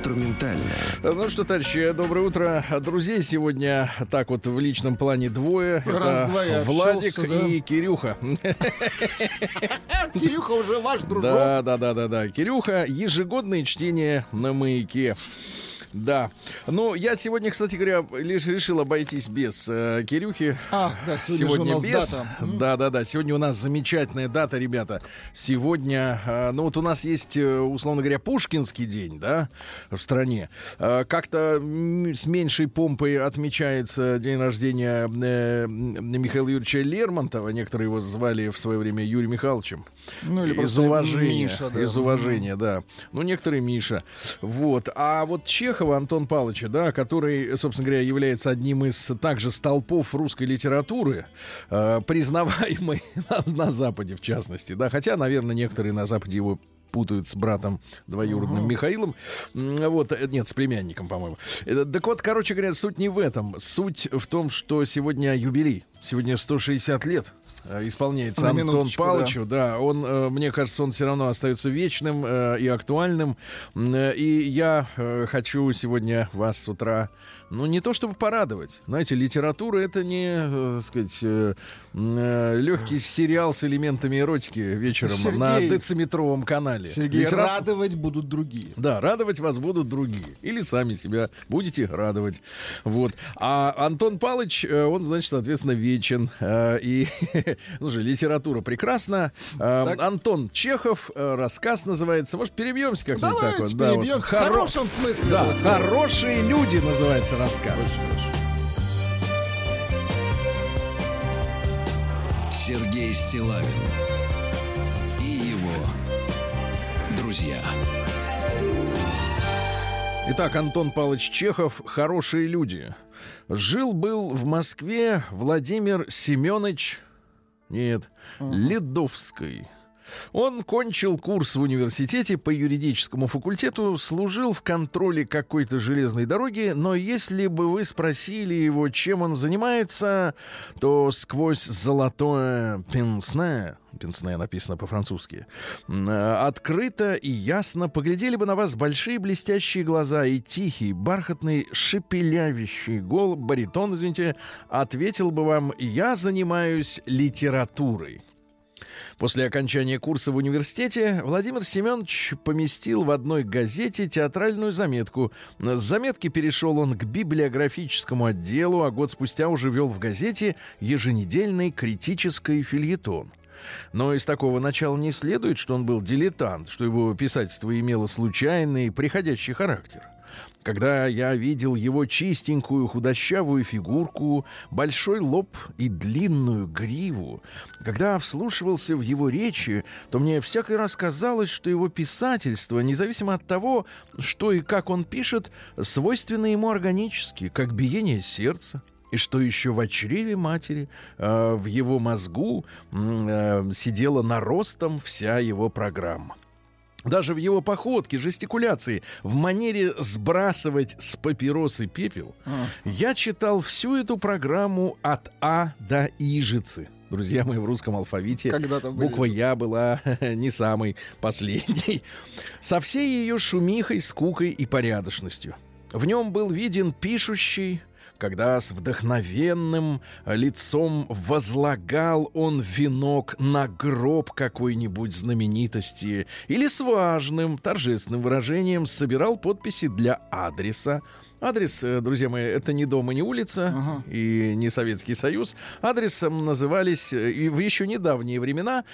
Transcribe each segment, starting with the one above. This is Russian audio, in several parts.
Инструментальная. Ну что, товарищи, доброе утро. Друзей сегодня так вот в личном плане двое. Раз, Это два, я Владик общался, да? и Кирюха. Кирюха уже ваш дружок. Да, да, да, да, да. Кирюха, ежегодное чтение на маяке. Да. Ну, я сегодня, кстати говоря, лишь решил обойтись без э, Кирюхи. А, да, сегодня, же у нас без. дата. Да, да, да. Сегодня у нас замечательная дата, ребята. Сегодня, э, ну вот у нас есть, э, условно говоря, Пушкинский день, да, в стране. Э, как-то с меньшей помпой отмечается день рождения э, Михаила Юрьевича Лермонтова. Некоторые его звали в свое время Юрием Михайловичем. Ну, или из уважения. Миша, да. Из уважения, да. Ну, некоторые Миша. Вот. А вот Чехова Антон Павловича, да, который, собственно говоря, является одним из также столпов русской литературы, э, признаваемый на, на Западе, в частности, да, хотя, наверное, некоторые на Западе его путают с братом двоюродным Михаилом. М, Вот, э, нет, с племянником, по-моему. Э, Так вот, короче говоря, суть не в этом. Суть в том, что сегодня юбилей. Сегодня 160 лет исполняется На Антон минуточку, Павловичу. Да, он, э, мне кажется, он все равно остается вечным э, и актуальным. Э, И я э, хочу сегодня вас с утра, ну, не то чтобы порадовать. Знаете, литература — это не, э, так сказать, э, э, легкий сериал с элементами эротики вечером Сергей. на дециметровом канале. Сергей, Литера- радовать будут другие. да, радовать вас будут другие. Или сами себя будете радовать. Вот. А Антон Палыч, э, он, значит, соответственно, вечен. Э, И, ну же, литература прекрасна. Так. Антон Чехов, рассказ называется. Может, перебьемся как-нибудь так вот? Да, вот. В Хоро- хорошем смысле. Да, хорошие люди называется рассказ. Сергей Стилавин и его друзья. Итак, Антон Павлович Чехов «Хорошие люди». Жил-был в Москве Владимир Семенович... Нет, Ледовский. Он кончил курс в университете по юридическому факультету, служил в контроле какой-то железной дороги, но если бы вы спросили его, чем он занимается, то сквозь золотое пенсне, пенсне написано по-французски, открыто и ясно поглядели бы на вас большие блестящие глаза и тихий, бархатный, шепелявящий гол, баритон, извините, ответил бы вам «Я занимаюсь литературой». После окончания курса в университете Владимир Семенович поместил в одной газете театральную заметку. С заметки перешел он к библиографическому отделу, а год спустя уже вел в газете еженедельный критический фильетон. Но из такого начала не следует, что он был дилетант, что его писательство имело случайный, приходящий характер. Когда я видел его чистенькую худощавую фигурку, большой лоб и длинную гриву, когда вслушивался в его речи, то мне всякий раз казалось, что его писательство, независимо от того, что и как он пишет, свойственно ему органически, как биение сердца. И что еще в чреве матери, э, в его мозгу э, сидела наростом вся его программа. Даже в его походке, жестикуляции, в манере сбрасывать с папиросы пепел, А. я читал всю эту программу от А до Ижицы. Друзья мои, в русском алфавите буква Я была не самой последней. Со всей ее шумихой, скукой и порядочностью. В нем был виден пишущий, когда с вдохновенным лицом возлагал он венок на гроб какой-нибудь знаменитости или с важным торжественным выражением собирал подписи для адреса. Адрес, э, друзья мои, это не дом и не улица, Ага. и не Советский Союз. Адресом назывались э, и в еще недавние времена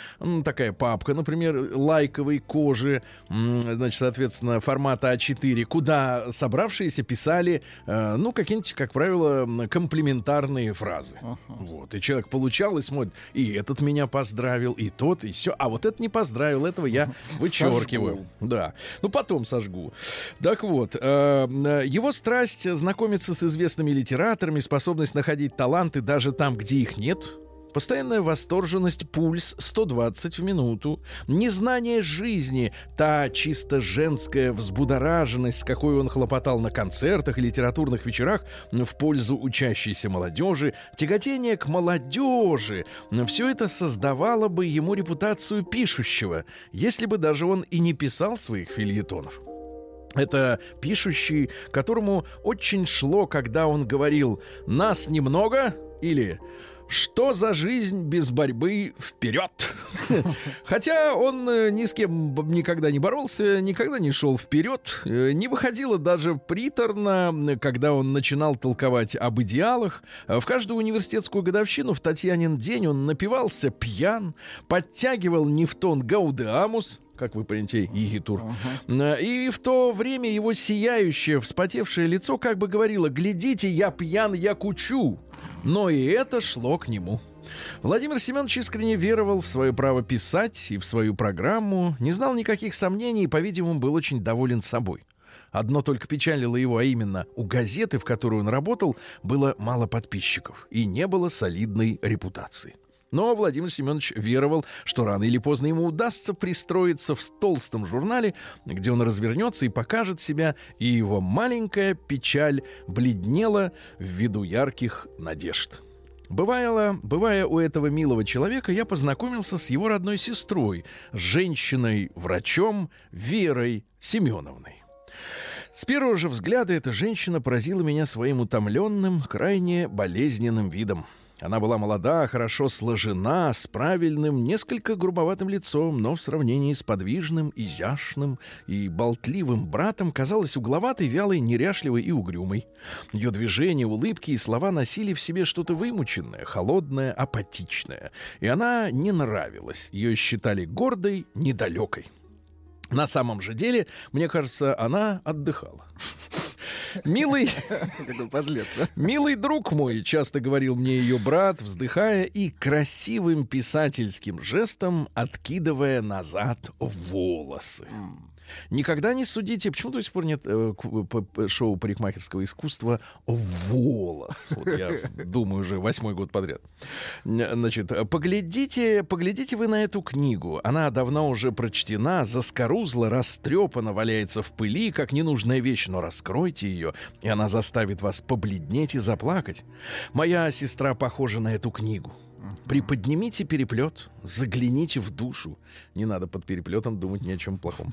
такая папка, например, лайковой кожи, значит, соответственно, формата А4, куда собравшиеся писали, э, ну, какие-нибудь, как правило, комплиментарные фразы. Uh-huh. Вот. И человек получал и смотрит, и этот меня поздравил, и тот, и все. А вот это не поздравил, этого я вычеркиваю. Сожгу. Да. Ну, потом сожгу. Так вот, его страсть знакомиться с известными литераторами, способность находить таланты даже там, где их нет — Постоянная восторженность, пульс 120 в минуту, незнание жизни, та чисто женская взбудораженность, с какой он хлопотал на концертах и литературных вечерах в пользу учащейся молодежи, тяготение к молодежи, все это создавало бы ему репутацию пишущего, если бы даже он и не писал своих фильетонов. Это пишущий, которому очень шло, когда он говорил «нас немного» или что за жизнь без борьбы вперед? Хотя он э, ни с кем никогда не боролся, никогда не шел вперед, э, не выходило даже приторно, когда он начинал толковать об идеалах. В каждую университетскую годовщину в Татьянин день он напивался пьян, подтягивал не в тон Гаудеамус, как вы понимаете, Егитур. Uh-huh. И в то время его сияющее, вспотевшее лицо как бы говорило, глядите, я пьян, я кучу. Но и это шло к нему. Владимир Семенович искренне веровал в свое право писать и в свою программу, не знал никаких сомнений и, по-видимому, был очень доволен собой. Одно только печалило его, а именно у газеты, в которой он работал, было мало подписчиков и не было солидной репутации. Но Владимир Семенович веровал, что рано или поздно ему удастся пристроиться в толстом журнале, где он развернется и покажет себя, и его маленькая печаль бледнела в виду ярких надежд. Бывало, бывая у этого милого человека, я познакомился с его родной сестрой, женщиной-врачом Верой Семеновной. С первого же взгляда эта женщина поразила меня своим утомленным, крайне болезненным видом. Она была молода, хорошо сложена, с правильным, несколько грубоватым лицом, но в сравнении с подвижным, изящным и болтливым братом казалась угловатой, вялой, неряшливой и угрюмой. Ее движения, улыбки и слова носили в себе что-то вымученное, холодное, апатичное. И она не нравилась. Ее считали гордой, недалекой. На самом же деле, мне кажется, она отдыхала. Милый... подлец, а? Милый друг мой, часто говорил мне ее брат, вздыхая и красивым писательским жестом откидывая назад волосы. Никогда не судите, почему до сих пор нет э, шоу парикмахерского искусства «Волос». Вот я думаю уже восьмой год подряд. Значит, поглядите, поглядите вы на эту книгу. Она давно уже прочтена, заскорузла, растрепана, валяется в пыли, как ненужная вещь, но раскройте ее, и она заставит вас побледнеть и заплакать. Моя сестра похожа на эту книгу. Приподнимите переплет, загляните в душу. Не надо под переплетом думать ни о чем плохом.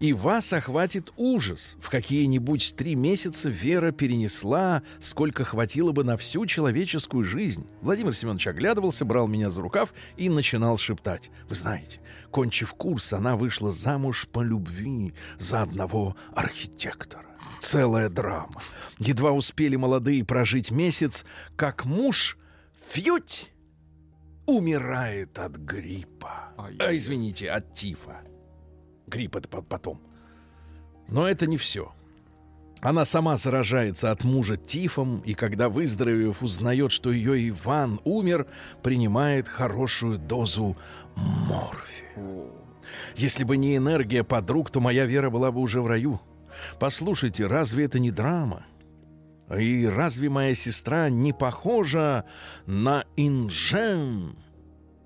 И вас охватит ужас. В какие-нибудь три месяца Вера перенесла, сколько хватило бы на всю человеческую жизнь. Владимир Семенович оглядывался, брал меня за рукав и начинал шептать. Вы знаете, кончив курс, она вышла замуж по любви за одного архитектора. Целая драма. Едва успели молодые прожить месяц, как муж фьють умирает от гриппа. А, извините, от тифа. Грипп это потом. Но это не все. Она сама заражается от мужа тифом, и когда, выздоровев, узнает, что ее Иван умер, принимает хорошую дозу морфия. Если бы не энергия подруг, то моя вера была бы уже в раю. Послушайте, разве это не драма? И разве моя сестра не похожа на Инжен?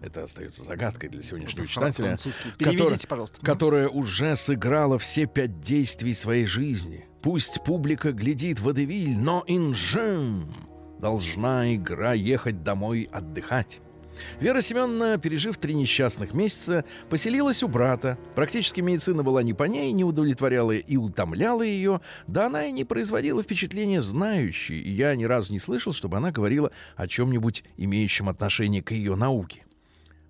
Это остается загадкой для сегодняшнего читателя. Переведите, пожалуйста. Которая уже сыграла все пять действий своей жизни. Пусть публика глядит в Адевиль, но Инжен должна игра ехать домой отдыхать. Вера Семеновна, пережив три несчастных месяца, поселилась у брата. Практически медицина была не по ней, не удовлетворяла и утомляла ее. Да она и не производила впечатления знающей, и я ни разу не слышал, чтобы она говорила о чем-нибудь, имеющем отношение к ее науке.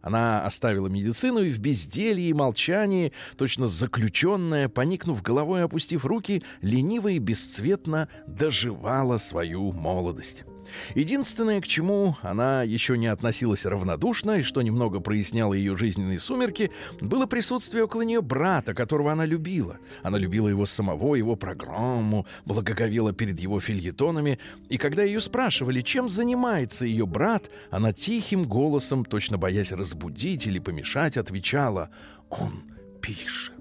Она оставила медицину и в безделье и молчании, точно заключенная, поникнув головой и опустив руки, лениво и бесцветно доживала свою молодость. Единственное, к чему она еще не относилась равнодушно и что немного проясняло ее жизненные сумерки, было присутствие около нее брата, которого она любила. Она любила его самого, его программу, благоговела перед его фильетонами, и когда ее спрашивали, чем занимается ее брат, она тихим голосом, точно боясь разбудить или помешать, отвечала «Он пишет».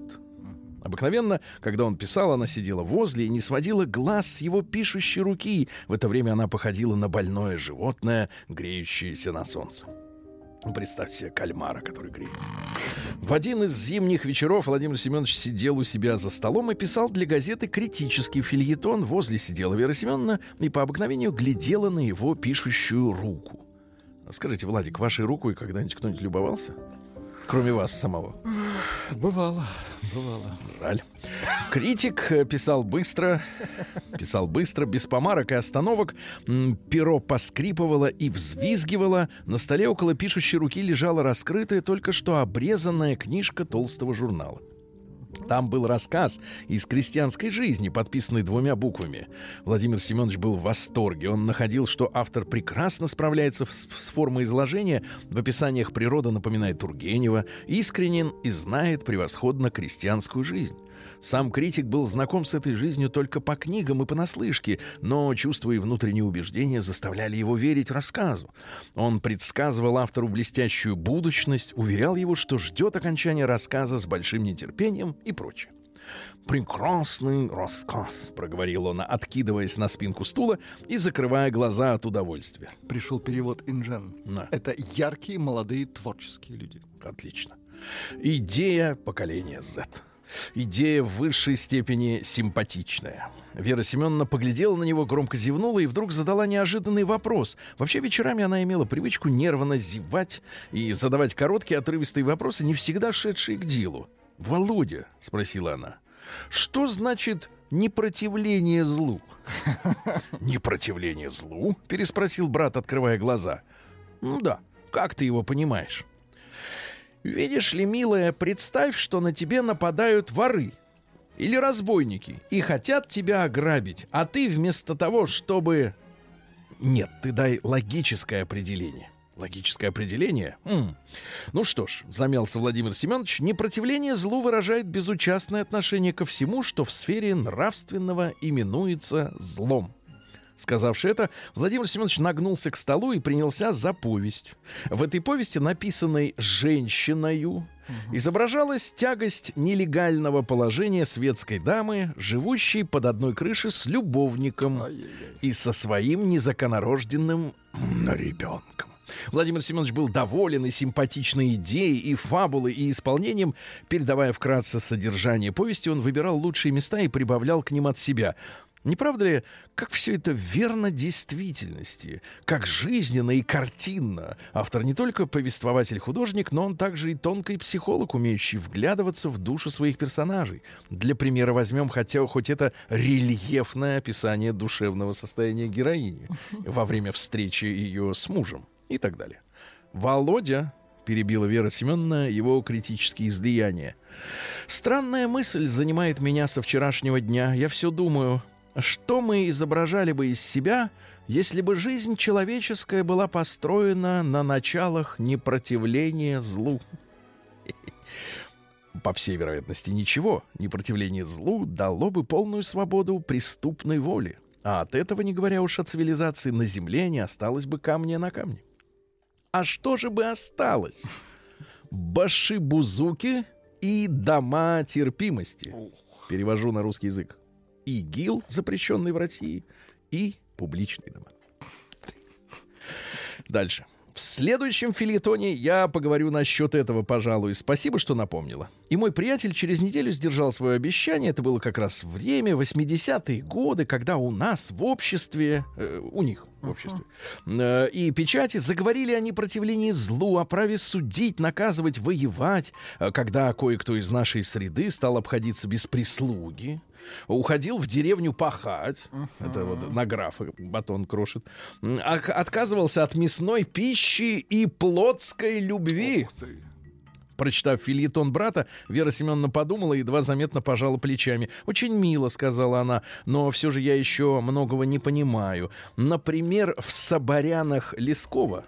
Обыкновенно, когда он писал, она сидела возле и не сводила глаз с его пишущей руки. В это время она походила на больное животное, греющееся на солнце. Представьте себе кальмара, который греется. В один из зимних вечеров Владимир Семенович сидел у себя за столом и писал для газеты критический фильетон. Возле сидела Вера Семеновна и по обыкновению глядела на его пишущую руку. Скажите, Владик, вашей рукой когда-нибудь кто-нибудь любовался? Кроме вас самого. Бывало, бывало. Жаль. Критик э, писал быстро, писал быстро, без помарок и остановок. Перо поскрипывало и взвизгивало. На столе около пишущей руки лежала раскрытая, только что обрезанная книжка толстого журнала. Там был рассказ из крестьянской жизни, подписанный двумя буквами. Владимир Семенович был в восторге. Он находил, что автор прекрасно справляется с, с формой изложения. В описаниях природа напоминает Тургенева, искренен и знает превосходно крестьянскую жизнь. Сам критик был знаком с этой жизнью только по книгам и понаслышке, но чувства и внутренние убеждения заставляли его верить рассказу. Он предсказывал автору блестящую будущность, уверял его, что ждет окончания рассказа с большим нетерпением и прочее. «Прекрасный рассказ», — проговорил он, откидываясь на спинку стула и закрывая глаза от удовольствия. Пришел перевод Инжен. Да. Это яркие, молодые, творческие люди. Отлично. Идея поколения Z. Идея в высшей степени симпатичная. Вера Семеновна поглядела на него, громко зевнула и вдруг задала неожиданный вопрос. Вообще вечерами она имела привычку нервно зевать и задавать короткие отрывистые вопросы, не всегда шедшие к делу. «Володя», — спросила она, — «что значит непротивление злу?» «Непротивление злу?» — переспросил брат, открывая глаза. «Ну да, как ты его понимаешь?» Видишь ли, милая, представь, что на тебе нападают воры или разбойники и хотят тебя ограбить, а ты вместо того, чтобы... Нет, ты дай логическое определение. Логическое определение? М-м. Ну что ж, замялся Владимир Семенович, непротивление злу выражает безучастное отношение ко всему, что в сфере нравственного именуется злом. Сказавши это, Владимир Семенович нагнулся к столу и принялся за повесть. В этой повести, написанной женщиною, изображалась тягость нелегального положения светской дамы, живущей под одной крышей с любовником и со своим незаконорожденным ребенком. Владимир Семенович был доволен и симпатичной идеей, и фабулой, и исполнением. Передавая вкратце содержание повести, он выбирал лучшие места и прибавлял к ним от себя. Не правда ли, как все это верно действительности, как жизненно и картинно? Автор не только повествователь-художник, но он также и тонкий психолог, умеющий вглядываться в душу своих персонажей. Для примера возьмем хотя хоть это рельефное описание душевного состояния героини во время встречи ее с мужем и так далее. Володя, перебила Вера Семеновна его критические излияния. Странная мысль занимает меня со вчерашнего дня. Я все думаю, что мы изображали бы из себя, если бы жизнь человеческая была построена на началах непротивления злу? По всей вероятности, ничего. Непротивление злу дало бы полную свободу преступной воле. А от этого, не говоря уж о цивилизации, на земле не осталось бы камня на камне. А что же бы осталось? Башибузуки и дома терпимости. Перевожу на русский язык. ИГИЛ, запрещенный в России, и публичные дома. Дальше. В следующем фильетоне я поговорю насчет этого, пожалуй. Спасибо, что напомнила. И мой приятель через неделю сдержал свое обещание. Это было как раз время, 80-е годы, когда у нас в обществе, э, у них в обществе, э, и печати заговорили о непротивлении злу, о праве судить, наказывать, воевать, э, когда кое-кто из нашей среды стал обходиться без прислуги, уходил в деревню пахать, uh-huh. это вот на графа батон крошит, отказывался от мясной пищи и плотской любви. Прочитав фильетон брата, Вера Семеновна подумала и едва заметно пожала плечами. «Очень мило», — сказала она, — «но все же я еще многого не понимаю. Например, в Соборянах Лескова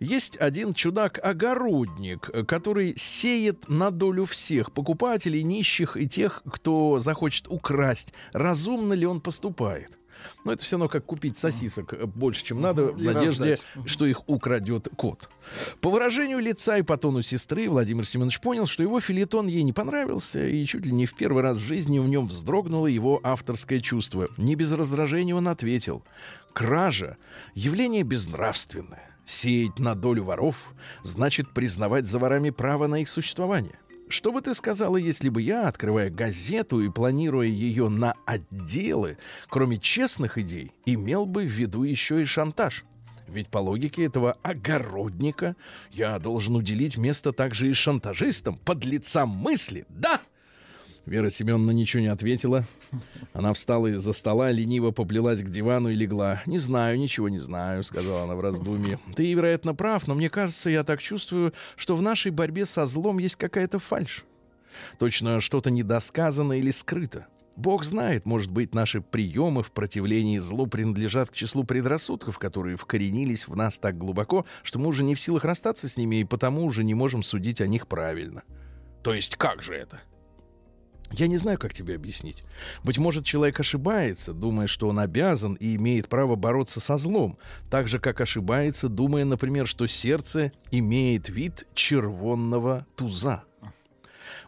есть один чудак-огородник, который сеет на долю всех покупателей, нищих и тех, кто захочет украсть. Разумно ли он поступает? Но это все равно как купить сосисок э, больше, чем надо, в надежде, что их украдет кот. По выражению лица и по тону сестры Владимир Семенович понял, что его филетон ей не понравился, и чуть ли не в первый раз в жизни в нем вздрогнуло его авторское чувство. Не без раздражения он ответил. «Кража — явление безнравственное. Сеять на долю воров значит признавать за ворами право на их существование. Что бы ты сказала, если бы я, открывая газету и планируя ее на отделы, кроме честных идей, имел бы в виду еще и шантаж? Ведь по логике этого огородника я должен уделить место также и шантажистам, подлецам мысли. Да! Вера Семеновна ничего не ответила. Она встала из-за стола, лениво поплелась к дивану и легла. «Не знаю, ничего не знаю», — сказала она в раздумье. «Ты, вероятно, прав, но мне кажется, я так чувствую, что в нашей борьбе со злом есть какая-то фальшь. Точно что-то недосказано или скрыто. Бог знает, может быть, наши приемы в противлении злу принадлежат к числу предрассудков, которые вкоренились в нас так глубоко, что мы уже не в силах расстаться с ними и потому уже не можем судить о них правильно. То есть как же это? Я не знаю, как тебе объяснить. Быть может, человек ошибается, думая, что он обязан и имеет право бороться со злом, так же, как ошибается, думая, например, что сердце имеет вид червонного туза.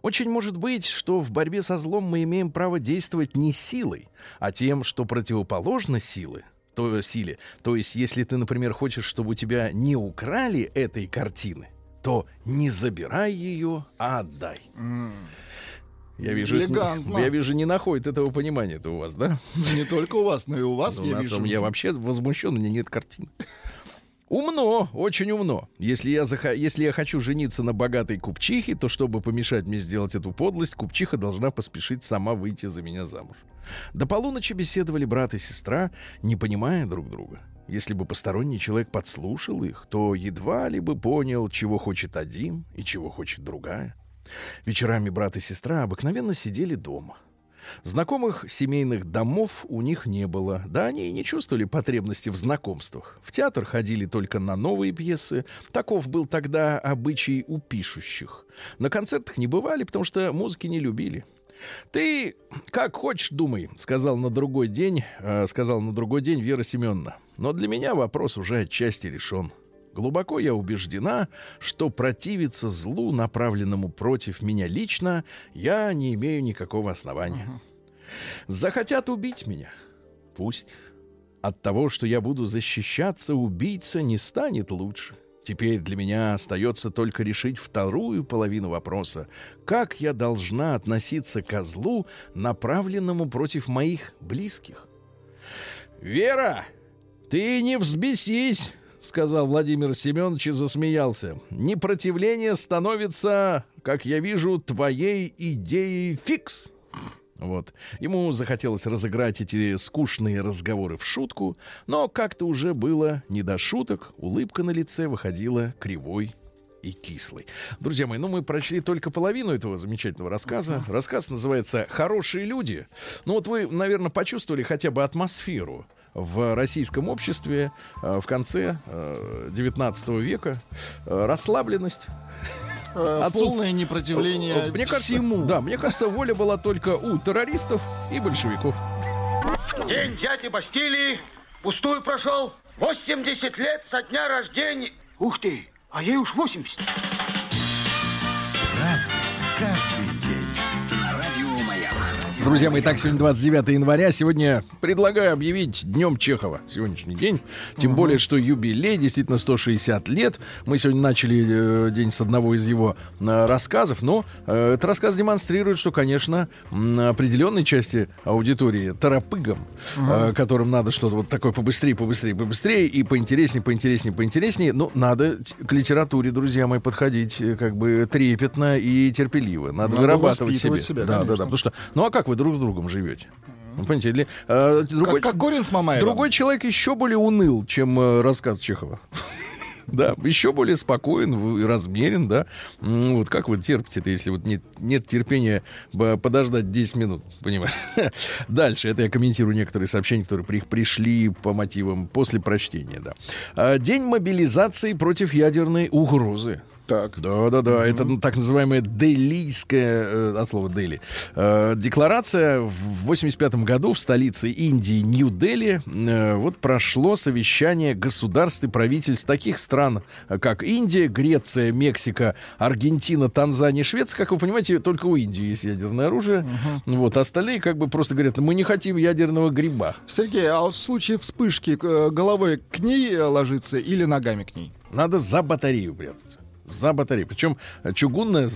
Очень может быть, что в борьбе со злом мы имеем право действовать не силой, а тем, что противоположно силы, то силе. То есть, если ты, например, хочешь, чтобы у тебя не украли этой картины, то не забирай ее, а отдай. Я вижу, Элегантно. я вижу, не находит этого понимания это у вас, да? Не только у вас, но и у вас, Ну, я у нас, вижу. Я вообще возмущен, у меня нет картин. Умно, очень умно. Если я, заха- если я хочу жениться на богатой купчихе, то чтобы помешать мне сделать эту подлость, купчиха должна поспешить сама выйти за меня замуж. До полуночи беседовали брат и сестра, не понимая друг друга. Если бы посторонний человек подслушал их, то едва ли бы понял, чего хочет один и чего хочет другая. Вечерами брат и сестра обыкновенно сидели дома. Знакомых семейных домов у них не было. Да, они и не чувствовали потребности в знакомствах. В театр ходили только на новые пьесы. Таков был тогда обычай у пишущих. На концертах не бывали, потому что музыки не любили. Ты как хочешь думай, сказал на другой день, э, сказал на другой день Вера Семеновна. Но для меня вопрос уже отчасти решен. Глубоко я убеждена, что противиться злу, направленному против меня лично, я не имею никакого основания. Захотят убить меня? Пусть. От того, что я буду защищаться, убийца не станет лучше. Теперь для меня остается только решить вторую половину вопроса. Как я должна относиться к злу, направленному против моих близких? «Вера, ты не взбесись!» — сказал Владимир Семенович и засмеялся. «Непротивление становится, как я вижу, твоей идеей фикс». Вот. Ему захотелось разыграть эти скучные разговоры в шутку, но как-то уже было не до шуток, улыбка на лице выходила кривой и кислой. Друзья мои, ну мы прочли только половину этого замечательного рассказа. Рассказ называется «Хорошие люди». Ну вот вы, наверное, почувствовали хотя бы атмосферу в российском обществе э, в конце э, 19 века. Э, расслабленность, Э, Отсутствие- Полное непротивление мне кажется, всему. Да, мне кажется, воля была только у террористов и большевиков. День дяди Бастилии пустую прошел. 80 лет со дня рождения. Ух ты, а ей уж 80. Разный, Друзья мои, так, сегодня 29 января. Сегодня предлагаю объявить Днем Чехова. Сегодняшний день. Тем более, что юбилей, действительно, 160 лет. Мы сегодня начали э, день с одного из его э, рассказов. Но э, этот рассказ демонстрирует, что, конечно, м, определенной части аудитории торопыгам, э, которым надо что-то вот такое побыстрее, побыстрее, побыстрее и поинтереснее, поинтереснее, поинтереснее. Ну, надо к литературе, друзья мои, подходить э, как бы трепетно и терпеливо. Надо, Надо вырабатывать себе. себя, да, да, конечно. да. Потому что, ну а как вы друг с другом живете? Ну, понимаете, или, э, другой, Как, как Горин с Мамаевым. другой человек еще более уныл, чем э, рассказ Чехова. Да, еще более спокоен, в- размерен, да. Вот как вы терпите-то, если вот нет, нет терпения б- подождать 10 минут, понимаешь? Дальше, это я комментирую некоторые сообщения, которые при- пришли по мотивам после прочтения, да. А, День мобилизации против ядерной угрозы. Так. Да, да, да. Это так называемая делийская, э, от слова Дели, э, декларация в 85 году в столице Индии Нью-Дели э, вот прошло совещание государств и правительств таких стран, как Индия, Греция, Мексика, Аргентина, Танзания, Швеция. Как вы понимаете, только у Индии есть ядерное оружие. Вот остальные как бы просто говорят, мы не хотим ядерного гриба. Сергей, а в случае вспышки головой к ней ложиться или ногами к ней? Надо за батарею прятаться. За батарею. Причем чугунная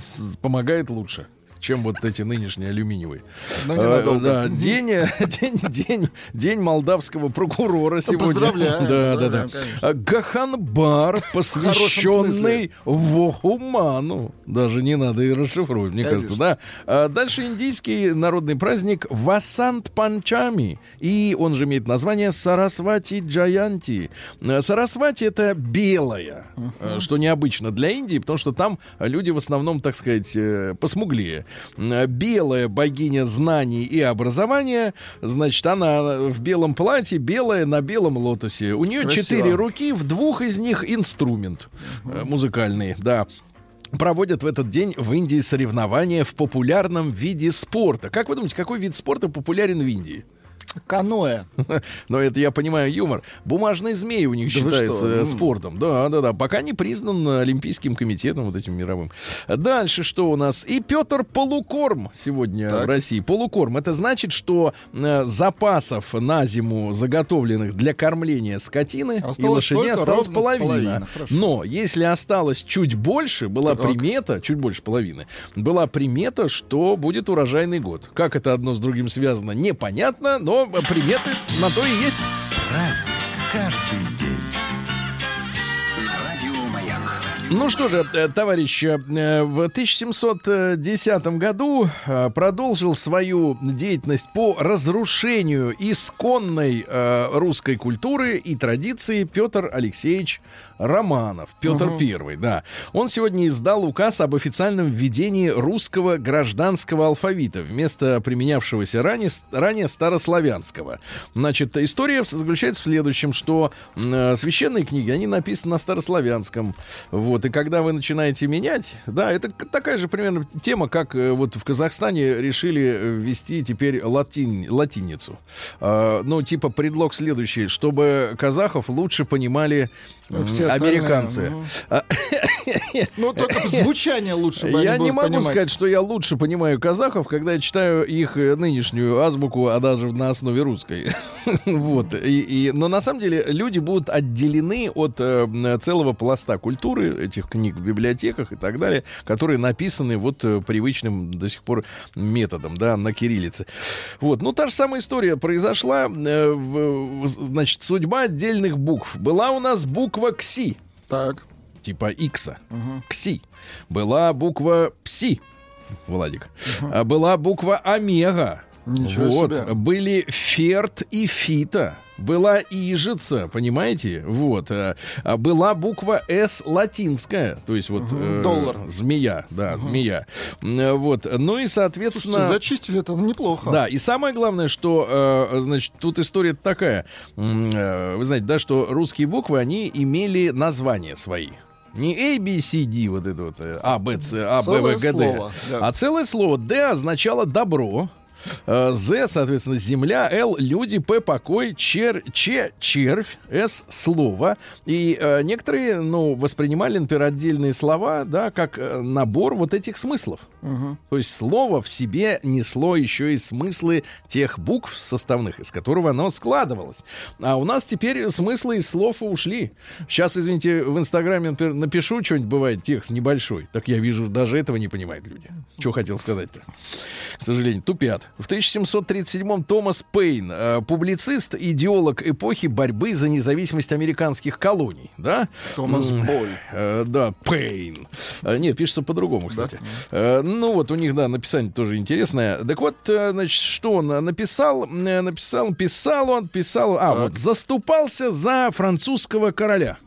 помогает лучше чем вот эти нынешние алюминиевые. Но Э, ненадолго. да, день, э, день, день, день молдавского прокурора сегодня. Поздравляем. Да, да, Да, конечно. А Гаханбар, посвященный Вохуману. Даже не надо и расшифровывать, мне Конечно. кажется, да. А дальше индийский народный праздник Васант Панчами. И он же имеет название Сарасвати Джаянти. Э, Сарасвати это белая, э, что необычно для Индии, потому что там люди в основном, так сказать, э, посмуглее. Э, Белая богиня знаний и образования, значит, она в белом платье, белая на белом лотосе. У нее Красиво. четыре руки, в двух из них инструмент э, музыкальный, да. Проводят в этот день в Индии соревнования в популярном виде спорта. Как вы думаете, какой вид спорта популярен в Индии? Каноэ. Но это я понимаю юмор. Бумажный змей у них Да что? э, М. спортом. Да, да, да. Пока не признан Олимпийским комитетом вот этим мировым. Дальше что у нас? И Петр Полукорм сегодня Так. в России. Полукорм. Это значит, что э, запасов на зиму заготовленных для кормления скотины и Осталось лошадей только осталось половина. половина. Хорошо. Но если осталось чуть больше, была Так. примета, чуть больше половины, была примета, что будет урожайный год. Как это одно с другим связано, непонятно, но приметы на то и есть. Праздник каждый день. Ну что же, э, товарищи, э, в 1710 году э, продолжил свою деятельность по разрушению исконной русской культуры и традиции Петр Алексеевич Романов. Петр Первый, да. Он сегодня издал указ об официальном введении русского гражданского алфавита вместо применявшегося ранее, ранее старославянского. Значит, история заключается в следующем, что священные книги, они написаны на старославянском. Вот, и когда вы начинаете менять, да, это такая же примерно тема, как э, вот в Казахстане решили э, ввести теперь латин, латиницу. А, ну, типа предлог следующий, чтобы казахов лучше понимали Все американцы. А, Ну, только звучание лучше я не могу сказать, что я лучше понимаю казахов, когда я читаю их э, нынешнюю азбуку, а даже на основе русской. вот. И, но на самом деле люди будут отделены от э, целого пласта культуры этих книг в библиотеках и так далее, которые написаны вот э, привычным до сих пор методом, да, на кириллице. Вот. Ну, та же самая история произошла. значит, судьба отдельных букв. Была у нас буква КСИ Так. типа Икса. Кси. Была буква Пси. Владик. А была буква Омега. Ничего вот. себе. Были Ферт и Фита. Была Ижица, понимаете? Вот. А, а была буква С латинская, то есть вот э, доллар. змея, да, змея. М, Вот. Ну и соответственно. Слушайте, зачистили это неплохо. Да, и самое главное, что, э, значит, тут история такая. Э, вы знаете, да, что русские буквы, они имели названия свои. Не A, B, C, D, вот это вот, э, А, Б, С, А, Б, В, Г, Д. А целое слово Д означало добро. Э, З, соответственно, земля, Л, люди, П, покой, чер, Ч, червь, С, слово. И э, некоторые, ну, воспринимали, например, отдельные слова, да, как э, набор вот этих смыслов. То есть слово в себе несло еще и смыслы тех букв составных, из которого оно складывалось. А у нас теперь смыслы из слов ушли. Сейчас, извините, в Инстаграме, например, напишу что-нибудь, бывает, текст небольшой. Так я вижу, даже этого не понимают люди. Что хотел сказать-то? К сожалению, тупят. В 1737-м Томас Пейн, э, публицист, идеолог эпохи борьбы за независимость американских колоний, да? Томас Боль. Э, да, Пейн. Э, нет, пишется по-другому, кстати. Э, ну вот у них, да, написание тоже интересное. Так вот, э, значит, что он э, написал? Э, Написал, писал он, писал... А, вот, заступался за французского короля.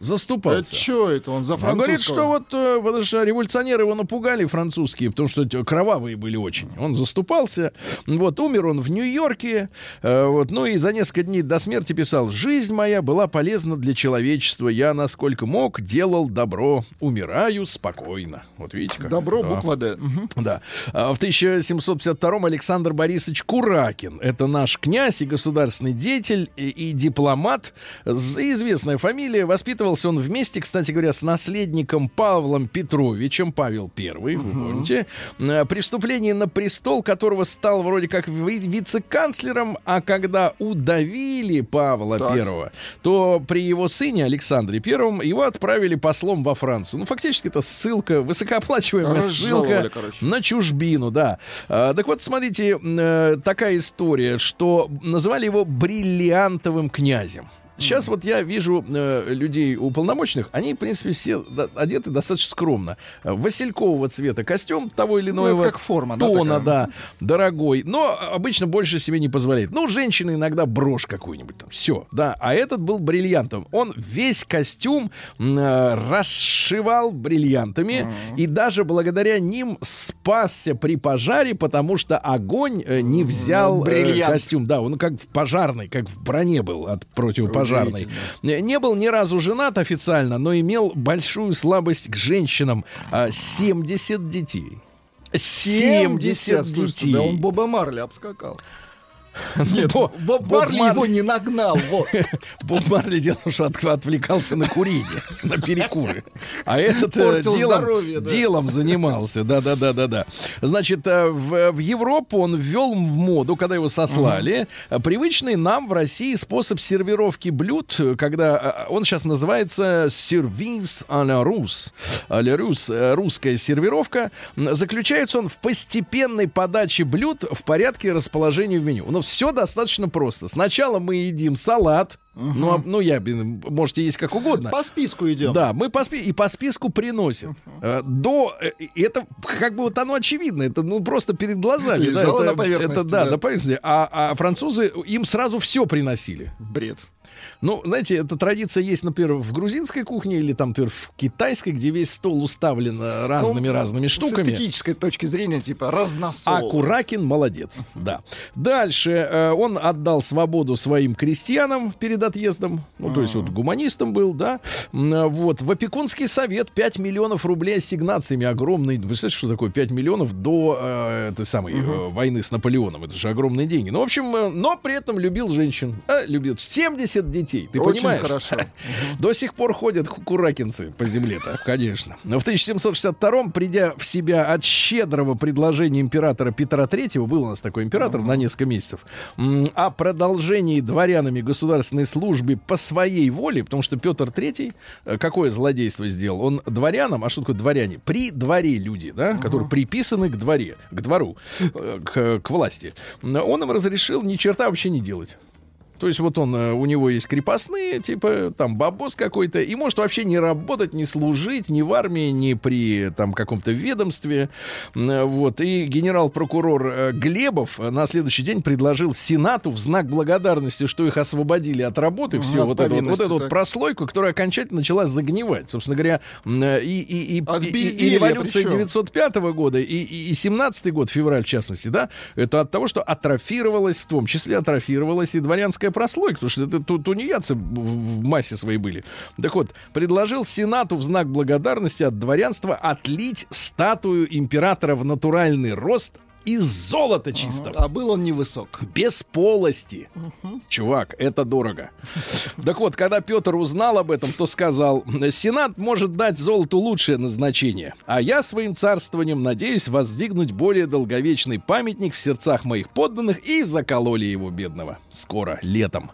Заступался. что это он за Он говорит, что французского? вот э, потому что революционеры его напугали французские, потому что кровавые были очень. Он заступался. Вот умер он в Нью-Йорке. э, вот, ну и за несколько дней до смерти писал: "Жизнь моя была полезна для человечества. Я насколько мог делал добро. Умираю спокойно". Вот видите как. Добро, Да. буква Д. Мгм. Да. А В 1752-м Александр Борисович Куракин. Это наш князь и государственный деятель, и, и дипломат. Известная фамилия. Воспитывался он вместе, кстати говоря, с наследником Павлом Петровичем, Павел Первый, вы помните, э, при вступлении на престол которого стал вроде как ви- вице-канцлером, а когда удавили Павла Так. Первого, то при его сыне Александре Первом его отправили послом во Францию. Ну, фактически это ссылка, высокооплачиваемая ссылка короче. на чужбину, да. А, так вот, смотрите, э, такая история, что называли его бриллиантовым князем. Сейчас вот я вижу э, людей уполномоченных, они, в принципе, все одеты достаточно скромно. Э, Василькового цвета костюм того или Ну, иного это как форма, да, тона, такая? да, дорогой. Но обычно больше себе не позволяет. Ну, женщины иногда брошь какую-нибудь там. Все, да. А этот был бриллиантом. Он весь костюм э, расшивал бриллиантами. И даже благодаря ним спасся при пожаре, потому что огонь э, не взял э, костюм. Да, он как в пожарной, как в броне был от противопожарной. Не не был ни разу женат официально, но имел большую слабость к женщинам. А, 70 детей. 70 слушайте, детей. Да он Боба Марли обскакал. Нет, Бо- Боб Боб Марли Марли- его не нагнал, вот. Боб Марли дело, что от- отвлекался на курение, на перекуры. А этот э, Портил делом, здоровье, да. делом занимался. Да-да-да-да-да. Значит, э, в, в Европу он ввел в моду, когда его сослали, э, привычный нам в России способ сервировки блюд, э, когда э, он сейчас называется сервис а la рус. А la рус, э, русская сервировка. Заключается он в постепенной подаче блюд в порядке расположения в меню. Но все достаточно просто. Сначала мы едим салат, ну, а- ну, я, можете есть как угодно. По списку идем. Да, мы по спи- и по списку приносят. Э, До э, это как бы вот оно очевидно, это ну просто перед глазами. да, Лежало это, на поверхности, это, да, да. на поверхности. А, а французы им сразу все приносили. Бред. Ну, знаете, эта традиция есть, например, в грузинской кухне или там, например, в китайской, где весь стол уставлен э, разными разными С штуками. эстетической точки зрения, типа, разносол. А Куракин молодец, да. Дальше э, он отдал свободу своим крестьянам перед отъездом, ну, то есть вот гуманистом был, да. А, Вот, в опекунский совет 5 миллионов рублей ассигнациями огромный. Вы знаете, что такое 5 миллионов до э, этой самой э, войны с Наполеоном? Это же огромные деньги. Ну, в общем, э, но при этом любил женщин. А, любил 70 детей, ты Очень понимаешь? хорошо. До сих пор ходят ку- куракинцы по земле-то, конечно. Но в 1762-м, придя в себя от щедрого предложения императора Петра III, был у нас такой император на несколько месяцев, о продолжении дворянами государственной службы по своей воле, потому что Петр III э, какое злодейство сделал? Он дворянам, а что такое дворяне? При дворе люди, да, которые приписаны к дворе, к двору, э, к, к власти. Он им разрешил ни черта вообще не делать. То есть вот он, э, у него есть крепостные, типа там бабос какой-то, и может вообще не работать, не служить ни в армии, ни при там каком-то ведомстве. Э, Вот. И генерал-прокурор э, Глебов на следующий день предложил Сенату в знак благодарности, что их освободили от работы, Ага, все от вот, эту вот, вот эту вот прослойку, которая окончательно начала загнивать. Собственно говоря, и, и, и, От и- и революция причем. 905 года и, и, и 17 год, февраль в частности, да, это от того, что атрофировалась, в том числе атрофировалась и дворянская прослойка, потому что это ту- тунеядцы в, массе своей были. Так вот, предложил Сенату в знак благодарности от дворянства отлить статую императора в натуральный рост из золота чистого. А был он невысок. Без полости. Чувак, это дорого. Так вот, когда Петр узнал об этом, то сказал, Сенат может дать золоту лучшее назначение, а я своим царствованием надеюсь воздвигнуть более долговечный памятник в сердцах моих подданных и закололи его бедного. Скоро, летом.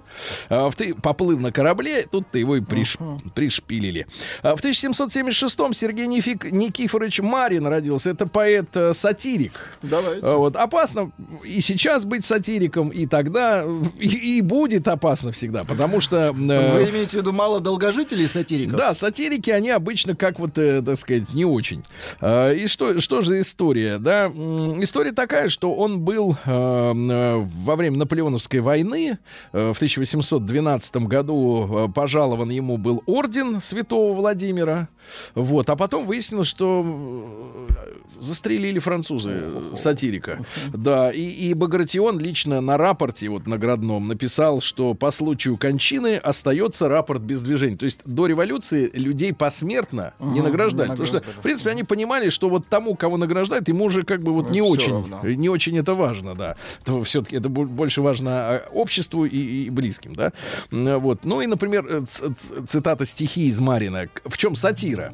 А, в ты поплыл на корабле, тут-то его и приш- пришпилили. А в 1776-м Сергей Нифик- Никифорович Марин родился. Это поэт-сатирик. Давай. А, Вот, опасно и сейчас быть сатириком, и тогда, и, и будет опасно всегда, потому что... э, Вы имеете в виду мало долгожителей сатириков? да, сатирики, они обычно как вот, э, так сказать, не очень. А, и что, что же история, да? История такая, что он был э, э, во время Наполеоновской войны э, в 1812 году э, пожалован ему был орден святого Владимира. Вот, а потом выяснилось, что э, застрелили французы э, сатирика. Да, и, и Багратион лично на рапорте вот наградном написал, что по случаю кончины остается рапорт без движения. То есть до революции людей посмертно не Ага, награждали. не Потому что, в принципе, они понимали, что вот тому, кого награждают, ему уже как бы вот Ну, не очень, равно. не очень это важно, да. Все-таки это бо- больше важно а, обществу и, и близким, да. Вот. Ну и, например, э, цитата стихи из Марина. В чем сатира?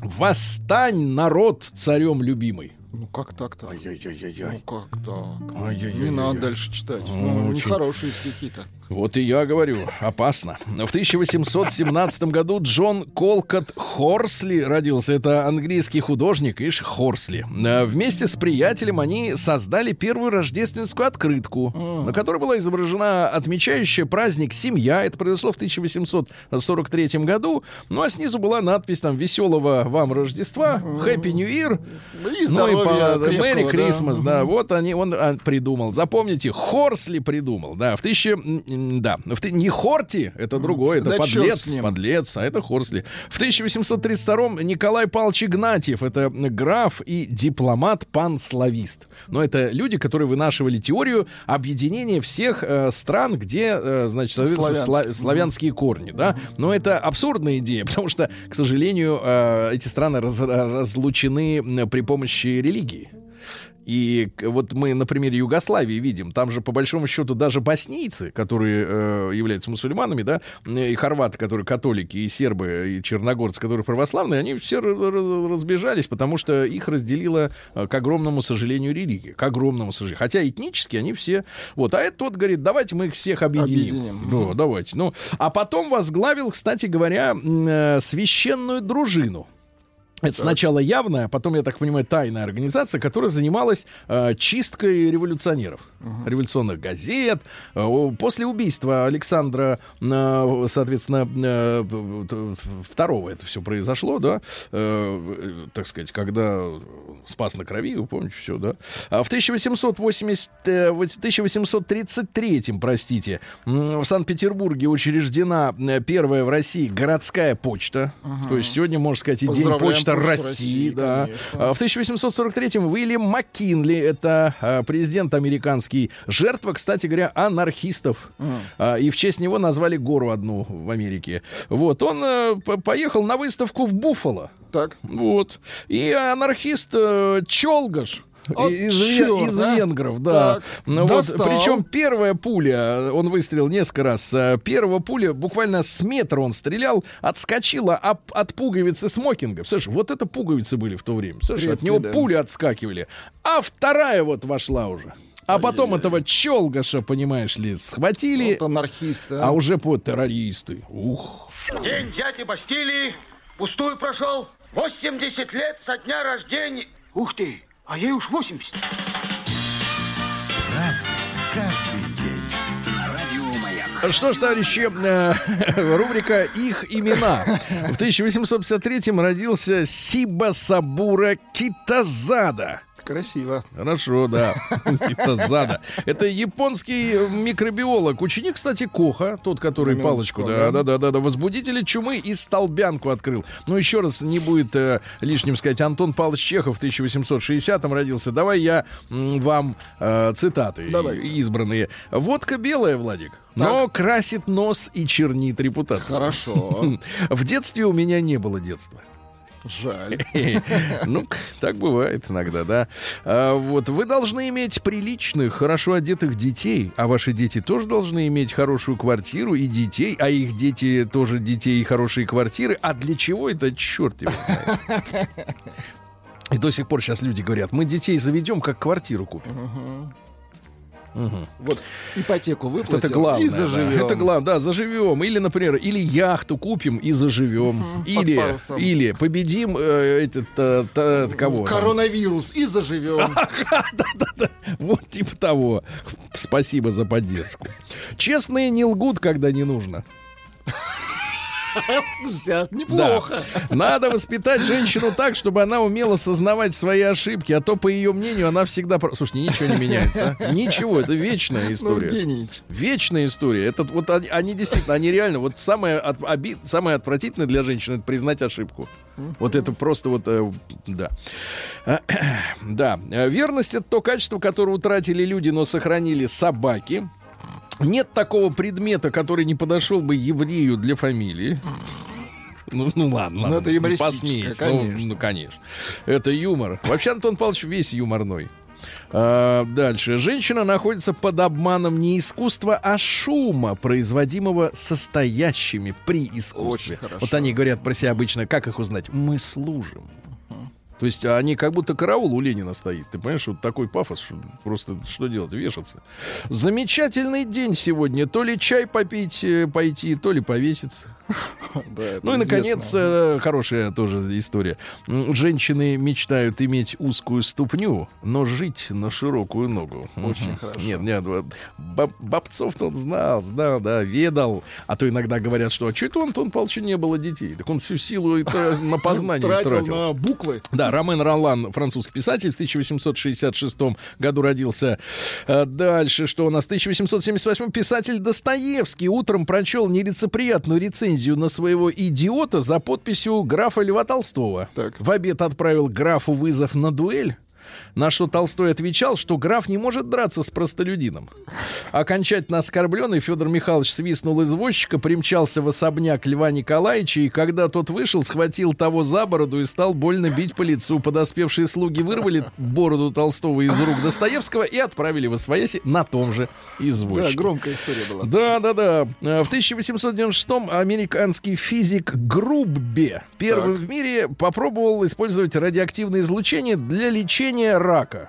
«Восстань, народ, царем любимый». Ну как так-то? Ну Ай-яй-яй-яй. как так? Ай-яй-яй-яй. Не надо дальше читать. Ну, Ну, нехорошие стихи-то. Вот и я говорю, опасно. В 1817 году Джон Колкот Хорсли родился. Это английский художник, ишь, Хорсли. Э, Вместе с приятелем они создали первую рождественскую открытку, на которой была изображена отмечающая праздник «Семья». Это произошло в 1843 году. Ну, а снизу была надпись там «Веселого вам Рождества», «Happy New Year». И Ну и по Мэри. Крисмас, да. Вот они, он а, придумал. Запомните, Хорсли придумал, да. В тысяче, да, не Хорти, это другой, это да чёрт подлец, подлец, а это Хорсли. В 1832 Николай Павлович Игнатьев, это граф и дипломат-панславист. Но это люди, которые вынашивали теорию объединения всех э, стран, где, э, значит, соответственно, Славянских. сла- славянские корни, да. Но это абсурдная идея, потому что, к сожалению, э, эти страны раз- разлучены при помощи религии. И вот мы на примере Югославии видим, там же по большому счету даже боснийцы, которые э, являются мусульманами, да, и хорваты, которые католики, и сербы, и черногорцы, которые православные, они все разбежались, потому что их разделила, э, к огромному сожалению, религия. К огромному сожалению. Хотя этнически они все... Вот, а этот тот говорит, давайте мы их всех объединим. Объединим. Да, давайте. Ну, а потом возглавил, кстати говоря, э, священную дружину. Это сначала явная, а потом, я так понимаю, тайная организация, которая занималась э, чисткой революционеров, революционных газет. Э, после убийства Александра, э, соответственно, э, т- второго это все произошло, да, э, э, так сказать, когда спас на крови, вы помните все, да. А в 1880, э, в 1833, простите, в Санкт-Петербурге учреждена э, первая в России городская почта. То есть сегодня, можно сказать, и день Поздравляем Почту России. России, да. конечно. А В 1843-м Уильям Маккинли, это а, президент американский, жертва, кстати говоря, анархистов. А, И в честь него назвали гору одну в Америке. Вот, он э, поехал на выставку в Буффало. Так. Вот. И анархист э, Чолгаш. От из, чёрт, из а? венгров, да. Ну вот, причем первая пуля, он выстрелил несколько раз. э, Первая пуля буквально с метра он стрелял, отскочила об- от пуговицы смокинга. Слышь, вот это пуговицы были в то время. Слышь, от него да. пули отскакивали. А вторая вот вошла уже. А потом этого Чолгаша, понимаешь ли, схватили, Вот анархисты. а уже по террористы. Ух. День дяди Бастилии пустую прошел. 80 лет со дня рождения. Ух ты, а ей уж 80. Разный, каждый день. Радио Маяк. Что ж, товарищи, э, рубрика «Их имена». В 1853-м родился Сиба Сабура Китазада. Красиво. Хорошо, да. Китазада. Это японский микробиолог. Ученик, кстати, Коха, тот, который палочку, да, да. да, да, да, возбудители чумы и столбянку открыл. Ну, еще раз, не будет э, лишним сказать, Антон Павлович Чехов в 1860-м родился. Давай я м, вам э, цитаты Давайте. избранные. Водка белая, Владик, но красит нос и чернит репутацию. Хорошо. В детстве у меня не было детства. Жаль. Ну, так бывает иногда, да. А, вот вы должны иметь приличных, хорошо одетых детей, а ваши дети тоже должны иметь хорошую квартиру и детей, а их дети тоже детей и хорошие квартиры. А для чего это черт его знает. И до сих пор сейчас люди говорят, мы детей заведем, как квартиру купим. Вот ипотеку Вот выплатил это главное. и да. заживем. Это главное, да, заживем. Или, например, или яхту купим и заживем. под Или, или победим э, этот э, та- кого? Коронавирус и заживем. Вот типа того. Спасибо за поддержку. Честные не лгут, когда не нужно. А неплохо. Да. Надо воспитать женщину так, чтобы она умела сознавать свои ошибки, а то, по ее мнению, она всегда... Слушайте, ничего не меняется. а? Ничего, это вечная Ну, история. гений. Вечная история. Это вот они, они действительно, они реально, вот самое, от, самое отвратительное для женщины это признать ошибку. Вот это просто вот, э, да. Да. Верность это то качество, которое утратили люди, но сохранили собаки. Нет такого предмета, который не подошел бы еврею для фамилии. Ну, ну ладно, ладно. это юмористическое. Ну, конечно. Ну, конечно. Это юмор. Вообще, Антон Павлович весь юморной. А, дальше. Женщина находится под обманом не искусства, а шума, производимого состоящими при искусстве. Очень хорошо. Вот они говорят про себя обычно, как их узнать? Мы служим. То есть они как будто караул у Ленина стоит. Ты понимаешь, вот такой пафос, что просто что делать, вешаться. Замечательный день сегодня. То ли чай попить, э, пойти, то ли повеситься. Ну и, наконец, э, хорошая тоже история. Женщины мечтают иметь узкую ступню, но жить на широкую ногу. Очень хорошо. Нет, нет, Бобцов-то он знал, знал, да, ведал. А то иногда говорят, что а что это у Антона Павловича не было детей? Так он всю силу это на познание тратил на буквы. Да, Ромен Ролан, французский писатель, в 1866 году родился. А Дальше, что у нас? В 1878 писатель Достоевский утром прочел нелицеприятную рецензию на своего идиота за подписью графа Льва Толстого. Так. В обед отправил графу вызов на дуэль. На что Толстой отвечал, что граф не может драться с простолюдином. Окончательно оскорбленный Федор Михайлович свистнул извозчика, примчался в особняк Льва Николаевича, и когда тот вышел, схватил того за бороду и стал больно бить по лицу. Подоспевшие слуги вырвали бороду Толстого из рук Достоевского и отправили в Освояси на том же Да, извозчике. громкая история была. Да, да, да. Э, В 1896-м американский физик Груббе первым Так. в мире попробовал использовать радиоактивное излучение для лечения рака.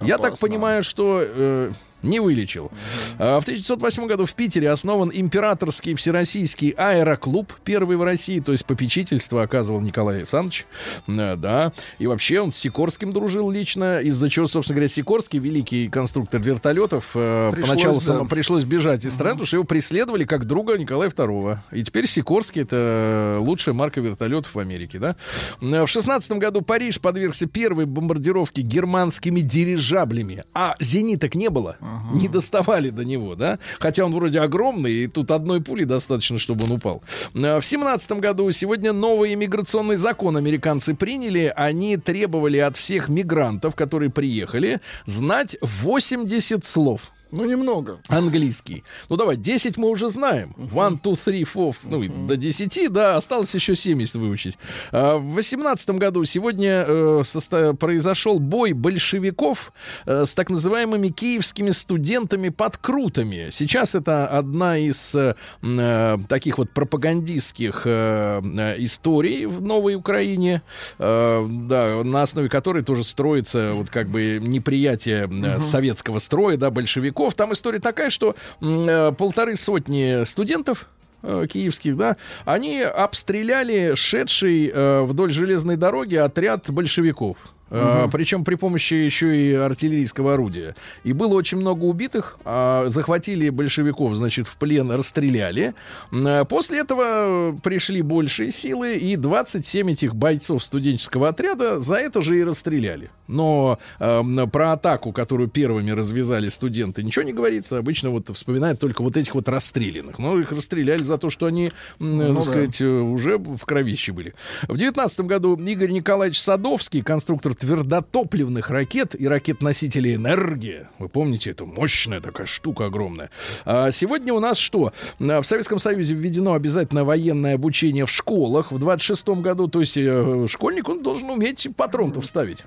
Я так Опасно. понимаю, что э, не вылечил. А В 1908 году в Питере основан императорский всероссийский аэроклуб, первый в России, то есть попечительство оказывал Николай Александрович. Э, Да. И вообще он с Сикорским дружил лично, из-за чего, собственно говоря, Сикорский, великий конструктор вертолетов, э, Пришлось, поначалу да. само- пришлось бежать из страны, потому что его преследовали как друга Николая II. И теперь Сикорский это лучшая марка вертолетов в Америке, да? Э, В 16 году Париж подвергся первой бомбардировке германскими дирижаблями, а зениток не было, не доставали до него, да? Хотя он вроде огромный, и тут одной пули достаточно, чтобы он упал. Э, В 17 году сегодня новый иммиграционный закон американцы приняли. Они требовали от всех мигрантов, которые приехали, знать 80 слов Ну, немного. английский. Ну давай, 10 мы уже знаем. One, two, three, four. Ну, и до 10, да, осталось еще 70 выучить. А, В 18 году сегодня э, состо- произошел бой большевиков э, с так называемыми киевскими студентами под Крутами. Сейчас это одна из э, э, таких вот пропагандистских э, э, историй в Новой Украине, э, да, на основе которой тоже строится вот как бы неприятие э, советского строя, да, большевиков. Там история такая, что э, полторы сотни студентов э, киевских, да, они обстреляли шедший э, вдоль железной дороги отряд большевиков. Э, Причем при помощи еще и артиллерийского орудия. И было очень много убитых. а захватили большевиков, значит, в плен, расстреляли. Э, После этого э, пришли большие силы, и 27 этих бойцов студенческого отряда за это же и расстреляли. Но э, про атаку, которую первыми развязали студенты, ничего не говорится. Обычно вот вспоминают только вот этих вот расстрелянных. Но их расстреляли за то, что они, м, Ну так да. сказать, э, уже в кровище были. В 19 году Игорь Николаевич Садовский, конструктор твердотопливных ракет и ракет-носителей «Энергия». Вы помните, это мощная такая штука огромная. А сегодня у нас что? А, В Советском Союзе введено обязательное военное обучение в школах в 26 году. То есть э, школьник, он должен уметь патрон-то вставить.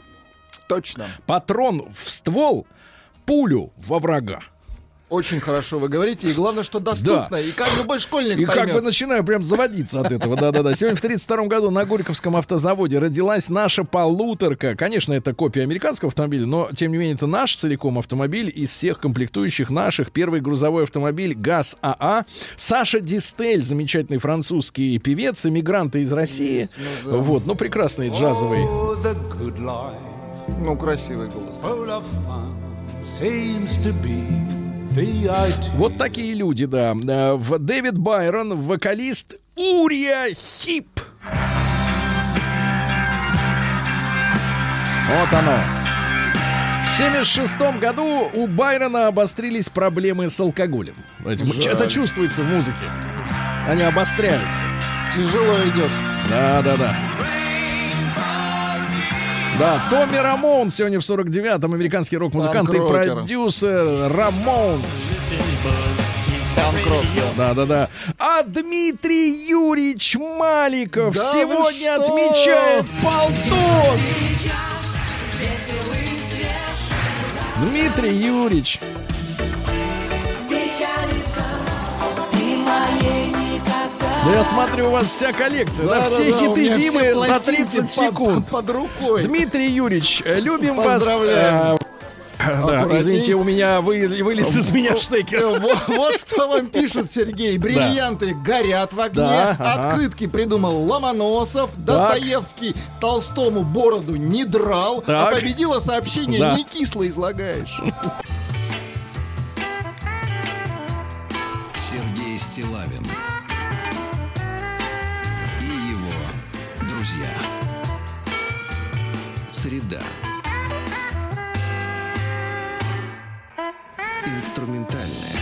Точно. Патрон в ствол, пулю во врага. Очень хорошо вы говорите, и главное, что доступно, Да. и как любой школьник И как поймет. бы начинаю прям заводиться от этого. Да-да-да. Сегодня в 32 году на Горьковском автозаводе родилась наша полуторка. Конечно, это копия американского автомобиля, но, тем не менее, это наш целиком автомобиль из всех комплектующих наших. Первый грузовой автомобиль ГАЗ АА. Саша Дистель, замечательный французский певец, иммигрант из России. Вот, ну, прекрасный джазовый. Oh, Ну, красивый голос. Вот такие люди, да. Э, В Дэвид Байрон, вокалист Урия Хип. Вот оно. В 76 году у Байрона обострились проблемы с алкоголем. Жаль. Это чувствуется в музыке. Они обостряются. Тяжело идет. Да, да, да. Да, Томми Рамон сегодня в 49-м, американский рок-музыкант и продюсер Рамонс. Панк-рок, да. Да, да, да. А Дмитрий Юрьевич Маликов Да сегодня отмечает полтос. Дмитрий Юрьевич. Да я смотрю, у вас вся коллекция, да, Да, все да, да, хиты Димы за пластинки 30 под- секунд. Под, под рукой. Дмитрий Юрьевич, э, любим вас. Поздравляем. э, Да, извините, у меня вы, вылез из меня штекер. Э, Вот, вот что вам пишут, Сергей. Бриллианты горят в огне. Да, ага. Открытки придумал Ломоносов. Достоевский Толстому бороду не драл. Так. А победило сообщение Да. «Не кисло излагаешь». Среда. Инструментальная.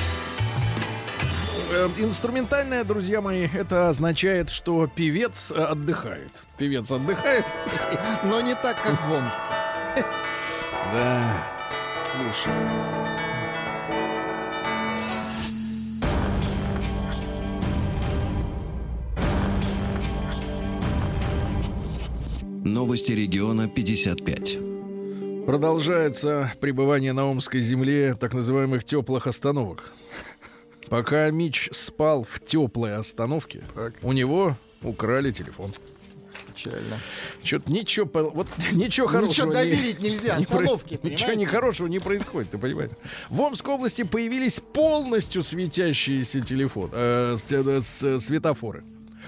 Э, Инструментальное, друзья мои, это означает, что певец э, отдыхает. Певец отдыхает. Но не так, как в Омске. Да. Лучше. Новости региона 55. Продолжается пребывание на Омской земле так называемых теплых остановок. Пока Мич спал в теплой остановке, Так. у него украли телефон. Печально. Что-то ничего, по- вот ничего хорошего. Ничего не- доверить нельзя, не про- остановки, Ничего понимаете? нехорошего не происходит, ты понимаешь? В Омской области появились полностью светящиеся телефон, э, с- э, с- светофоры.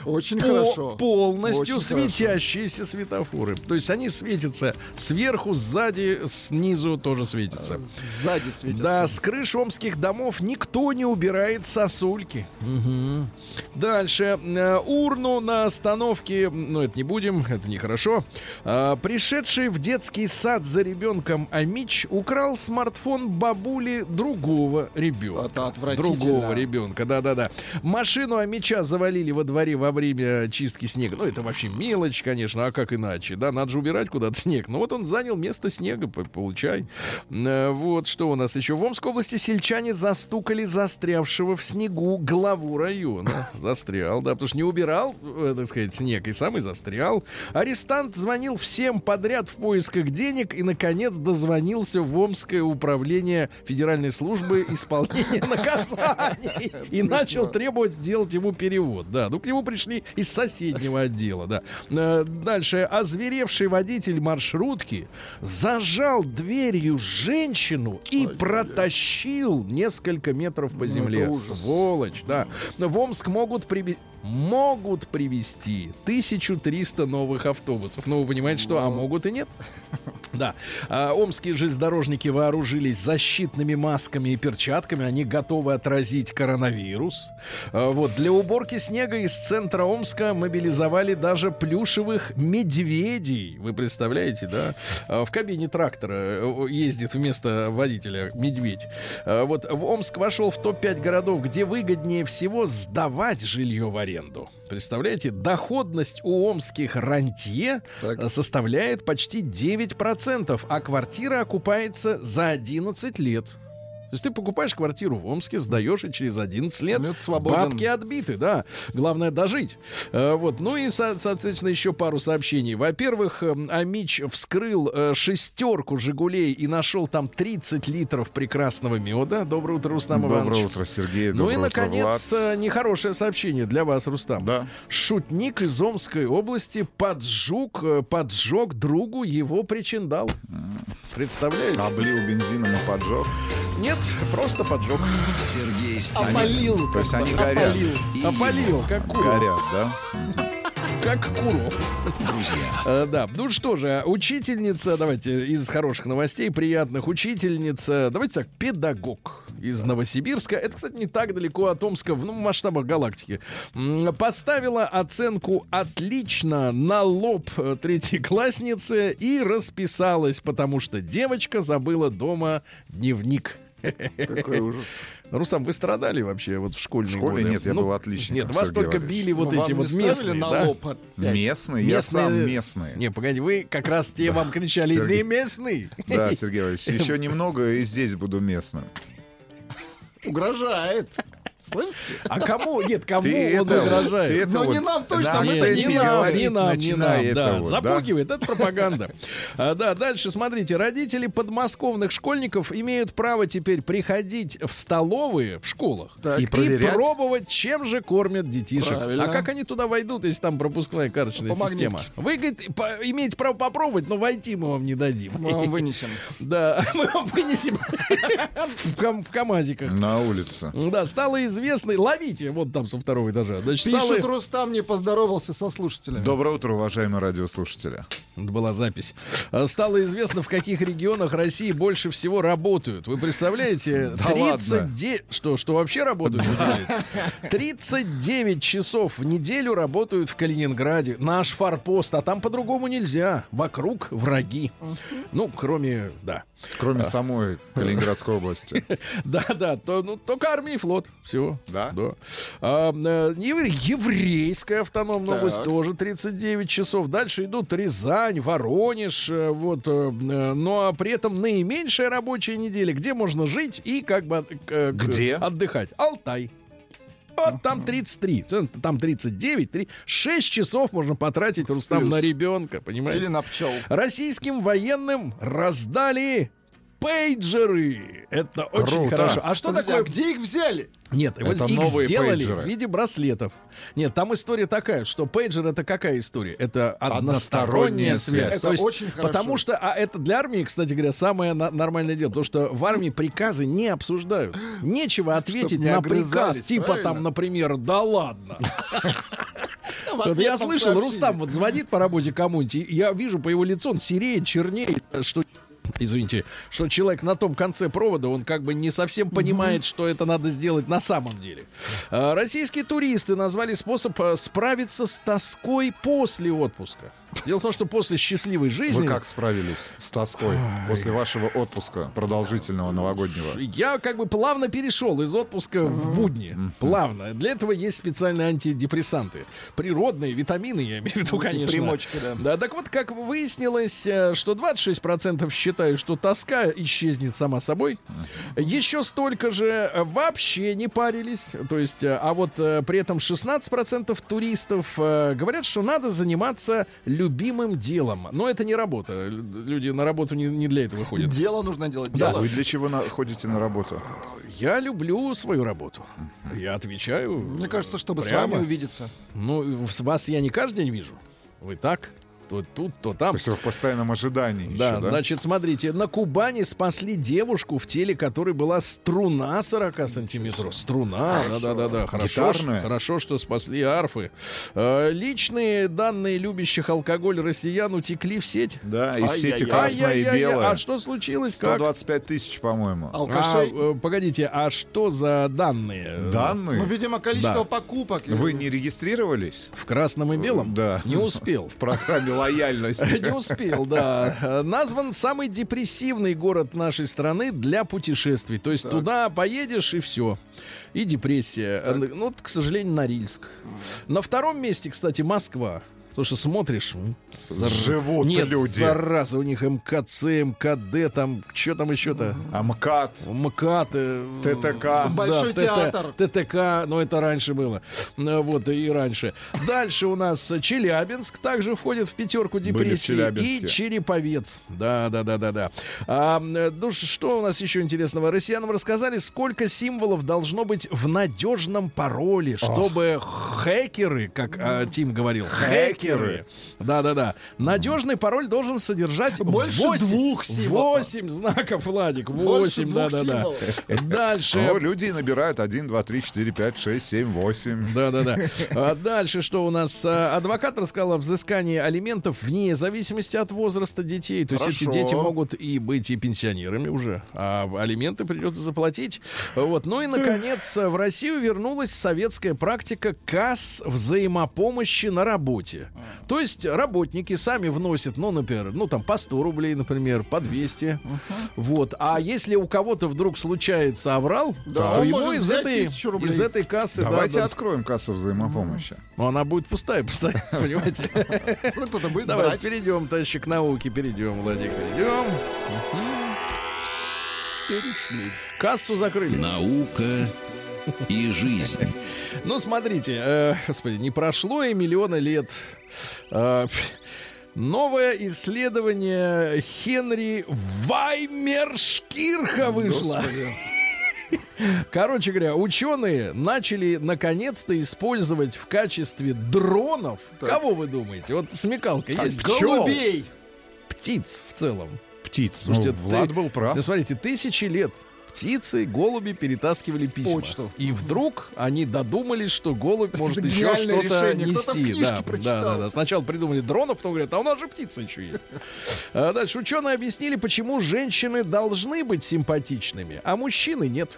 Очень По- хорошо. Полностью Очень хорошо. светящиеся светофоры. То есть они светятся сверху, сзади, снизу тоже светятся. Сзади светятся. Да, с крыш омских домов никто не убирает сосульки. Мгм. Дальше. Э, Урну на остановке, ну это не будем, это нехорошо. А, Пришедший в детский сад за ребенком Амич украл смартфон бабули другого ребенка. Это отвратительно. Другого ребенка, да-да-да. Машину Амича завалили во дворе во время чистки снега. Ну, это вообще мелочь, конечно, а как иначе? Да, надо же убирать куда-то снег. Ну, вот он занял место снега, по- получай. Э, Вот, что у нас еще? В Омской области сельчане застукали застрявшего в снегу главу района. Застрял, да, потому что не убирал, э, так сказать, снег, и сам и застрял. Арестант звонил всем подряд в поисках денег и, наконец, дозвонился в Омское управление Федеральной службы исполнения наказаний и начал требовать делать ему перевод. Да, ну к нему пришли из соседнего отдела, да. Э, Дальше. Озверевший водитель маршрутки зажал дверью женщину и протащил несколько метров по земле. это ужас. Сволочь, да. В Омск могут привезти могут привезти 1300 новых автобусов. Ну, вы понимаете, что, а могут и нет. Да. А, омские железнодорожники вооружились защитными масками и перчатками. Они готовы отразить коронавирус. А, вот. Для уборки снега из центра Омска мобилизовали даже плюшевых медведей. Вы представляете, да? А, в кабине трактора э, ездит вместо водителя медведь. А, вот в Омск вошел в топ-5 городов, где выгоднее всего сдавать жилье в аренду. Представляете, доходность у омских рантье Так. э, составляет почти 9%, а квартира окупается за 11 лет. То есть ты покупаешь квартиру в Омске, сдаешь и через 11 лет Ну, свободен. бабки отбиты, да. Главное дожить. Э, вот. Ну и, со- соответственно, еще пару сообщений. Во-первых, э, Амич вскрыл э, шестерку «Жигулей» и нашел там 30 литров прекрасного меда. Доброе утро, Рустам Доброе Иванович. утро, Сергей. Ну и, Доброе наконец, Влад. э, нехорошее сообщение для вас, Рустам. Да. Шутник из Омской области поджег, поджег другу его причиндал. Представляете? Облил бензином и поджег. Нет, просто поджег. Сергей Стилавин Опалил. То есть они горят. опалил. Опалил, как куру. Горят, да? Как куру. Друзья. Э, Да, ну что же, учительница, давайте из хороших новостей, приятных, учительница, давайте так, педагог из Новосибирска, это, кстати, не так далеко от Омска, в ну, масштабах галактики, поставила оценку «отлично» на лоб э, третьеклассницы и расписалась, потому что девочка забыла дома дневник. Какой ужас. Рустам, вы страдали вообще вот в школьные В школе годы? нет, я Ну, был отличником, Нет, вас Сергей только Валерьевич. били вот Ну, эти вам вот местные, на да? лоб опять? Местный? Я Местные- сам местный. Не, погоди, вы как раз те вам кричали Сергей. «не местный». Да, Сергей Валерьевич, еще немного и здесь буду местным. Угрожает. Слышите? А кому? Нет, кому Ты он это, угрожает? ты это Но вот не нам точно, нам это не не нам, говори, не нам, не нам, это да. вот, да? Запугивает, это пропаганда. А, Да, дальше, смотрите, родители подмосковных школьников имеют право теперь приходить в столовые в школах Так. И и пробовать, чем же кормят детишек. Правильно. А как они туда войдут, если там пропускная карточная По магнитке. система? Вы, говорит, по- имеете право попробовать, но войти мы вам не дадим. Мы вам вынесем. Да, мы вам вынесем в кам- в КамАЗиках. На улице. Да, стало известной. Ловите, вот там со второго этажа. Значит, стало- Пишет Рустам, не поздоровался со слушателями. Доброе утро, уважаемые радиослушатели. Это была запись. А, Стало известно, в каких регионах России больше всего работают. Вы представляете? Да ладно. 39... Что, что вообще работают? вы думаете? 39 часов в неделю работают в Калининграде. Наш форпост. А там по-другому нельзя. Вокруг враги. Ну, кроме... Да. Кроме самой Калининградской области. Да, да, то, ну, только армия и флот. Все. Да? Да. А, э, евре- еврейская автономная Так. область тоже 39 часов. Дальше идут Рязань, Воронеж. э, Вот, э, но при этом наименьшая рабочая неделя, где можно жить и как бы Где? отдыхать. Алтай. Вот там 33, там 39, 3, 6 часов можно потратить, Рустам, Плюс. на ребенка, понимаете? Или на пчел. Российским военным раздали пейджеры. Это очень Круто. хорошо. А что Подожди, такое? а где их взяли? Нет, Это их новые сделали пейджеры. в виде браслетов. Нет, там история такая, что пейджер это какая история? Это односторонняя, Односторонняя связь. связь. То Это есть, очень хорошо. Потому что, а это для армии, кстати говоря, самое на- нормальное дело, потому что в армии приказы не обсуждаются. Нечего ответить не на приказ, типа правильно? там, например, да ладно. В Вот я слышал, сообщении. Рустам вот звонит по работе кому-нибудь, и я вижу по его лицу, он сереет, чернеет, что Извините, что человек на том конце провода, он как бы не совсем понимает, что это надо сделать на самом деле. А, Российские туристы назвали способ а, справиться с тоской после отпуска. Дело в том, что после счастливой жизни... Вы как справились с тоской после вашего отпуска продолжительного новогоднего? Я как бы плавно перешел из отпуска в будни. Плавно. Для этого есть специальные антидепрессанты. Природные, витамины, я имею в виду, конечно. примочки, да. Да, так вот, как выяснилось, э, что 26% считают, что тоска исчезнет сама собой. Еще столько же э, вообще не парились. То есть, э, а вот при этом 16% туристов говорят, что надо заниматься любимым делом. Но это не работа. Лю- Люди на работу не, не для этого ходят. Дело нужно делать. Да. Дело. Вы для чего на- ходите на работу? Я люблю свою работу. Я отвечаю. Мне кажется, чтобы с Прямо. вами увидеться. Ну, с вас я не каждый день вижу. Вы так, то тут, то там. То есть в постоянном ожидании Да, еще, да? значит, смотрите, на Кубани спасли девушку, в теле которой была струна 40 сантиметров. Струна, да-да-да, хорошо. Гитарная? Хорошо, что спасли арфы. Э, личные данные любящих алкоголь россиян утекли в сеть. Да, из сети красное и белое. А что случилось? Как? 125 тысяч, по-моему. А, Алкашей. э, погодите, а что за данные? Данные? Ну, видимо, количество Да. покупок. Вы не регистрировались В красном и белом? Да. Не успел. в программе лояльности? Не успел, да. Назван самый депрессивный город нашей страны для путешествий. То есть туда поедешь и все. И депрессия. Э, Ну, вот, к сожалению, Норильск. На втором месте, кстати, Москва. Потому что смотришь... Живут Нет, люди. зараза, у них МКЦ, МКД, там, что там еще-то? А МКАД, МКАТ, э, ТТК. Большой ТТ театр. ТТК, но это раньше было. Э, Вот, и раньше. Дальше у нас Челябинск также входит в пятерку депрессии. И Череповец. Да, да, да, да, да. А, ну, что у нас еще интересного? Россиянам рассказали, сколько символов должно быть в надежном пароле, чтобы хакеры, как а, Тим говорил, хакеры. Да, да, да. Надежный пароль должен содержать Больше 8, двух символов. 8 знаков, Владик. Больше 8, да, двух да, да. символов. Дальше. О, люди набирают 1, 2, 3, 4, 5, 6, 7, 8. Да, да, да. А дальше что у нас? А, Адвокат рассказал о взыскании алиментов вне зависимости от возраста детей. То есть эти Хорошо. дети могут и быть и пенсионерами уже, а алименты придется заплатить. Вот. Ну и, наконец, в Россию вернулась советская практика касс взаимопомощи на работе. То есть работники сами вносят, ну, например, ну, там, по 100 рублей, например, по 200. Вот. А если у кого-то вдруг случается аврал, Да, то он ему из этой, 1000 рублей. из этой кассы... да, Давайте да, откроем кассу взаимопомощи. но она будет пустая, постоянно, понимаете? Если кто-то будет Давайте перейдем, товарищи, к науке. Перейдем, Владик, перейдем. Кассу закрыли. Наука и жизнь. Ну, смотрите, э, господи, не прошло и миллиона лет. Э, Новое исследование Хенри Ваймершкирха вышло. Короче говоря, ученые начали наконец-то использовать в качестве дронов. Кого вы думаете? Вот смекалка есть. Голубей. Птиц в целом. Птиц. Слушайте, ну, Влад ты- был прав. Ну, смотрите, тысячи лет птицы, голуби перетаскивали письма. Почту. И вдруг они додумались, что голубь может Это еще что-то нести. Да, да, да, да. Сначала придумали дронов, потом говорят, а у нас же птица еще есть. А дальше ученые объяснили, почему женщины должны быть симпатичными, а мужчины нет.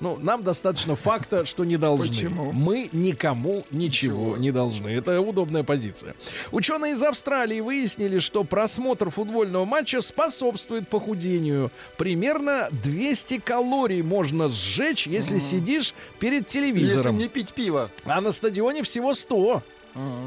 Ну, нам достаточно факта, что не должны. Почему? Мы никому ничего не должны. Это удобная позиция. Ученые из Австралии выяснили, что просмотр футбольного матча способствует похудению. Примерно 200 калорий можно сжечь, если сидишь перед Если телевизором. не пить пиво. А на стадионе всего 100.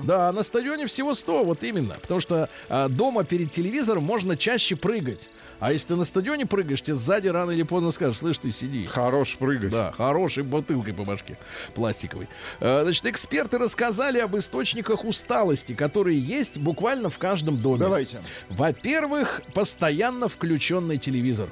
Да, на стадионе всего 100, вот именно. Потому что а, дома перед телевизором можно чаще прыгать. А если ты на стадионе прыгаешь, тебе сзади рано или поздно скажут, слышь, ты сиди. Хорош прыгать. Да, хорошей бутылкой по башке, пластиковой. Э, Значит, эксперты рассказали об источниках усталости, которые есть буквально в каждом доме. Давайте. Во-первых, постоянно включенный телевизор.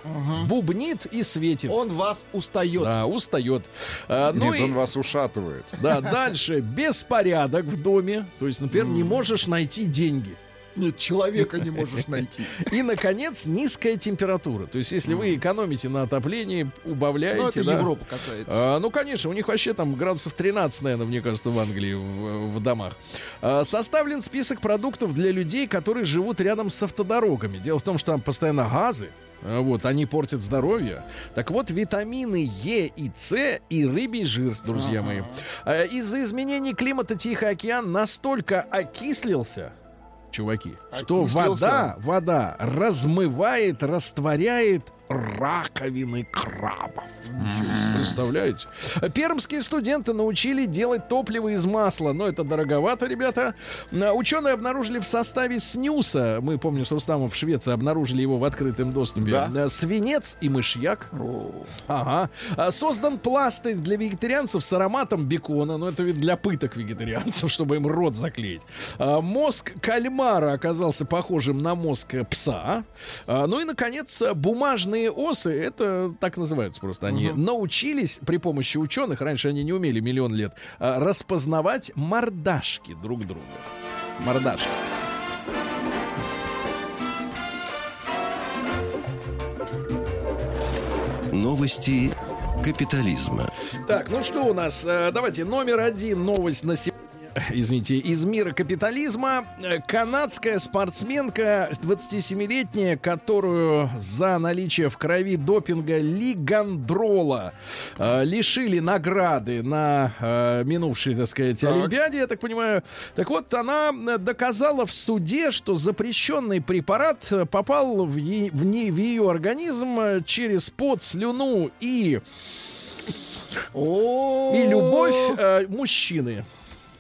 Бубнит и светит. Он вас устает. Да, устает. А, ну Нет, и- он вас ушатывает. да, дальше беспорядок в доме. То есть, например, не можешь найти деньги. Нет, человека не можешь найти. И, наконец, низкая температура. То есть, если вы экономите на отоплении, убавляете. Ну, это да. Европа касается. А, ну, конечно, у них вообще там градусов 13, наверное, мне кажется, в Англии в, в домах. А, составлен список продуктов для людей, которые живут рядом с автодорогами. Дело в том, что там постоянно газы. а, Вот, они портят здоровье. Так вот, витамины Е и С и рыбий жир, друзья мои. А, Из-за изменений климата Тихий океан настолько окислился, чуваки, что Окислился? вода, вода размывает, растворяет раковины крабов. Представляете? Пермские студенты научили делать топливо из масла, но это дороговато, ребята. А, Ученые обнаружили в составе снюса, мы помним, с Рустамом в Швеции обнаружили его в открытом доступе, Да. а, свинец и мышьяк. Ага. А, Создан пластырь для вегетарианцев с ароматом бекона. Ну, это ведь для пыток вегетарианцев, чтобы им рот заклеить. Мозг кальмара оказался похожим на мозг пса. Ну и, наконец, э, бумажные осы, это так называются просто. Они научились при помощи ученых, раньше они не умели миллион лет, а, распознавать мордашки друг друга. Мордашки. Новости капитализма. Так, ну что у нас? Э, Давайте номер один новость на сегодня. Извините, из мира капитализма. Э, Канадская спортсменка 27-летняя, которую за наличие в крови допинга лигандрола э, лишили награды на э, минувшей, так сказать, Олимпиаде, я так понимаю. Так вот, она э, доказала в суде, что запрещенный препарат э, попал в, е- в, не- в ее организм через пот, слюну и и любовь э, мужчины.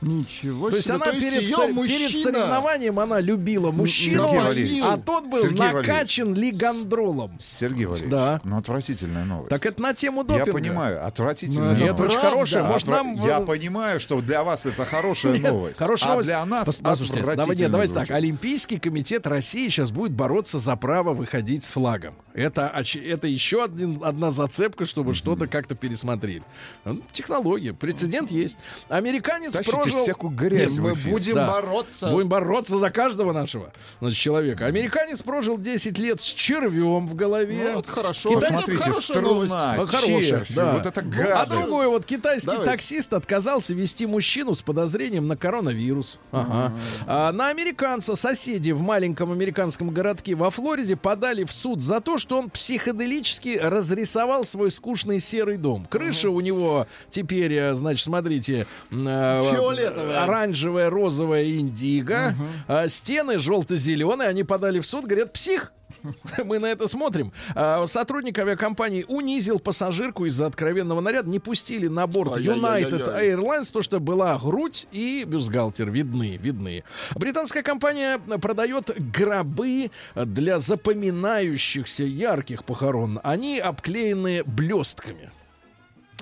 Ничего То есть она перед, её со- перед мужчина соревнованием она любила мужчину, Сергей а- Валерьевич. а тот был Сергей Валерьевич. накачан лигандролом. Сергей Валерьевич, Да. ну отвратительная новость. Так это на тему я допинга. понимаю, отвратительная Ну, это новость. очень правда. хорошая. Может, Отвра- нам... Я э, понимаю, что для вас это хорошая Нет, новость. Хорошая а новость. для нас Пос- послушайте, давай, нет, отвратительно давайте так. Олимпийский комитет России сейчас будет бороться за право выходить с флагом. Это, это еще один, одна зацепка, чтобы что-то как-то пересмотреть. Ну, Технология. Прецедент есть. Американец Тащите прожил... всякую грязь Нет, мы эфир. будем Да. бороться. Будем бороться за каждого нашего значит, человека. Американец прожил 10 лет с червем в голове. Ну, это хорошо. Китайец- Посмотрите, Хорошая новость. струна, А, хорошая, червь, да. вот это А гадость. другой вот китайский Давайте. таксист отказался вести мужчину с подозрением на коронавирус. Ага. А на американца соседи в маленьком американском городке во Флориде подали в суд за то, что он психоделически разрисовал свой скучный серый дом. Крыша у него теперь, э, значит, смотрите, э, Фиолетовая. оранжевая, розовая, индиго. А стены желто-зеленые. Они подали в суд, говорят, псих. Мы на это смотрим. А, Сотрудник авиакомпании унизил пассажирку из-за откровенного наряда. Не пустили на борт. United Airlines, потому что была грудь и бюстгальтер. Видны, видны. Британская компания продает гробы для запоминающихся ярких похорон. Они обклеены блестками.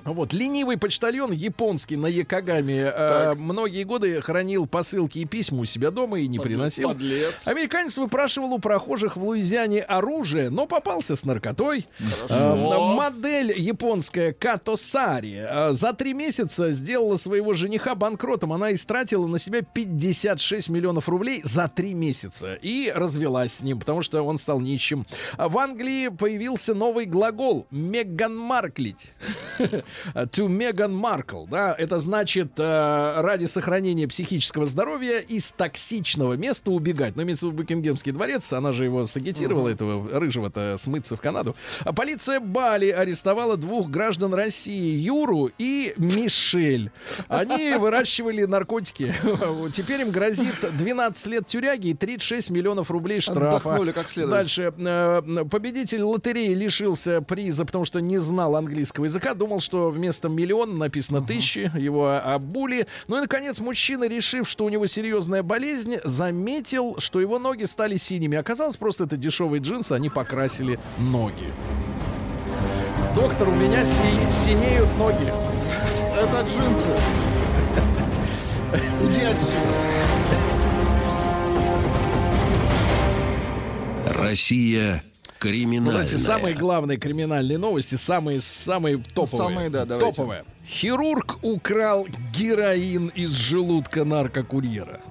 Вот, ленивый почтальон японский на Якогаме э, многие годы хранил посылки и письма у себя дома и не приносил. Подлец. Американец выпрашивал у прохожих в Луизиане оружие, но попался с наркотой. Э, модель японская Катосари э, за три месяца сделала своего жениха банкротом. Она истратила на себя 56 миллионов рублей за три месяца и развелась с ним, потому что он стал нищим. А В Англии появился новый глагол «меган марклить». to Меган Маркл, да, это значит э, ради сохранения психического здоровья из токсичного места убегать. Но имеется в виду Букингемский дворец, она же его сагитировала, этого рыжего-то, смыться в Канаду. А полиция Бали арестовала двух граждан России, Юру и Мишель. Они выращивали наркотики. Теперь им грозит 12 лет тюряги и 36 миллионов рублей штрафа. Отдохнули как следует. Дальше. э, Победитель лотереи лишился приза, потому что не знал английского языка. Думал, что вместо миллиона написано тысячи. Его обули. Ну и, наконец, мужчина, решив, что у него серьезная болезнь, заметил, что его ноги стали синими. Оказалось, просто это дешевые джинсы, они покрасили ноги. Доктор, у меня си- синеют ноги. Это джинсы. Иди отсюда. Россия криминальная. Давайте самые главные криминальные новости, самые самые топовые. Самые, да, давайте. Топовые. Хирург украл героин из желудка наркокурьера.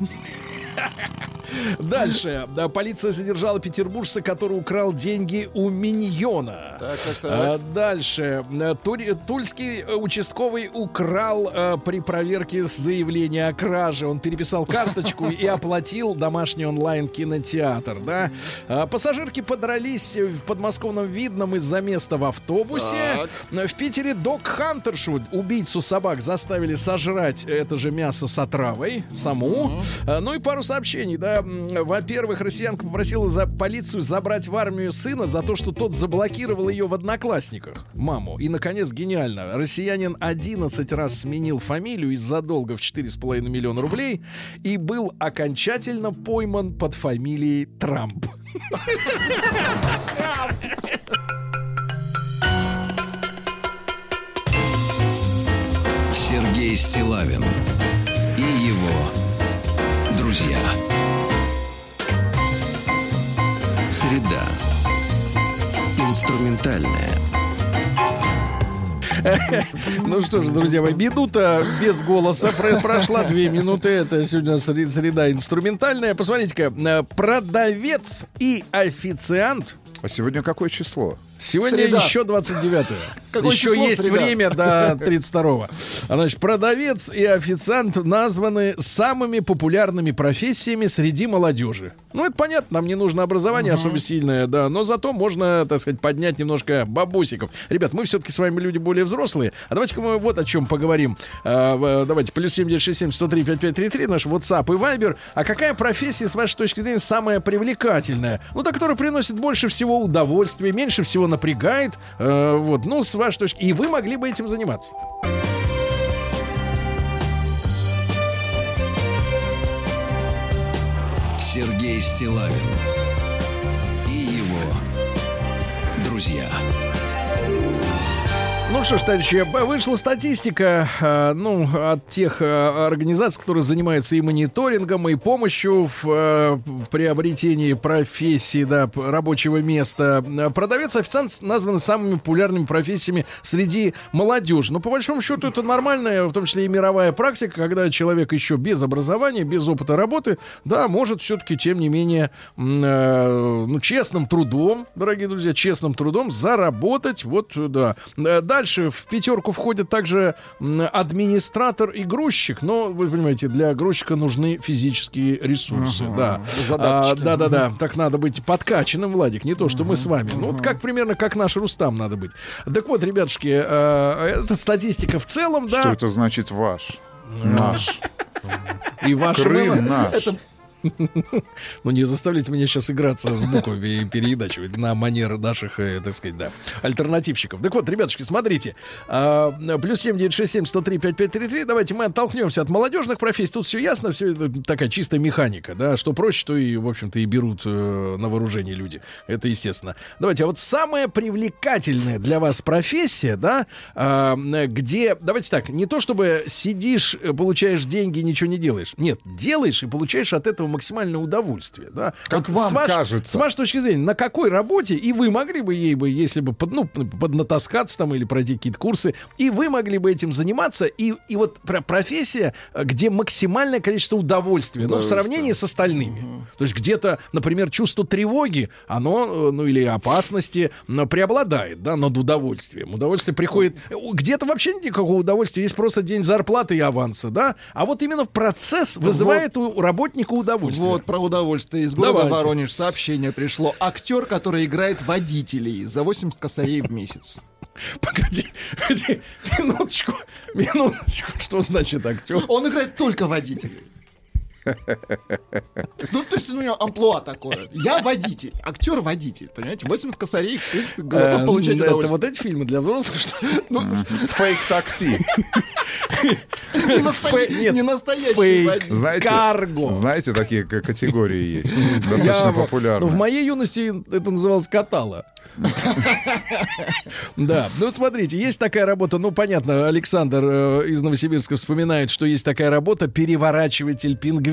Дальше. Да, полиция задержала петербуржца, который украл деньги у миньона. Так, так, так. А, дальше. А, Тури- Тульский э, участковый украл э, при проверке заявления о краже. Он переписал карточку и оплатил домашний онлайн-кинотеатр. Да? А, Пассажирки подрались в подмосковном Видном из-за места в автобусе. В Питере Док Хантершу, убийцу собак, заставили сожрать это же мясо с отравой саму. А, Ну и пару сообщений, да. Во-первых, россиянка попросила за полицию забрать в армию сына за то, что тот заблокировал ее в Одноклассниках, маму. И, наконец, гениально. Россиянин 11 раз сменил фамилию из-за долга в 4,5 миллиона рублей и был окончательно пойман под фамилией Трамп. Сергей Стилавин друзья. Среда. Инструментальная. Ну что ж, друзья мои, минута без голоса про- прошла, две минуты. Это сегодня сре- среда инструментальная. Посмотрите-ка, э, продавец и официант А сегодня какое число? Сегодня Среда. еще 29 Какое Еще число есть среда? время до 32-го. А, Значит, продавец и официант названы самыми популярными профессиями среди молодежи. Ну, это понятно, нам не нужно образование особо сильное, да, но зато можно, так сказать, поднять немножко бабусиков. Ребят, мы все-таки с вами люди более взрослые, а давайте-ка мы вот о чем поговорим. А, давайте, плюс 7967 103 5533, наш WhatsApp и Viber. А какая профессия, с вашей точки зрения, самая привлекательная? Ну, та, которая приносит больше всего удовольствия, меньше всего напрягает. Э, вот, ну, с вашей точки. И вы могли бы этим заниматься. Сергей Стилавин и его друзья. Ну что ж, товарищи, вышла статистика, э, ну, от тех э, организаций, которые занимаются и мониторингом, и помощью в э, приобретении профессии, да, рабочего места. Э, Продавец, официант названы самыми популярными профессиями среди молодежи. Но по большому счету это нормальная, в том числе и мировая практика, когда человек еще без образования, без опыта работы, да, может все-таки, тем не менее, ну, честным трудом, дорогие друзья, честным трудом заработать, вот, э, да. Дальше в пятерку входит также администратор и грузчик, но, вы понимаете, для грузчика нужны физические ресурсы, да. А, задаточки. Да-да-да, так надо быть подкачанным, Владик, не то, что мы с вами. Ну, вот как примерно, как наш Рустам надо быть. Так вот, ребятушки, э, это статистика в целом, да. Что это значит ваш? Наш. И ваша Крым наш. Ну, не заставляйте меня сейчас играться с буквами и переиначивать на манер наших, э, так сказать, да, альтернативщиков. Так вот, ребятушки, смотрите. А, плюс 7967 103 5533. Давайте мы оттолкнемся от молодежных профессий. Тут все ясно, все это такая чистая механика, да. Что проще, то и, в общем-то, и берут э, на вооружение люди. Это естественно. Давайте, а вот самая привлекательная для вас профессия, да, а, где, давайте так, не то чтобы сидишь, э, получаешь деньги, ничего не делаешь. Нет, делаешь и получаешь от этого максимальное удовольствие, да. Как вам с ваш- кажется. С вашей точки зрения, на какой работе, и вы могли бы ей бы, если бы под, ну, поднатаскаться там или пройти какие-то курсы, и вы могли бы этим заниматься, и, и вот про- профессия, где максимальное количество удовольствия, ну, в сравнении с остальными. То есть где-то, например, чувство тревоги, оно, э, ну, или опасности но преобладает, да, над удовольствием. Удовольствие приходит... Где-то вообще никакого удовольствия, есть просто день зарплаты и аванса, да, а вот именно процесс вызывает у работника удовольствие. Вот про удовольствие. Из города Давайте. Воронеж сообщение пришло. Актер, который играет водителей за 80 косарей в месяц. Погоди, погоди, минуточку, минуточку. Что значит актер? Он играет только водителей. Ну, то есть у него амплуа такое. Я водитель, актер-водитель, понимаете? 80 косарей, в принципе, готов получать Э, Это удовольствие. вот эти фильмы для взрослых, что? Ну, Фейк-такси. не, настоящий водитель. Карго. знаете, такие категории есть. Достаточно популярны. Ну, в моей юности это называлось катала. Да, ну вот смотрите, есть такая работа, ну понятно, Александр э, из Новосибирска вспоминает, что есть такая работа переворачиватель пингвинов.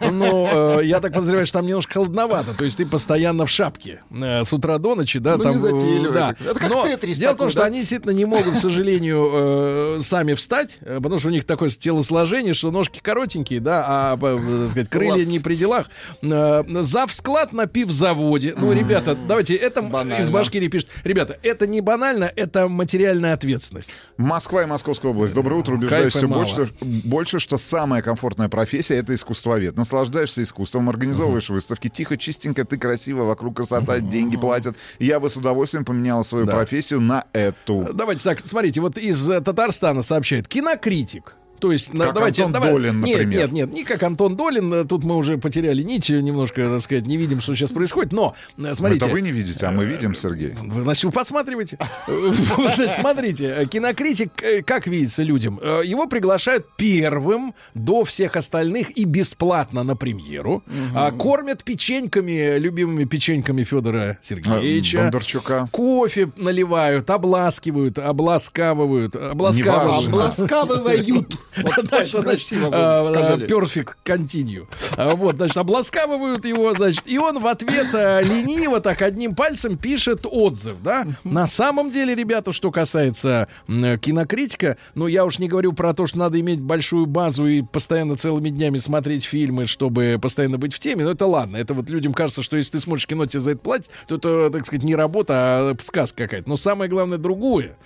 Но э, я так подозреваю, что там немножко холодновато, то есть ты постоянно в шапке э, с утра до ночи, да, Ну, там. не э, да. это. Как Но Тетрис Дело в том, такой, что да? они действительно не могут, к сожалению, э, сами встать, э, потому что у них такое телосложение, что ножки коротенькие, да, а, э, так сказать, крылья не при делах. Э, Зав склад на пивзаводе. Ну, ребята, давайте, это Банально. из Башкирии пишет. Ребята, это не банально, это материальная ответственность. Москва и Московская область. Доброе утро. Убеждаюсь Кайфа все мало. больше, больше, что самая комфортная профессия — это искусствовед. Наслаждаешься искусством, организовываешь выставки. Тихо, чистенько, ты красиво, вокруг красота, деньги платят. Я бы с удовольствием поменяла свою профессию на эту. Давайте так, смотрите, вот из э, Татарстана сообщает кинокритик. То есть, на- Как давайте, Антон давай- Долин, нет, например. Нет, нет, не как Антон Долин. э, Тут мы уже потеряли нить, э, немножко, так сказать, не видим, что сейчас происходит. Но, э, смотрите. Это вы не видите, а мы видим, Сергей. Вы, Значит, вы подсматриваете. Значит, смотрите, э, кинокритик, э, как видится людям, э, его приглашают первым до всех остальных и бесплатно на премьеру. А, Кормят печеньками, любимыми печеньками Федора Сергеевича. А, Бондарчука. Кофе наливают, обласкивают, обласкавывают, обласкавывают. Обласкавывают. Вот Да, очень это, значит, красиво а, сказали. Perfect continue. А, Вот, значит, обласкавывают его, значит, и он в ответ а, лениво так одним пальцем пишет отзыв, да? На самом деле, ребята, что касается кинокритика, ну, я уж не говорю про то, что надо иметь большую базу и постоянно целыми днями смотреть фильмы, чтобы постоянно быть в теме, но это ладно. Это вот людям кажется, что если ты смотришь кино, тебе за это платят, то это, так сказать, не работа, а сказка какая-то. Но самое главное другое,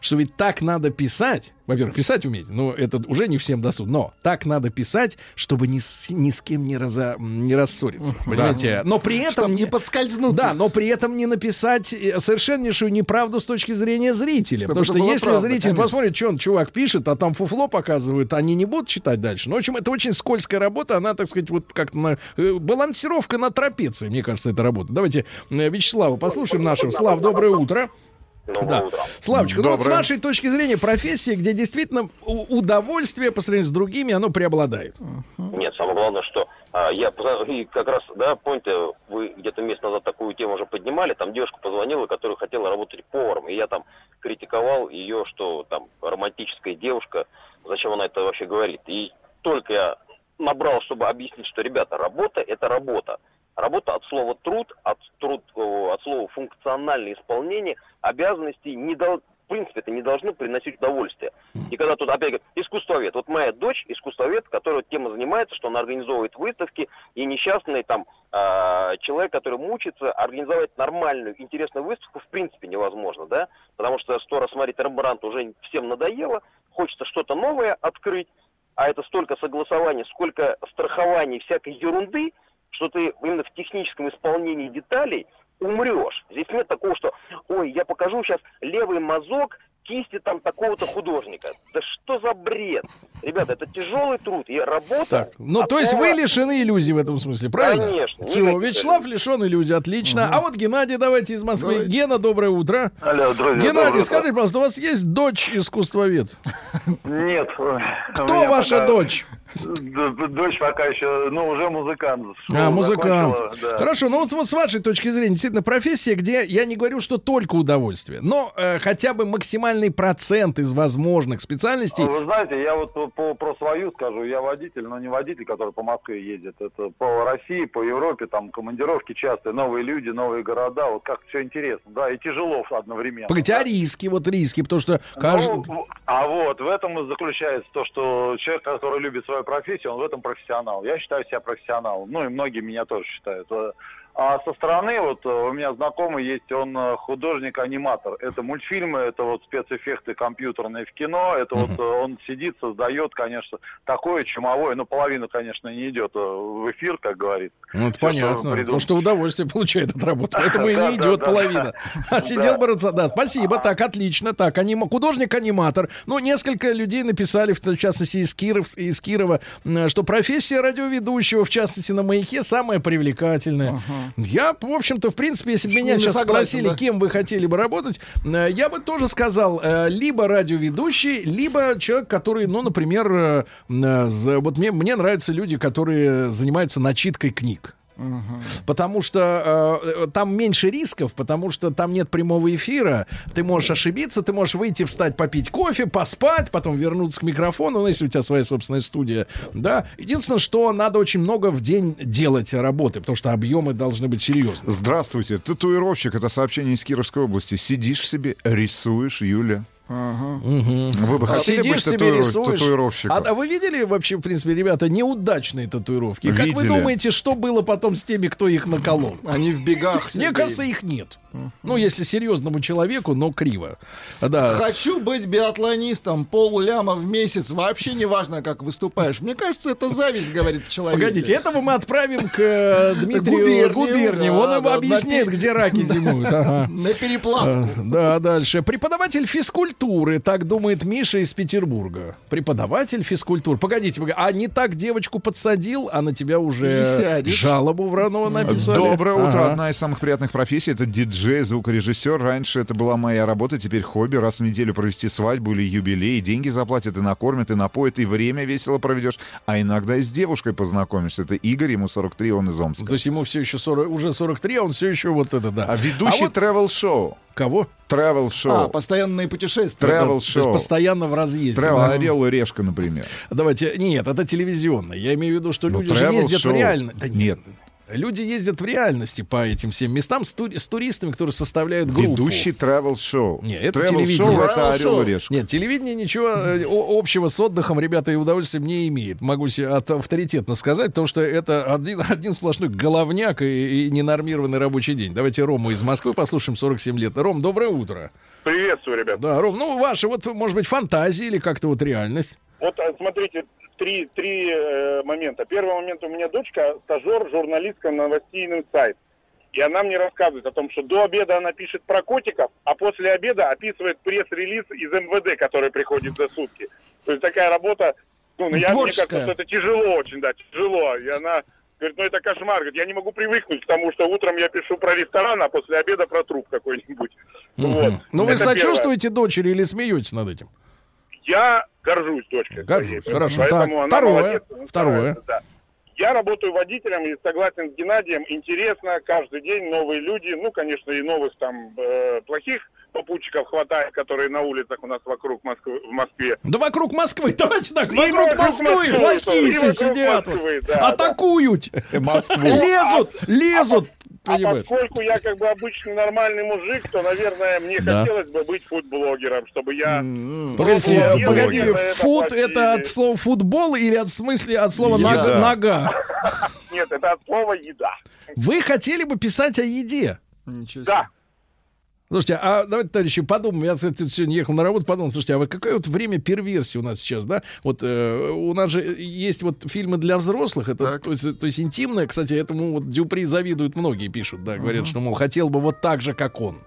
что ведь так надо писать, во-первых, писать уметь, ну, это уже не всем доступно, но так надо писать, чтобы ни с, ни с кем не, разо, не рассориться, понимаете? Но при этом... Чтобы не подскользнуться. Да, но при этом не написать э, совершеннейшую неправду с точки зрения зрителя. Чтобы Потому что если правда, зритель конечно. посмотрит, что он, чувак, пишет, а там фуфло показывают, они не будут читать дальше. Ну, в общем, это очень скользкая работа, она, так сказать, вот как на... э, балансировка на трапеции, мне кажется, это работа. Давайте э, Вячеслава послушаем нашего. Слав, доброе утро. Да. Славочка, ну вот с Доброе. вашей точки зрения профессия, где действительно у- удовольствие по сравнению с другими, оно преобладает. Нет, самое главное, что А, я и как раз, да, помните, вы где-то месяц назад такую тему уже поднимали, там девушка позвонила, которая хотела работать поваром, и я там критиковал ее, что там романтическая девушка, зачем она это вообще говорит. И только я набрал, чтобы объяснить, что, ребята, работа – это работа. Работа от слова труд, от, труд, от слова функциональное исполнение обязанностей не дол- в принципе, это не должно приносить удовольствие. И когда тут опять говорят, искусствовед. Вот моя дочь искусствовед, которая тема занимается, что она организовывает выставки, и несчастный там а, человек, который мучится, организовать нормальную, интересную выставку в принципе невозможно, да? Потому что сто раз смотреть Рембрандт уже всем надоело, хочется что-то новое открыть, а это столько согласований, сколько страхований, всякой ерунды, что ты именно в техническом исполнении деталей умрешь. Здесь нет такого, что, ой, я покажу сейчас левый мазок кисти там такого-то художника. Да что за бред? Ребята, это тяжелый труд и работа. Так, ну, то есть вы лишены иллюзий в этом смысле, правильно? Конечно, Все, Вячеслав лишен иллюзий, отлично. А вот Геннадий, давайте из Москвы. Давайте. Гена, доброе утро. Алло, друзья. Геннадий, доброе скажите, пожалуйста, у вас есть дочь искусствовед? Нет. Кто ваша дочь? Дочь пока еще, ну, уже музыкант. А, музыкант. да. Хорошо, ну вот, вот с вашей точки зрения, действительно, профессия, где я не говорю, что только удовольствие, но э, хотя бы максимальный процент из возможных специальностей. Вы знаете, я вот по- про свою скажу. Я водитель, но не водитель, который по Москве ездит. Это по России, по Европе, там командировки частые, новые люди, новые города. Вот как все интересно, да, и тяжело одновременно. Погодите, да. а риски, вот риски, потому что каждый... Ну, а вот в этом и заключается то, что человек, который любит свою профессию, он в этом профессионал. Я считаю себя профессионалом. Ну и многие меня тоже считают. А со стороны, вот э, у меня знакомый есть, он э, художник-аниматор. Это мультфильмы, это вот спецэффекты компьютерные в кино. Это вот э, он сидит, создает, конечно, такое чумовое. Ну, половина, конечно, не идет в эфир, как говорится. Ну, это что понятно. придумал. Потому что удовольствие получает от работы. Поэтому и не идет половина. А сидел бороться. Да, спасибо. Так, отлично. Так, анима... художник-аниматор. Ну, несколько людей написали, в частности, из, Киров, из Кирова, что профессия радиоведущего, в частности, на маяке, самая привлекательная. Я, в общем-то, в принципе, если бы меня сейчас согласен, спросили, да. кем вы хотели бы работать, э, я бы тоже сказал, э, либо радиоведущий, либо человек, который, ну, например, э, вот мне, мне нравятся люди, которые занимаются начиткой книг. Потому что э, там меньше рисков, потому что там нет прямого эфира. Ты можешь ошибиться, ты можешь выйти, встать, попить кофе, поспать, потом вернуться к микрофону, ну, если у тебя своя собственная студия. Да. Единственное, что надо очень много в день делать работы, потому что объемы должны быть серьезные. Здравствуйте, татуировщик, это сообщение из Кировской области. Сидишь себе, рисуешь, Юля. Вы бы хотели быть Сидишь себе, татуиров- рисуешь. татуировщиком? А, а вы видели вообще, в принципе, ребята, неудачные татуировки? Как вы Видели. думаете, что было потом с теми, кто их наколол? Они в бегах. Мне кажется, их нет. Ну, если серьезному человеку, но криво. Да. Хочу быть биатлонистом, пол ляма в месяц, вообще не важно, как выступаешь. Мне кажется, это зависть, говорит в человеке. Погодите, этого мы отправим к э, Дмитрию Губерниеву, Губерниеву. Он да, объяснит, где раки зимуют. Ага. На переплавку. Э, Да, дальше. Преподаватель физкультуры, так думает Миша из Петербурга. Преподаватель физкультуры. Погодите, погодите, а не так девочку подсадил, а на тебя уже жалобу Вранова написали? Доброе утро. Ага. Одна из самых приятных профессий это диджей, звукорежиссер. Раньше это была моя работа, теперь хобби. Раз в неделю провести свадьбу или юбилей. Деньги заплатят, и накормят, и напоят, и время весело проведешь. А иногда и с девушкой познакомишься. Это Игорь, ему 43, он из Омска. То есть ему все еще 40, уже 43, а он все еще вот это, да. А ведущий вот travel-шоу. Кого? Travel-шоу. А, постоянные путешествия. Travel То есть постоянно в разъезде. Travel, да. Орел и Решка, например. Давайте, нет, это телевизионное. Я имею в виду, что Ну, люди же travel ездят в реальности. Да Нет. Люди ездят в реальности по этим всем местам с, тури- с туристами, которые составляют группу. Ведущий travel-шоу. Не, это Travel-шоу телевидение. это Орел и Решка. Нет, телевидение ничего э, общего с отдыхом, ребята, и удовольствием не имеет. Могу себе от- авторитетно сказать, потому что это один, один сплошной головняк и, и ненормированный рабочий день. Давайте Рому из Москвы послушаем, 47 лет. Ром, доброе утро. Приветствую, ребят. Да, Ром, ну ваши, вот, может быть, фантазии или как-то вот реальность. Вот а, смотрите, три, три э, момента. Первый момент, у меня дочка стажер журналистка на новостейный сайт. И она мне рассказывает о том, что до обеда она пишет про котиков, а после обеда описывает пресс-релиз из МВД, который приходит за сутки. То есть такая работа, ну, я, мне кажется, что это тяжело очень, да, тяжело. И она говорит, ну это кошмар. Говорит, я не могу привыкнуть к тому, что утром я пишу про ресторан, а после обеда про труп какой-нибудь. Вот. Ну вы Это первое. сочувствуете дочери или смеетесь над этим? Я горжусь дочкой. Горжусь, своей, хорошо. Поэтому Так, она второе, молодец, второе. да. Я работаю водителем и согласен с Геннадием, интересно, каждый день новые люди, ну, конечно, и новых там э, плохих попутчиков хватает, которые на улицах у нас вокруг Москвы, в Москве. Да вокруг Москвы, давайте так, И вокруг вокруг Москвы Москвы, плохие все сидят, Москвы, да, да. атакуют, Москву. лезут, лезут, А понимаешь? поскольку я как бы обычный нормальный мужик, то, наверное, мне Да. хотелось бы быть фудблогером, чтобы я... Погодите, Футбол. э, погоди, это фут это от слова футбол или от смысле от слова Еда. нога? нога? Нет, это от слова еда. Вы хотели бы писать о еде? Ничего себе. Да. Слушайте, а давайте, товарищи, подумаем. Я, кстати, сегодня ехал на работу, подумал, слушайте, а вот какое вот время перверсии у нас сейчас, да? Вот э, у нас же есть вот фильмы для взрослых, это то есть, то есть интимное, кстати, этому вот Дюпри завидуют многие, пишут, да, говорят, что, мол, хотел бы вот так же, как он.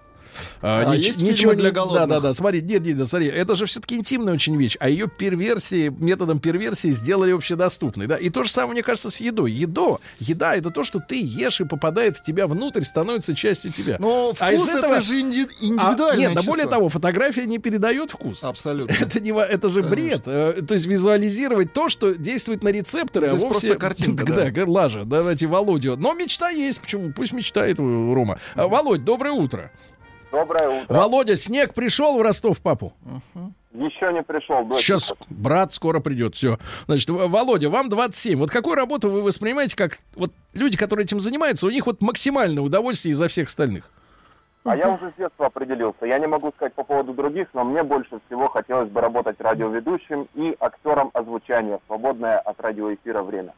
А нич- есть фильмы для голодных? Да, да, да. Смотри, нет, нет, нет, смотри, это же все-таки интимная очень вещь, а ее перверсии, методом перверсии сделали общедоступной, да. И то же самое, мне кажется, с едой. Едо, еда это то, что ты ешь и попадает в тебя внутрь, становится частью тебя. Но вкус А из этого- это же инди- А, индивидуальное нет, да чувство. более того, фотография не передает вкус. Абсолютно. Это, не, это же бред. Э, То есть визуализировать то, что действует на рецепторы, То а вовсе... просто картинка, Да, да. лажа. Давайте Володю. Но мечта есть. Почему? Пусть мечтает Рома. А, Володь, доброе утро. Доброе утро. Володя, снег пришел в Ростов, папу? Еще не пришел. дочь. Сейчас брат скоро придет. Все. Значит, Володя, вам 27. Вот какую работу вы воспринимаете как... Вот люди, которые этим занимаются, у них вот максимальное удовольствие изо всех остальных. А я уже с детства определился. Я не могу сказать по поводу других, но мне больше всего хотелось бы работать радиоведущим и актером озвучания, свободное от радиоэфира время.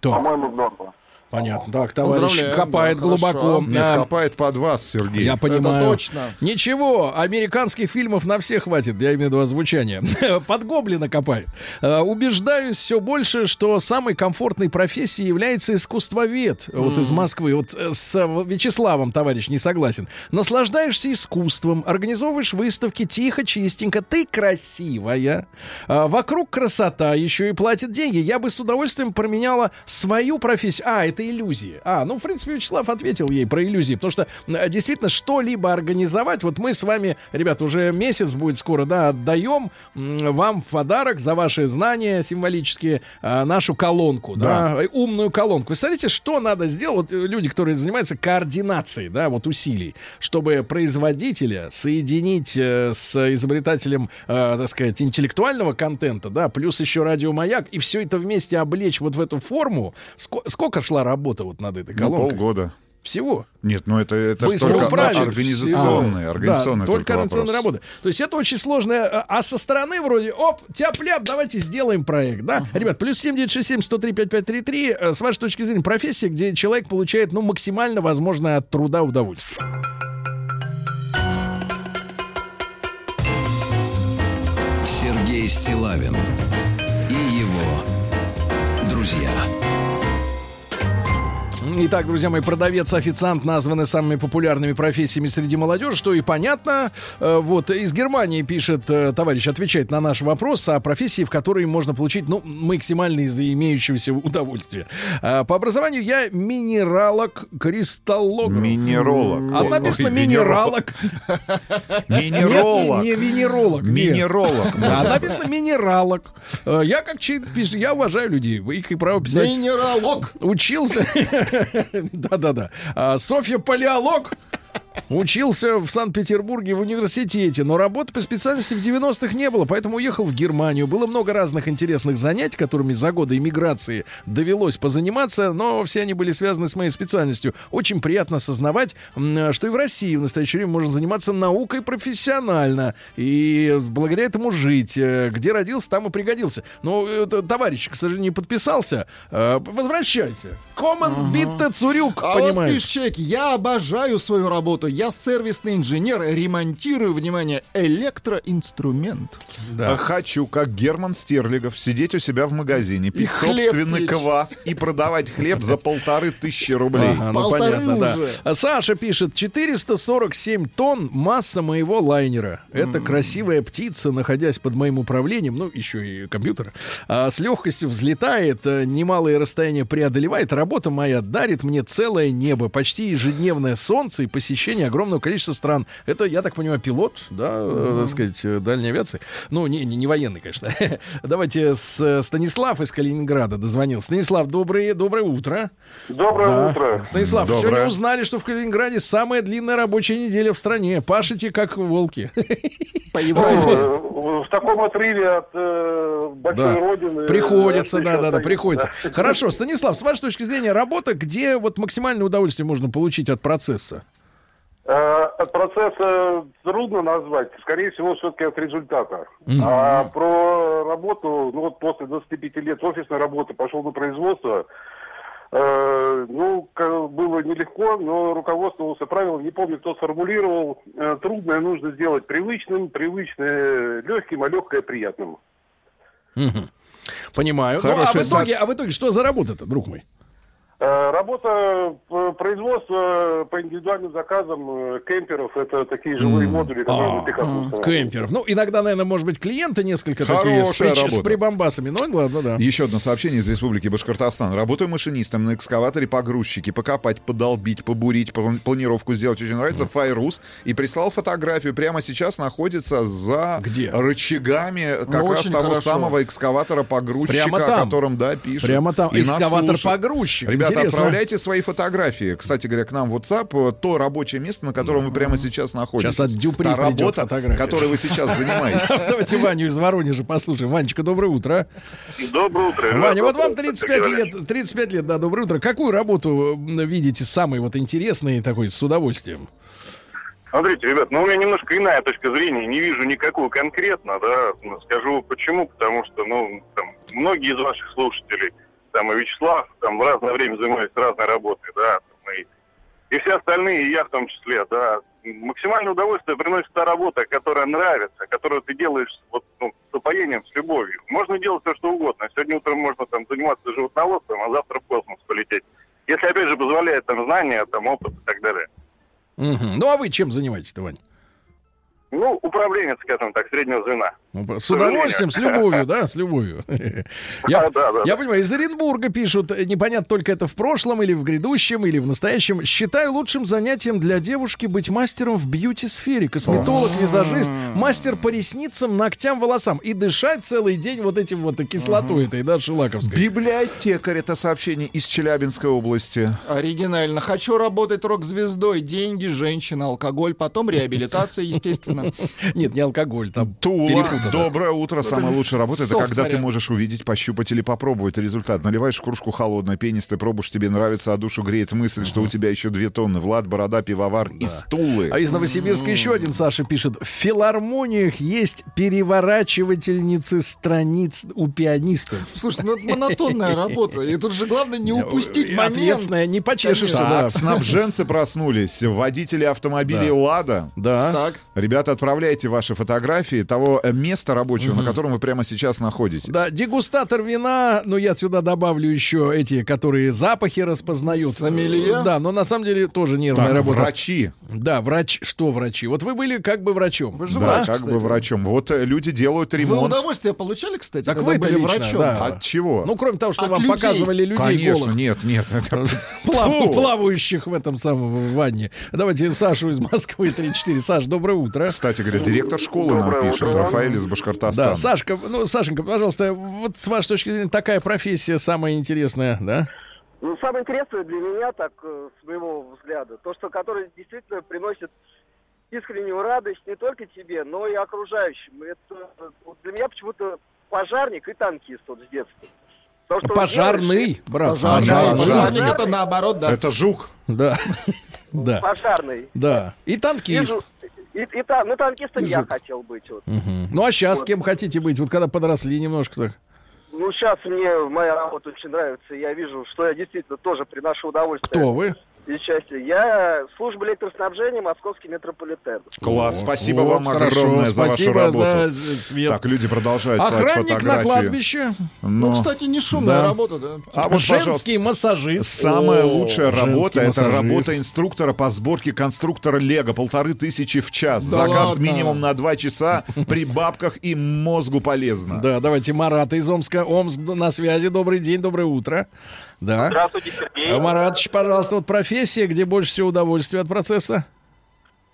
То, По-моему, здорово. Понятно. Так, товарищ копает да, глубоко. хорошо. Нет, Да. копает под вас, Сергей. Я понимаю. Это точно. Ничего, американских фильмов на всех хватит, я имею в виду озвучание. Под гоблина копает. Э, Убеждаюсь все больше, что самой комфортной профессией является искусствовед. Вот из Москвы. Вот э, с э, Вячеславом, товарищ, не согласен. Наслаждаешься искусством, организовываешь выставки тихо, чистенько. Ты красивая. Вокруг красота, еще и платят деньги. Я бы с удовольствием променяла свою профессию. А, это иллюзии. А, ну, в принципе, Вячеслав ответил ей про иллюзии, потому что э, действительно что-либо организовать, вот мы с вами, ребят, уже месяц будет скоро, да, отдаем вам в подарок за ваши знания символические э, нашу колонку, да, э, умную колонку. Представляете, что надо сделать, вот э, люди, которые занимаются координацией, да, вот усилий, чтобы производителя соединить с изобретателем, так сказать, интеллектуального контента, да, плюс еще радиомаяк, и все это вместе облечь вот в эту форму. Ско- сколько шла работа вот над этой Ну, колонкой? полгода. Всего. Нет, ну это, это Быстро только управить. организационные, А, организационные да, только только организационная вопрос. работа. То есть это очень сложная, а а со стороны вроде, оп, тяп-ляп, давайте сделаем проект, да? Ребят, плюс 7967 103 5533, э, с вашей точки зрения, профессия, где человек получает, ну, максимально возможное от труда удовольствие. Сергей Стилавин Итак, друзья мои, продавец, официант названы самыми популярными профессиями среди молодежи, что и понятно. Э, Вот из Германии пишет э, товарищ, отвечает на наш вопрос о профессии, в которой можно получить, ну, максимально из-за имеющегося удовольствия. А, По образованию я минералог, кристаллог. Минеролог. А написано минералог. Минеролог. Не венеролог. Минеролог. А написано минералог. Э, Я как я уважаю людей. Вы их и право писать. Минералог. Учился. Да-да-да. А, Софья Палеолог. Учился в Санкт-Петербурге в университете, но работы по специальности в 90-х не было, поэтому уехал в Германию. Было много разных интересных занятий, которыми за годы иммиграции довелось позаниматься, но все они были связаны с моей специальностью. Очень приятно осознавать, что и в России в настоящее время можно заниматься наукой профессионально и благодаря этому жить. Э, Где родился, там и пригодился. Но э, т- товарищ, к сожалению, не подписался. Э, Возвращайся. Команд Битте Цурюк, А вот понимаешь? пишет человек, я обожаю свою работу. Я сервисный инженер, ремонтирую, внимание, электроинструмент. А Хочу, как Герман Стерлигов, сидеть у себя в магазине, пить хлеб собственный печь. квас и продавать хлеб за полторы тысячи рублей. Ага, ну Полторы понятно, да. уже. А Саша пишет, 447 тонн масса моего лайнера. Это красивая птица, находясь под моим управлением, ну, еще и компьютер, а, с легкостью взлетает, э, немалые расстояния преодолевает. Работа моя дарит мне целое небо, почти ежедневное солнце и посещение протяжении огромного количества стран. Это, я так понимаю, пилот, да, э, так сказать, э, дальней авиации. Ну, не, не, не военный, конечно. Давайте с э, Станислав из Калининграда дозвонил. Станислав, доброе, доброе утро. Доброе Да. утро. Станислав, Доброе. сегодня узнали, что в Калининграде самая длинная рабочая неделя в стране. Пашите как волки. По Ну, Европе. в таком отрыве от э, большой Да. родины. Приходится, да, еще да, да, остается, приходится. Хорошо, Станислав, с вашей точки зрения, работа, где вот максимальное удовольствие можно получить от процесса? Э, От процесса трудно назвать, скорее всего, все-таки от результата. А про работу, ну вот после 25 лет офисной работы пошел на производство, Э, ну, было нелегко, но руководствовался правилом, не помню, кто сформулировал, э, трудное нужно сделать привычным, привычное легким, а легкое приятным. Понимаю. Ну, а, в итоге, а в итоге что за работа-то, друг мой? Э, Работа э, производства по индивидуальным заказам э, кемперов, это такие жилые модули, которые на пикапу. Кемперов. Ну, иногда, наверное, может быть, клиенты несколько такие с, Хорошая прич- с работа. прибамбасами. Ну, ладно, да. Еще одно сообщение из Республики Башкортостан. Работаю машинистом на экскаваторе погрузчики. Покопать, подолбить, побурить, план- планировку сделать. Очень нравится. Файрус. И прислал фотографию. Прямо сейчас находится за Где? рычагами как Ну, раз того хорошо. самого экскаватора погрузчика, Прямо о там. котором, да, пишет. Прямо там. И нас слушает. Экскаватор-погрузчик. Ребята, Интересно. отправляйте свои фотографии. Кстати говоря, к нам в WhatsApp э, то рабочее место, на котором вы прямо сейчас находитесь. Сейчас от Дюпри Та работа, фотография. которой вы сейчас занимаетесь. Давайте Ваню из Воронежа послушаем. Ванечка, доброе утро. Доброе утро. Ваня, вот вам Доброе утро, 35 Сергей Валерьевич. лет, 35 лет, да, доброе утро. Какую работу видите самой вот интересной такой с удовольствием? Смотрите, ребят, ну у меня немножко иная точка зрения, не вижу никакую конкретно, да, скажу почему, потому что, ну, там, многие из ваших слушателей, там, и Вячеслав, там, в разное время занимаются разной работой, да, и, и все остальные, и я в том числе, да, максимальное удовольствие приносит та работа, которая нравится, которую ты делаешь вот, ну, с упоением, с любовью. Можно делать все, что угодно. Сегодня утром можно там заниматься животноводством, а завтра в космос полететь. Если, опять же, позволяет там знания, там, опыт и так далее. Мгм. Ну, а вы чем занимаетесь-то, Вань? Ну, управленец, скажем так, среднего звена. Ну, С удовольствием, с любовью, да, с любовью. Я, Да, да, да. я понимаю, из Оренбурга пишут, э, непонятно только это в прошлом или в грядущем, или в настоящем. Считаю лучшим занятием для девушки быть мастером в бьюти-сфере. Косметолог, визажист, мастер по ресницам, ногтям, волосам. И дышать целый день вот этим вот кислотой этой, да, шелаковской. Библиотекарь это сообщение из Челябинской области. Оригинально. Хочу работать рок-звездой. Деньги, женщина, алкоголь, потом реабилитация, естественно. Нет, не алкоголь, там Тула, перепутано. доброе утро. Самая лучшая работа это когда ты можешь увидеть, пощупать или попробовать результат. Наливаешь в кружку холодной, пенистый, пробуешь, тебе нравится, а душу греет мысль, что у тебя еще две тонны. Влад, Борода, Пивовар и стулы. А из Новосибирска еще один Саша пишет. В филармониях есть переворачивательницы страниц у пианистов. Слушай, ну это монотонная работа. И тут же главное не упустить И момент. Не почешешься. Так, снабженцы проснулись. Водители автомобилей «Лада». Да. Так. Ребята, отправляйте ваши фотографии того э, места рабочего, на котором вы прямо сейчас находитесь. Да, дегустатор вина, ну я сюда добавлю еще эти, которые запахи распознают. Сомелье? Да, но на самом деле тоже нервная Так, работа. врачи. Да, врач, что врачи? Вот вы были как бы врачом. Вы же Да, врач, как кстати. бы врачом. Вот э, люди делают Вы ремонт. удовольствие получали, кстати, Так когда вы были лично, врачом? да. От чего? Ну, кроме того, что От вам людей. показывали людей Конечно, голых. нет, нет. это- Плав- Фу. плавающих в этом самом в ванне. Давайте Сашу из Москвы 34. Саш, доброе утро. Кстати говоря, директор школы нам Доброе пишет, утро. Рафаэль из Башкортостана. Да, Сашка, ну, Сашенька, пожалуйста, вот с вашей точки зрения такая профессия самая интересная, да? Ну, самое интересное для меня, так, э, с моего взгляда, то, что которое действительно приносит искреннюю радость не только тебе, но и окружающим. Это э, вот для меня почему-то пожарник и танкист вот с детства. То, что Пожарный, брат. Пожарный, Пожарный. пожарник это наоборот, да. Это жук. Да. Да. Пожарный. Да. И танкист. Вижу- И, и та- ну, танкистом я хотел быть. Вот. Мгм. Ну а сейчас кем хотите быть? Вот когда подросли немножко так. Ну, сейчас мне моя работа очень нравится, и я вижу, что я действительно тоже приношу удовольствие. Кто вы? И счастье. Я служба электроснабжения, московский метрополитен. Класс, спасибо Вот, вам хорошо, огромное за вашу работу. за, свет. Так, люди продолжают слать Охранник на фотографии. кладбище. Ну, Но кстати, не шумная Да. работа, да. А вот, Женский массажист. Самая О, лучшая работа это массажист. работа инструктора по сборке конструктора Лего. Полторы тысячи в час. Да Заказ ладно? минимум на два часа. При бабках и мозгу полезно. Да, давайте Марата из Омска. Омск на связи. Добрый день, доброе утро. Да. Здравствуйте, Сергей. А, Маратович, пожалуйста, вот профессия, где больше всего удовольствия от процесса.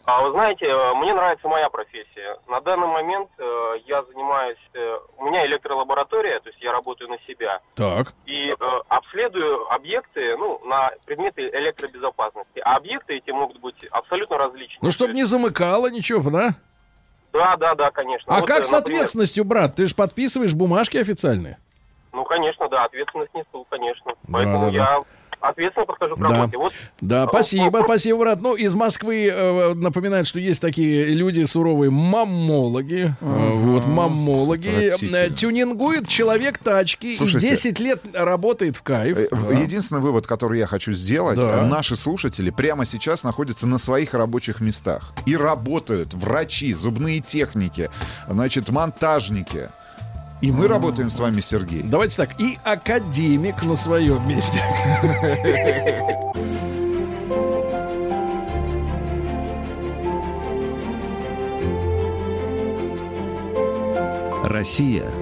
А вы знаете, э, мне нравится моя профессия. На данный момент э, я занимаюсь, э, у меня электролаборатория, то есть я работаю на себя. Так. И э, обследую объекты, ну, на предметы электробезопасности. А объекты эти могут быть абсолютно различные. Ну, чтобы не замыкало ничего, да? Да, да, да, конечно. А Вот, как с например, ответственностью, брат? Ты же подписываешь бумажки официальные? Ну, конечно, да, ответственность несу, конечно. Поэтому да, да. я ответственно подхожу к Да. работе. Вот Да, спасибо, спасибо, брат. Ну, из Москвы э, напоминают, что есть такие люди суровые, маммологи. Э, Вот, маммологи. Э, Тюнингует человек тачки Слушайте. и 10 лет работает в кайф. Э, Да. Единственный вывод, который я хочу сделать, Да. э, наши слушатели прямо сейчас находятся на своих рабочих местах и работают врачи, зубные техники, значит, монтажники. И мы работаем с вами, Сергей. Давайте так, и академик на своем месте. Россия –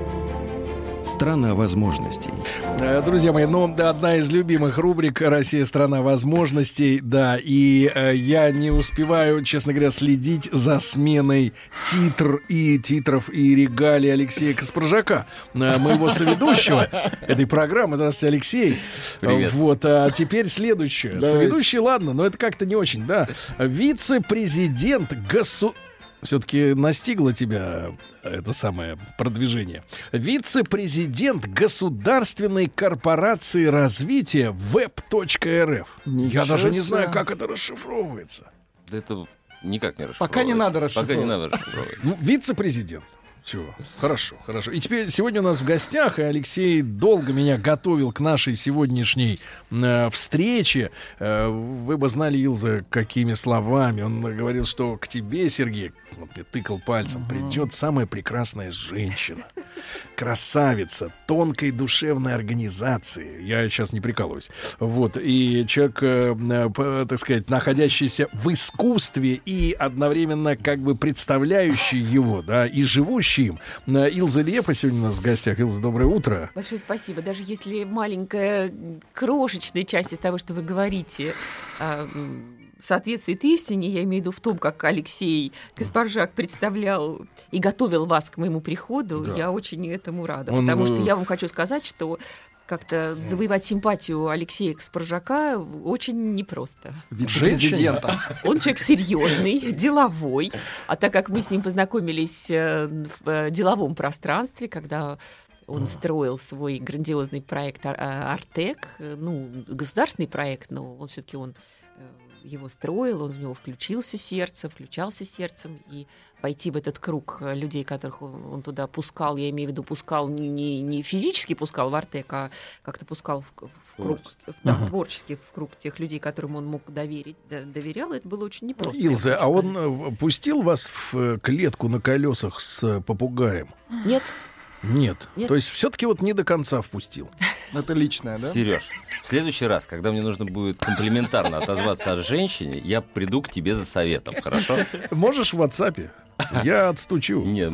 страна возможностей. Э, Друзья мои, ну, да, одна из любимых рубрик «Россия – страна возможностей», да, и э, я не успеваю, честно говоря, следить за сменой титр и титров и регалий Алексея Каспаржака, э, моего соведущего этой программы. Здравствуйте, Алексей. Привет. Вот, а теперь следующее. Давайте. Соведущий, ладно, но это как-то не очень, да. Вице-президент госу... Все-таки настигло тебя это самое продвижение. Вице-президент Государственной корпорации развития web.рф. Я даже не знаю, как это расшифровывается. Да это никак не расшифровывается. Пока не надо Пока расшифровывать. не надо расшифровывать. Ну, вице-президент. Все, хорошо, хорошо. И теперь сегодня у нас в гостях, и Алексей долго меня готовил к нашей сегодняшней э, встрече. Э, вы бы знали, Илза, какими словами. Он говорил, что к тебе, Сергей, вот мне тыкал пальцем, придет самая прекрасная женщина. Красавица, тонкой душевной организации. Я сейчас не прикалываюсь. Вот, и человек, э, э, п- так сказать, находящийся в искусстве и одновременно как бы представляющий его, да, и живущий им. Э, Илза Лепа сегодня у нас в гостях. Илза, доброе утро. Большое спасибо. Даже если маленькая, крошечная часть из того, что вы говорите, м, соответствует истине, я имею в виду в том, как Алексей Каспаржак представлял и готовил вас к моему приходу, Да. я очень этому рада. Он, потому что э, я вам хочу сказать, что как-то завоевать симпатию Алексея Каспаржака очень непросто. Вице-президента. Он человек серьезный, деловой. А так как мы с ним познакомились э, в э, деловом пространстве, когда он строил свой грандиозный проект Ар- а, Артек, ну, государственный проект, но он все-таки он его строил, он в него включился сердцем, включался сердцем, и пойти в этот круг э, людей, которых он, он туда пускал, я имею в виду, пускал не, не, не физически пускал в Артек, а как-то пускал в, в круг, в- да, Ага. творчески в круг тех людей, которым он мог доверить, доверял, это было очень непросто. Илза, а он э, пустил вас в э, клетку на колесах с попугаем? Нет. Нет. Нет. То есть все-таки вот не до конца впустил. Это личное, да? Сереж, в следующий раз, когда мне нужно будет комплиментарно отозваться от женщине, я приду к тебе за советом, хорошо? Можешь в WhatsApp? Я отстучу. Нет,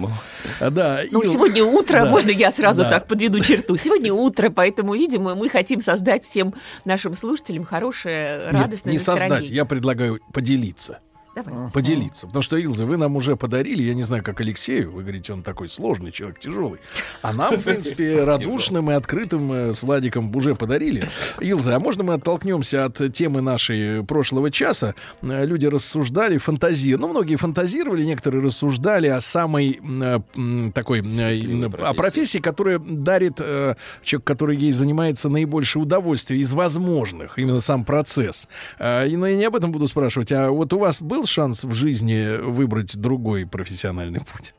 А, да, Ну, Ил- сегодня утро, Да. можно я сразу Да. так подведу черту? Сегодня утро, поэтому, видимо, мы хотим создать всем нашим слушателям хорошее, Нет, радостное не создать, настроение. я предлагаю поделиться. Давай. Поделиться. Потому что, Илза, вы нам уже подарили, я не знаю, как Алексею, вы говорите, он такой сложный человек, тяжелый. А нам, в принципе, радушным и открытым э, с Владиком уже подарили. Илза, а можно мы оттолкнемся от темы нашей прошлого часа? Э, Люди рассуждали, фантазии. Ну, многие фантазировали, некоторые рассуждали о самой э, такой, о профессии, которая дарит человек, который ей занимается наибольшее удовольствие из возможных, именно сам процесс. И, Но я не об этом буду спрашивать, а вот у вас был шанс в жизни выбрать другой профессиональный путь?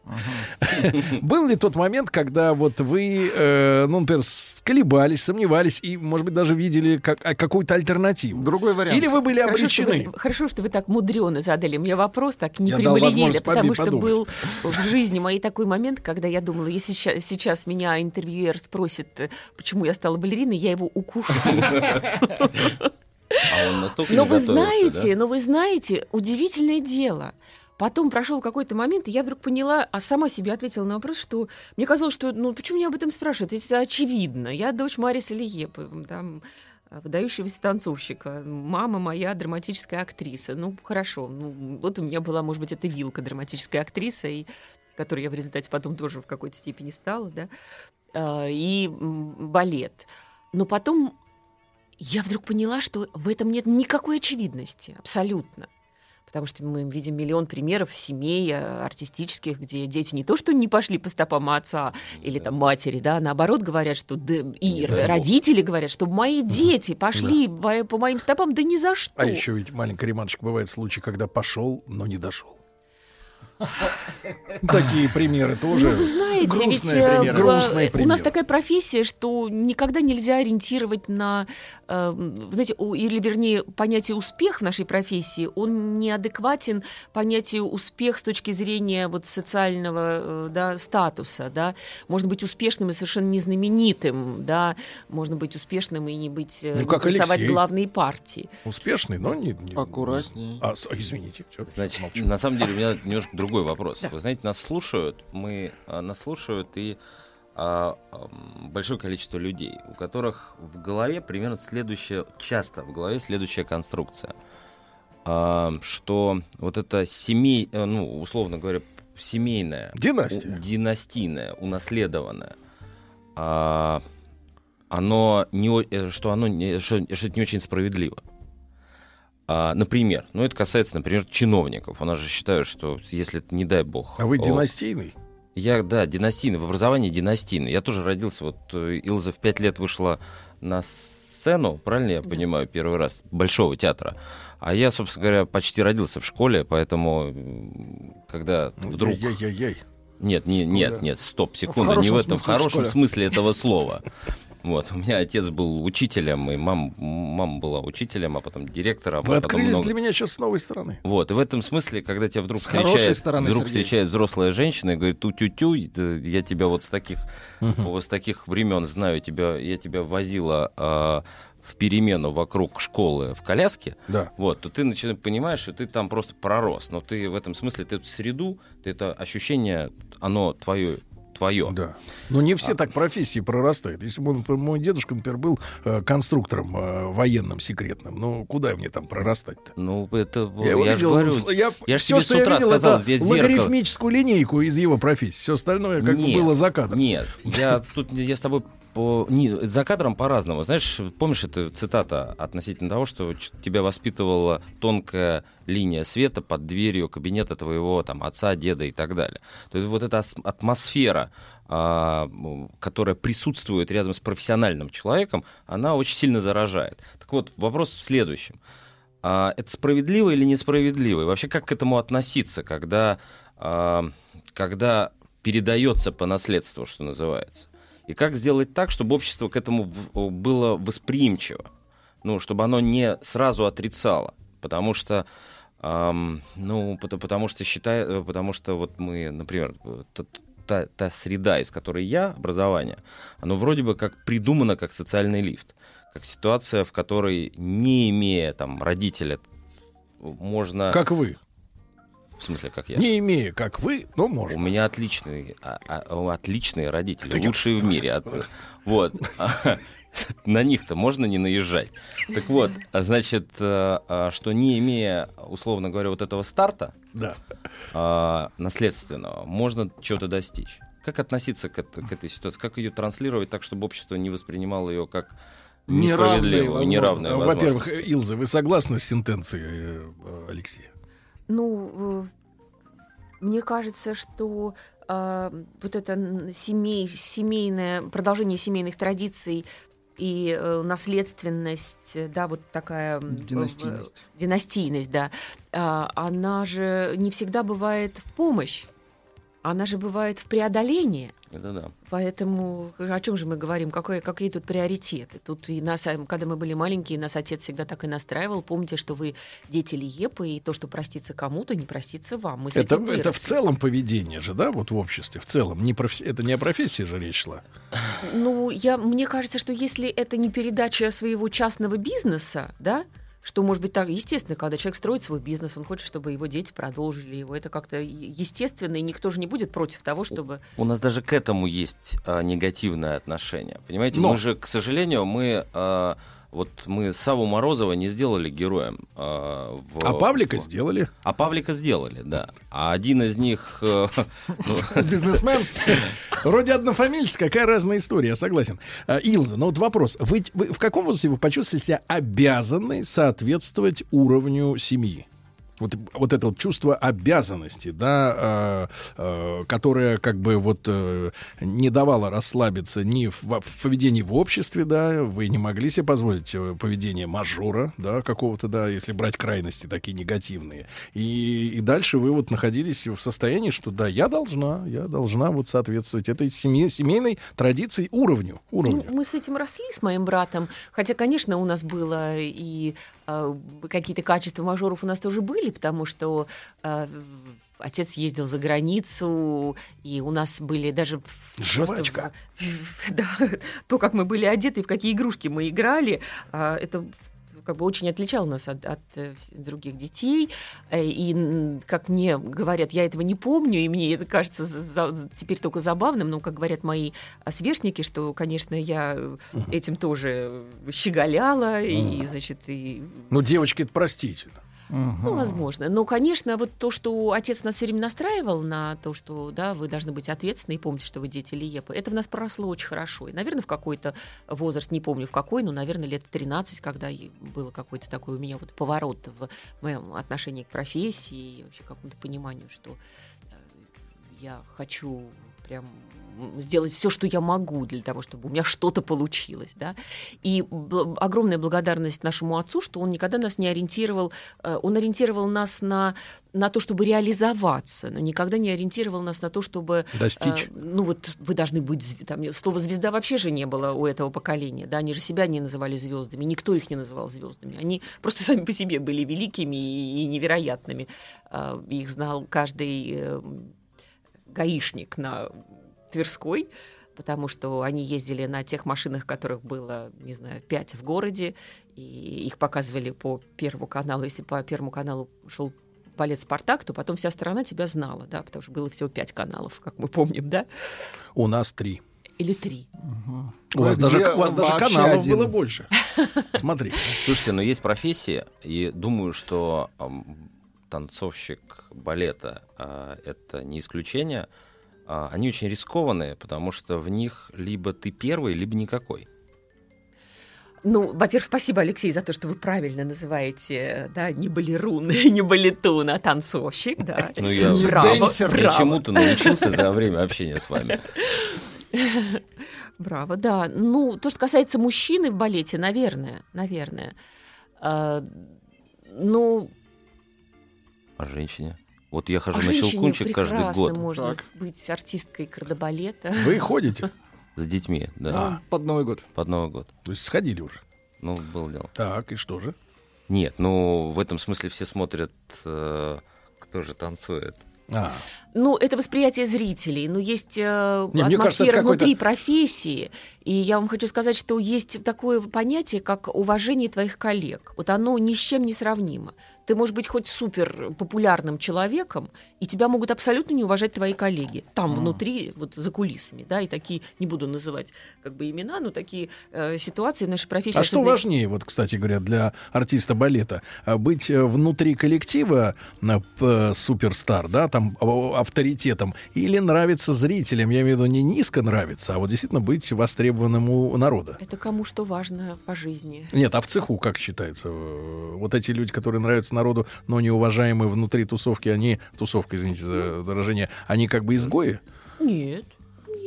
Был ли тот момент, когда вот вы, э, ну, например, с- колебались, сомневались и, может быть, даже видели а, какую-то альтернативу? Другой вариант. Или вы были обречены? хорошо, что вы так мудрено задали мне вопрос, так не прямолинейно, потому что был в жизни моей такой момент, когда я думала, если сейчас меня интервьюер спросит, э, почему я стала балериной, я его укушу. А он настолько Но вы знаете, да? но вы знаете, удивительное дело. Потом прошел какой-то момент, и я вдруг поняла, а сама себе ответила на вопрос, что мне казалось, что ну почему меня об этом спрашивают? Ведь Это очевидно. Я дочь Мариса Лиепы. Там, выдающегося танцовщика. Мама моя драматическая актриса. Ну, хорошо. Ну, вот у меня была, может быть, это вилка драматическая актриса, и которой я в результате потом тоже в какой-то степени стала, да, а, и балет. Но потом я вдруг поняла, что в этом нет никакой очевидности, абсолютно. Потому что мы видим миллион примеров семей э, артистических, где дети не то, что не пошли по стопам отца или там матери, да, а наоборот говорят, что да, и бог. родители говорят, что мои дети пошли по- по моим стопам, да ни за что. А еще ведь, маленькая ремарочка, бывает случай, когда пошел, но не дошел. Такие примеры тоже. Ну, вы знаете, ведь Грустные э, примеры. в- Грустные у нас примеры. такая профессия, что никогда нельзя ориентировать на, э, знаете, у- или вернее, понятие успех в нашей профессии, он неадекватен понятию успех с точки зрения вот социального э, да, статуса, да. Можно быть успешным и совершенно незнаменитым, да, можно быть успешным и не быть, э, Ну, не как Алексей. главные партии. Успешный, но не... не- Аккуратнее. А, извините, все, Значит, на самом деле у меня немножко другой вопрос. Вы знаете, нас слушают, мы а, нас слушают и а, большое количество людей, у которых в голове примерно следующая, часто в голове следующая конструкция, А, что вот это семей, э, ну условно говоря, семейная, Династия. у- династийная, унаследованная, а, оно не, э, что оно не, что, что это не очень справедливо. А, например, ну это касается, например, чиновников. У нас же считают, что если, не дай бог... А вы династийный? Я, да, династийный, в образовании династийный. Я тоже родился, вот э, Илза в пять лет вышла на сцену, правильно я понимаю, первый раз, Большого театра. А я, собственно говоря, почти родился в школе, поэтому когда вдруг... Яй-яй-яй. Нет, не, нет, нет, стоп, секунду, не хорошем в этом, в смысле в хорошем смысле этого слова. Вот, у меня отец был учителем, и мам, мама была учителем, а потом директором. Вы а открылись много- для меня сейчас с новой стороны. Вот, и в этом смысле, когда тебя вдруг С встречает, стороны, вдруг Сергей. встречает взрослая женщина и говорит, тю-тю-тю, я тебя вот с таких, вот с таких времен знаю, тебя, я тебя возила а, в перемену вокруг школы в коляске, Да. вот, то ты начинаешь понимаешь, что ты там просто пророс. Но ты в этом смысле, ты эту среду, ты это ощущение, оно твое, твое. Да. Но не А. все так профессии прорастают. Если бы он, мой дедушка, например, был э, конструктором э, военным секретным, ну куда мне там прорастать-то? Ну, это, Я, я же видел, говорю, я, я все, что я видел, сказал, это здесь зеркало. логарифмическую линейку из его профессии. Все остальное как бы Нет, было за кадром. Нет, я тут я с тобой по, не, за кадром по-разному. Знаешь, помнишь эту цитата относительно того, что тебя воспитывала тонкая линия света под дверью кабинета твоего там отца, деда и так далее. То есть вот эта атмосфера, а, которая присутствует рядом с профессиональным человеком, она очень сильно заражает. Так вот, вопрос в следующем. А, это справедливо или несправедливо? И вообще, как к этому относиться, когда, а, когда передается по наследству, что называется? И как сделать так, чтобы общество к этому было восприимчиво? Ну, чтобы оно не сразу отрицало. Потому что, ам, ну, пото- потому что считаю, потому что вот мы, например, э, та, та среда, из которой я, образование, оно вроде бы как придумано как социальный лифт как ситуация, в которой, не имея там родителя, можно... Как вы. В смысле, как я? Не имея, как вы, но можно. У меня отличные, а- а- отличные родители, Так я- лучшие в мире. От- Вот. На них-то можно не наезжать. Так вот, а значит, э, а, что не имея, условно говоря, вот этого старта Да. а, наследственного, можно чего-то достичь. Как относиться к, это- к этой ситуации? Как ее транслировать так, чтобы общество не воспринимало ее как несправедливую, неравную Во-первых? Илза, вы согласны с сентенцией э, Алексея? Ну, э, мне кажется, что э, вот это семей, семейное, продолжение семейных традиций и э, наследственность, э, да, вот такая... Династийность. э, династийность, да, а, она же не всегда бывает в помощь, она же бывает в преодолении. Это да. Поэтому о чем же мы говорим? Какой, какие тут приоритеты? Тут и нас, э, когда мы были маленькие, нас отец всегда так и настраивал. Помните, что вы дети Лиепы, и то, что простится кому-то, не простится вам. Мы Это, это в целом поведение же, да, вот в обществе, в целом. Не профи- Это не о профессии же речь шла. Ну, я, мне кажется, что если это не передача своего частного бизнеса, да, что может быть так, естественно, когда человек строит свой бизнес, он хочет, чтобы его дети продолжили его. Это как-то естественно, и никто же не будет против того, чтобы... У нас даже к этому есть а, негативное отношение. Понимаете, Но. мы же, к сожалению, мы а, вот мы Саву Морозова не сделали героем. А, в- А Павлика сделали. А Павлика сделали, да. А один из них... э, ну, Бизнесмен. Вроде однофамильцы, какая разная история, я согласен. А, Илза, ну вот вопрос. Вы, вы в каком возрасте вы почувствовали себя обязаны соответствовать уровню семьи? Вот, вот это вот чувство обязанности, да, э, э, которое как бы вот э, не давало расслабиться ни в, в поведении в обществе, да, вы не могли себе позволить э, поведение мажора, да, какого-то, да, если брать крайности такие негативные. И, и дальше вы вот находились в состоянии, что да, я должна, я должна вот соответствовать этой семье, семейной традиции уровню, уровню. Ну, мы с этим росли с моим братом. Хотя, конечно, у нас было и какие-то качества мажоров у нас тоже были, потому что э, отец ездил за границу, и у нас были даже Жвачка. просто да, то, как мы были одеты, в какие игрушки мы играли, а, это как бы очень отличало нас от, от, э, других детей. Э, И, как мне говорят, я этого не помню, и мне это кажется за- теперь только забавным, но, как говорят мои а, сверстники, что, конечно, я этим тоже щеголяла, и, значит, и Ну, девочки, это простите. Ну, возможно. Но, конечно, вот то, что отец нас все время настраивал на то, что да, вы должны быть ответственны и помните, что вы дети Лиепы, это в нас проросло очень хорошо. И, наверное, в какой-то возраст, не помню в какой, но, наверное, лет 13, когда было какой-то такой у меня вот поворот в моем отношении к профессии и вообще к какому-то пониманию, что э, я хочу прям сделать все, что я могу для того, чтобы у меня что-то получилось, да. И бл- огромная благодарность нашему отцу, что он никогда нас не ориентировал, э, он ориентировал нас на на то, чтобы реализоваться, но никогда не ориентировал нас на то, чтобы Достичь. э, ну вот вы должны быть там слова звезда вообще же не было у этого поколения, да, они же себя не называли звездами, никто их не называл звездами, они просто сами по себе были великими и, и невероятными, А, их знал каждый э, гаишник на Тверской, потому что они ездили на тех машинах, которых было, не знаю, пять в городе, и их показывали по Первому каналу. Если по Первому каналу шел балет «Спартак», то потом вся страна тебя знала, да, потому что было всего пять каналов, как мы помним, да, У нас три. или три. У вас даже, у вас даже каналов один? было больше. Смотри. Слушайте, но есть профессии, и думаю, что танцовщик балета а, это не исключение. А, они очень рискованные, потому что в них либо ты первый, либо никакой. Ну, во-первых, спасибо, Алексей, за то, что вы правильно называете, да, не балерун, не балетун, а танцовщик, да. Ну, я Браво, браво. чему-то научился за время общения с вами. Браво, да. Ну, то, что касается мужчины в балете, наверное, наверное. А, ну, А женщине? Вот я хожу а на щелкунчик каждый год можно Так. быть артисткой кардебалета. Вы ходите? с детьми, да, Под Новый год. под Новый год. То есть сходили уже. Ну, было дело. Так, и что же? Нет, ну, в этом смысле все смотрят, э, кто же танцует. А, Ну, это восприятие зрителей. Ну, есть э, Не, кажется, атмосфера какой-то- внутри профессии. И я вам хочу сказать, что есть такое понятие, как уважение твоих коллег. Вот оно ни с чем не сравнимо. Ты можешь быть хоть супер популярным человеком, и тебя могут абсолютно не уважать твои коллеги. Там внутри, вот за кулисами, да, и такие, не буду называть как бы имена, но такие э, ситуации в нашей профессии. а что важнее, вот, кстати говоря, для артиста балета? А Быть э, внутри коллектива э, суперстар, да, там а, авторитетом, или нравится зрителям, я имею в виду не низко нравится, а вот действительно быть востребованным у народа? Это кому что важно по жизни. Нет, а в цеху как считается? Э, Вот эти люди, которые нравятся народу, но неуважаемые внутри тусовки, они, тусовка, извините за выражение, они как бы изгои? Нет.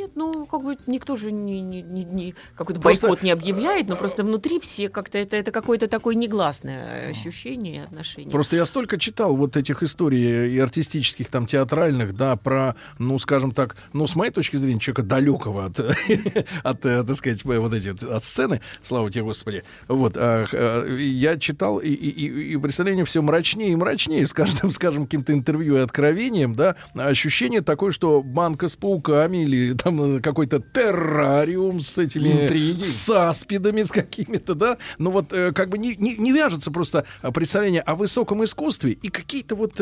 Нет, ну, как бы никто же не, не, не- не- какой-то Просто- бойкот не объявляет, но просто внутри все как-то это, это какое-то такое негласное ощущение и отношение. Просто я столько читал вот этих историй и артистических, там, театральных, да, про, ну, скажем так, ну, с моей точки зрения, человека далекого от, от, э, так сказать, вот эти вот, от сцены, слава тебе, Господи, вот, а, э, я читал, и, и, и- и представление все мрачнее и мрачнее с каждым, скажем, каким-то интервью и откровением, да, ощущение такое, что банка с пауками или там нужен э, какой-то террариум с этими Интриги. с аспидами, с какими-то, да. Ну вот э, как бы не, не, не вяжется просто э, представление о высоком искусстве и какие-то вот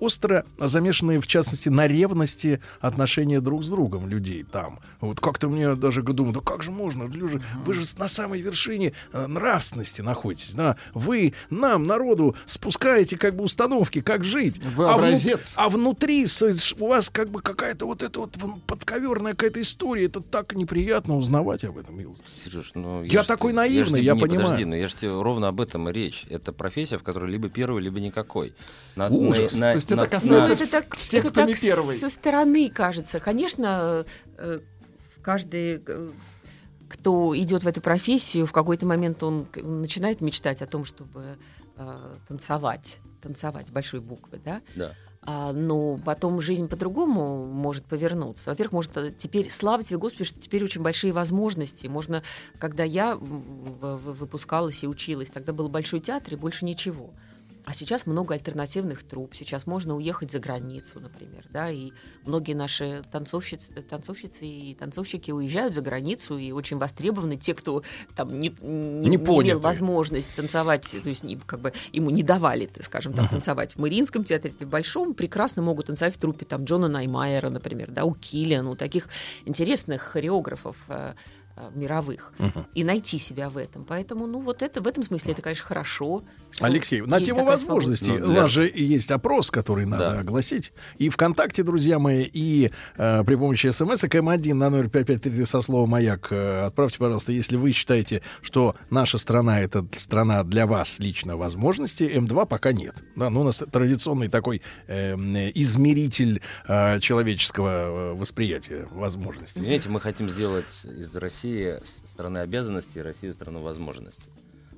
остро замешанные, в частности, на ревности отношения друг с другом людей там. Вот как-то мне даже думаю, да как же можно? Вы же, вы же на самой вершине нравственности находитесь, да. Вы нам, народу, спускаете как бы установки, как жить. Вы А вну- а внутри у вас как бы какая-то вот эта вот подковерная какая-то история. Это так неприятно узнавать об этом. Сереж, ну, Я ж такой те- наивный, я тебе- не, понимаю. Подожди, но я же тебе ровно об этом и речь. Это профессия, в которой либо первый, либо никакой. На- Ужас. на- То есть это на- касается на- это так, всех, это кто не так первый. со стороны кажется. Конечно, э, каждый, э, кто идет в эту профессию, в какой-то момент он начинает мечтать о том, чтобы э, танцевать, танцевать с большой буквы, да. Да. А, но потом жизнь по-другому может повернуться. Во-первых, может э, теперь, слава тебе, Господи, что теперь очень большие возможности. Можно, когда я выпускалась и училась, тогда был большой театр и больше ничего. А сейчас много альтернативных труп. Сейчас можно уехать за границу, например, да, и многие наши танцовщицы, танцовщицы и танцовщики уезжают за границу и очень востребованы те, кто там не, не, Не имел возможность танцевать, то есть не- как бы ему не давали, скажем так, танцевать в Мариинском театре, в Большом, прекрасно могут танцевать в трупе там Джона Наймайера, например, да, у Киллиан, у таких интересных хореографов э, мировых и найти себя в этом. Поэтому, ну, вот это в этом смысле это, конечно, хорошо. Алексей, на тему возможностей. У Ну, для- нас же есть опрос, который надо Да. огласить. И ВКонтакте, друзья мои, и э, при помощи смс М1 на номер 5533 со словом «Маяк» э, отправьте, пожалуйста, если вы считаете, что наша страна — это страна для вас лично возможностей. М2 пока нет. Да, ну, у нас традиционный такой э, измеритель э, человеческого э, восприятия возможностей. Понимаете, мы хотим сделать из России страны обязанностей, Россию страну возможностей.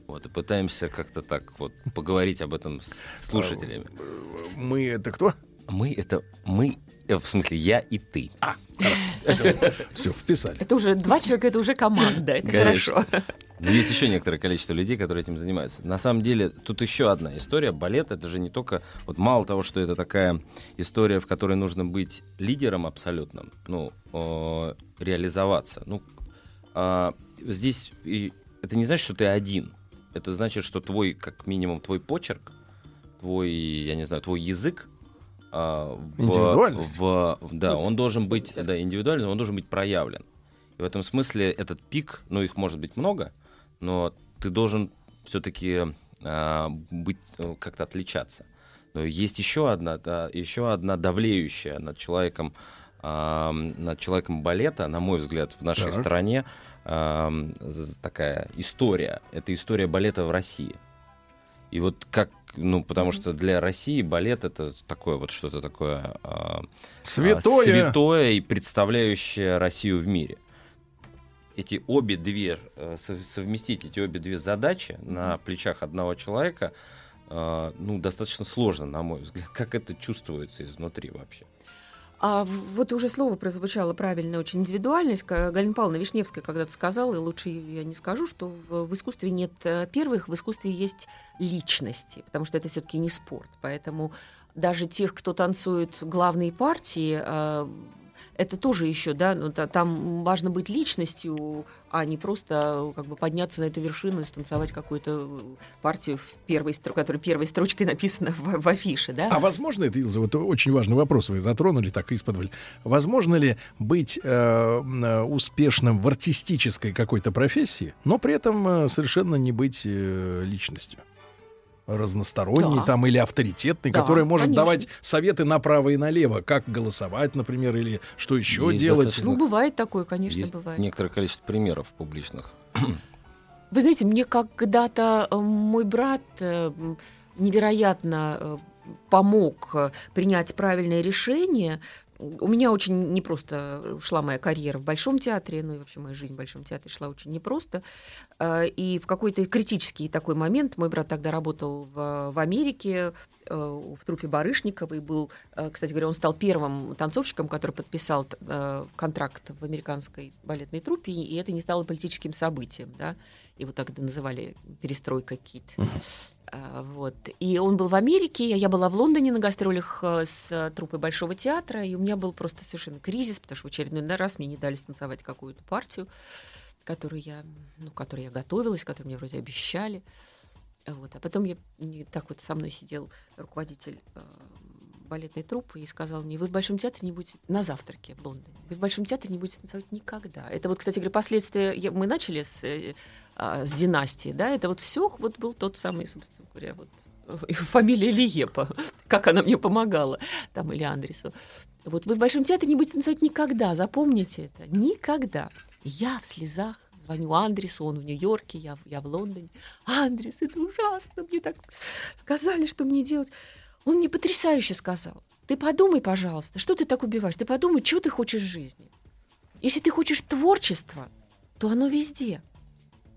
Вот, и пытаемся как-то так вот поговорить об этом с слушателями. Мы — это кто? Мы это мы, э, в смысле, я и ты. А, Все, вписали. Это уже два человека, это уже команда, это Конечно. хорошо. Но есть еще некоторое количество людей, которые этим занимаются. На самом деле, тут еще одна история. Балет это же не только... Вот мало того, что это такая история, в которой нужно быть лидером абсолютным, ну, э, реализоваться. Ну, а, здесь и это не значит, что ты один. Это значит, что твой, как минимум, твой почерк, твой, я не знаю, твой язык, а, в- Индивидуальность. в- да, он должен быть, да, индивидуальный, он должен быть проявлен. И в этом смысле этот пик, ну их может быть много, но ты должен все-таки быть ну, как-то отличаться. Но есть еще одна, да, еще одна давлеющая над человеком, а, над человеком балета, на мой взгляд, в нашей Так. стране а, такая история. Это история балета в России. И вот как, ну, потому что для России балет это такое вот что-то такое а, Святое. а, святое и представляющее Россию в мире. Эти обе две, э, сов- совместить эти обе две задачи на плечах одного человека, э, ну, достаточно сложно, на мой взгляд. Как это чувствуется изнутри вообще? А вот уже слово прозвучало правильно, очень индивидуальность. Галина Павловна Вишневская когда-то сказала, и лучше я не скажу, что в, в искусстве нет э, первых, в искусстве есть личности, потому что это все-таки не спорт. Поэтому даже тех, кто танцует главные партии, э, это тоже еще, да, ну, та- там важно быть личностью, а не просто как бы подняться на эту вершину и станцевать какую-то э, партию, в первой, которая первой строчкой написана в, в афише, да. А возможно это, Илза, вот очень важный вопрос вы затронули так из Возможно ли быть э, э, успешным в артистической какой-то профессии, но при этом э, совершенно не быть э, личностью? Разносторонний Да. там или авторитетный, Да, который может конечно. давать советы направо и налево, как голосовать, например, или что еще Есть делать. достаточно- Ну, бывает такое, конечно, Есть бывает. некоторое количество примеров публичных. Вы знаете, мне когда-то э, мой брат э, невероятно э, помог принять правильное решение. У меня очень непросто шла моя карьера в Большом театре, ну и вообще моя жизнь в Большом театре шла очень непросто. Э, И в какой-то критический такой момент, мой брат тогда работал в, в Америке, э, в трупе Барышникова, и был, э, кстати говоря, он стал первым танцовщиком, который подписал э, контракт в американской балетной труппе, и это не стало политическим событием, да, его тогда называли перестройка КИТ. А, Вот. И он был в Америке, я была в Лондоне на гастролях э, с э, труппой Большого театра, и у меня был просто совершенно кризис, потому что в очередной раз мне не дали станцевать какую-то партию, которую я, ну, к которой я готовилась, которую мне вроде обещали. Вот. А потом я, так вот со мной сидел руководитель э, балетной труппы и сказал мне, вы в Большом театре не будете, на завтраке в Лондоне, вы в Большом театре не будете танцевать никогда. Это вот, кстати говоря, последствия, я- мы начали с, а, с династии, да, это вот все вот был тот самый, собственно говоря, вот фамилия Лиепа, как она мне помогала, там, или Андресу. Вот вы в Большом театре не будете танцевать никогда, запомните это, никогда. Я в слезах звоню Андресу, он в Нью-Йорке, я, я в Лондоне. Андрес, это ужасно, мне так сказали, что мне делать. Он мне потрясающе сказал. Ты подумай, пожалуйста, что ты так убиваешь? Ты подумай, чего ты хочешь в жизни. Если ты хочешь творчества, то оно везде.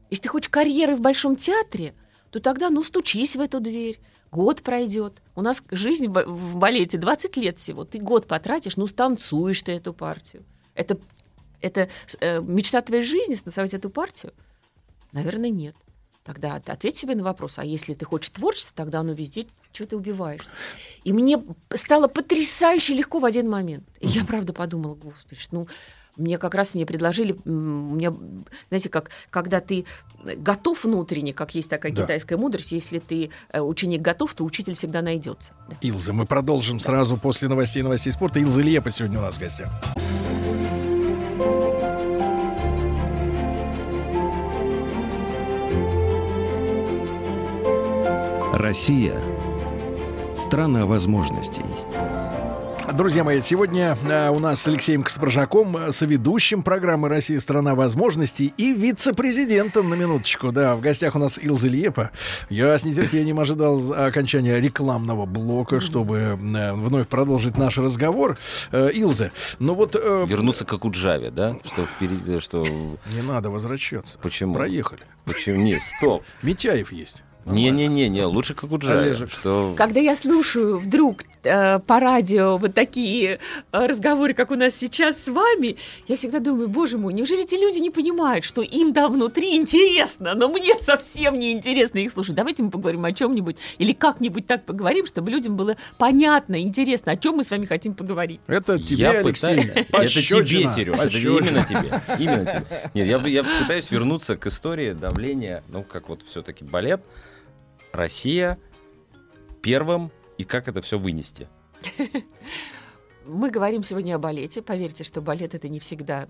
Если ты хочешь карьеры в Большом театре, то тогда, ну, стучись в эту дверь. Год пройдет. У нас жизнь в балете 20 лет всего. Ты год потратишь, ну, станцуешь ты эту партию. Это, это э, мечта твоей жизни, станцевать эту партию? Наверное, нет. Тогда от- ответь себе на вопрос, а если ты хочешь творчество, тогда оно везде, что ты убиваешься. И мне стало потрясающе легко в один момент. И я правда подумала, господи, ну, мне как раз мне предложили, мне, знаете, как когда ты готов внутренне, как есть такая Да. китайская мудрость, если ты э, ученик готов, то учитель всегда найдется. Илза, мы продолжим сразу после новостей новостей спорта. Илза Лепа сегодня у нас в гостях. Россия – страна возможностей. Друзья мои, сегодня э, у нас с Алексеем Каспаржаком, э, соведущим программы «Россия. Страна возможностей» и вице-президентом, на минуточку, да, в гостях у нас Илза Лиепа. Я с нетерпением ожидал окончания рекламного блока, чтобы э, вновь продолжить наш разговор. Илза, ну вот... Вернуться к Акуджаве, да? Что, впереди- что... Не надо возвращаться. Почему? Проехали. Почему? Не, стоп. Митяев есть. Не-не-не, лучше к Акуджаве. Олежек. Что... Когда я слушаю вдруг э, по радио вот такие э, разговоры, как у нас сейчас с вами, я всегда думаю, боже мой, неужели эти люди не понимают, что им там внутри интересно, но мне совсем не интересно их слушать. Давайте мы поговорим о чем-нибудь или как-нибудь так поговорим, чтобы людям было понятно, интересно, о чем мы с вами хотим поговорить. Это тебе, Я Алексей, пытаюсь- Это тебе, Сереж, это именно тебе. Именно тебе. Нет, я, я пытаюсь вернуться к истории давления, ну, как вот все-таки балет. Россия первым и как это все вынести. Мы говорим сегодня о балете. Поверьте, что балет это не всегда.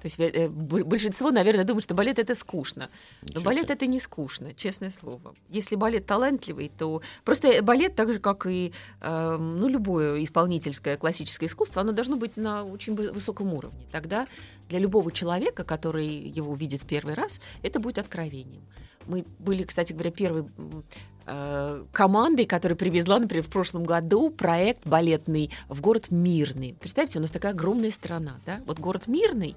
То есть э, большинство, наверное, думает, что балет это скучно. Но Ничего балет себе. это не скучно, честное слово. Если балет талантливый, то просто балет, так же как и э, ну, любое исполнительское классическое искусство, оно должно быть на очень вы- высоком уровне. Тогда для любого человека, который его увидит в первый раз, это будет откровением. Мы были, кстати говоря, первой м, э, командой, которая привезла, например, в прошлом году проект балетный в город Мирный. Представьте, у нас такая огромная страна, да? Вот город Мирный,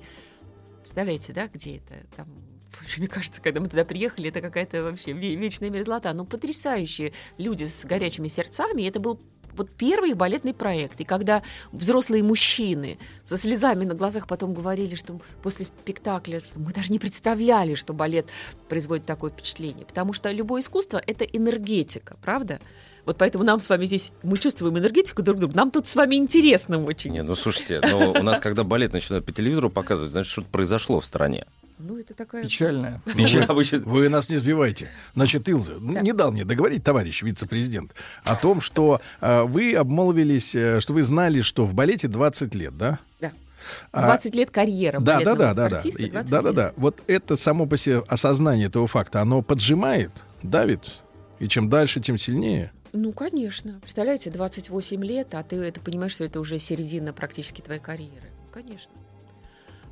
представляете, да, где это? Там мне кажется, когда мы туда приехали, это какая-то вообще ве- вечная мерзлота. Но потрясающие люди с горячими сердцами. И это был вот первый балетный проект. И когда взрослые мужчины со слезами на глазах потом говорили, что после спектакля, что мы даже не представляли, что балет производит такое впечатление. Потому что любое искусство — это энергетика, правда? Вот поэтому нам с вами здесь, мы чувствуем энергетику друг друга. Нам тут с вами интересно очень. Не, ну слушайте, ну, у нас, когда балет начинают по телевизору показывать, значит, что-то произошло в стране. Ну, это такая... Печальная. Вы, вы нас не сбивайте. Значит, Илза, не дал мне договорить, товарищ вице-президент, о том, что э, вы обмолвились, э, что вы знали, что в балете 20 лет, да? Да. А- 20 лет карьера Да, да, да, да, да. артиста, И- 20 Да, да, да. Вот это само по себе осознание этого факта, оно поджимает, давит. И чем дальше, тем сильнее. Ну, конечно. Представляете, 28 лет, а ты это понимаешь, что это уже середина практически твоей карьеры. Конечно.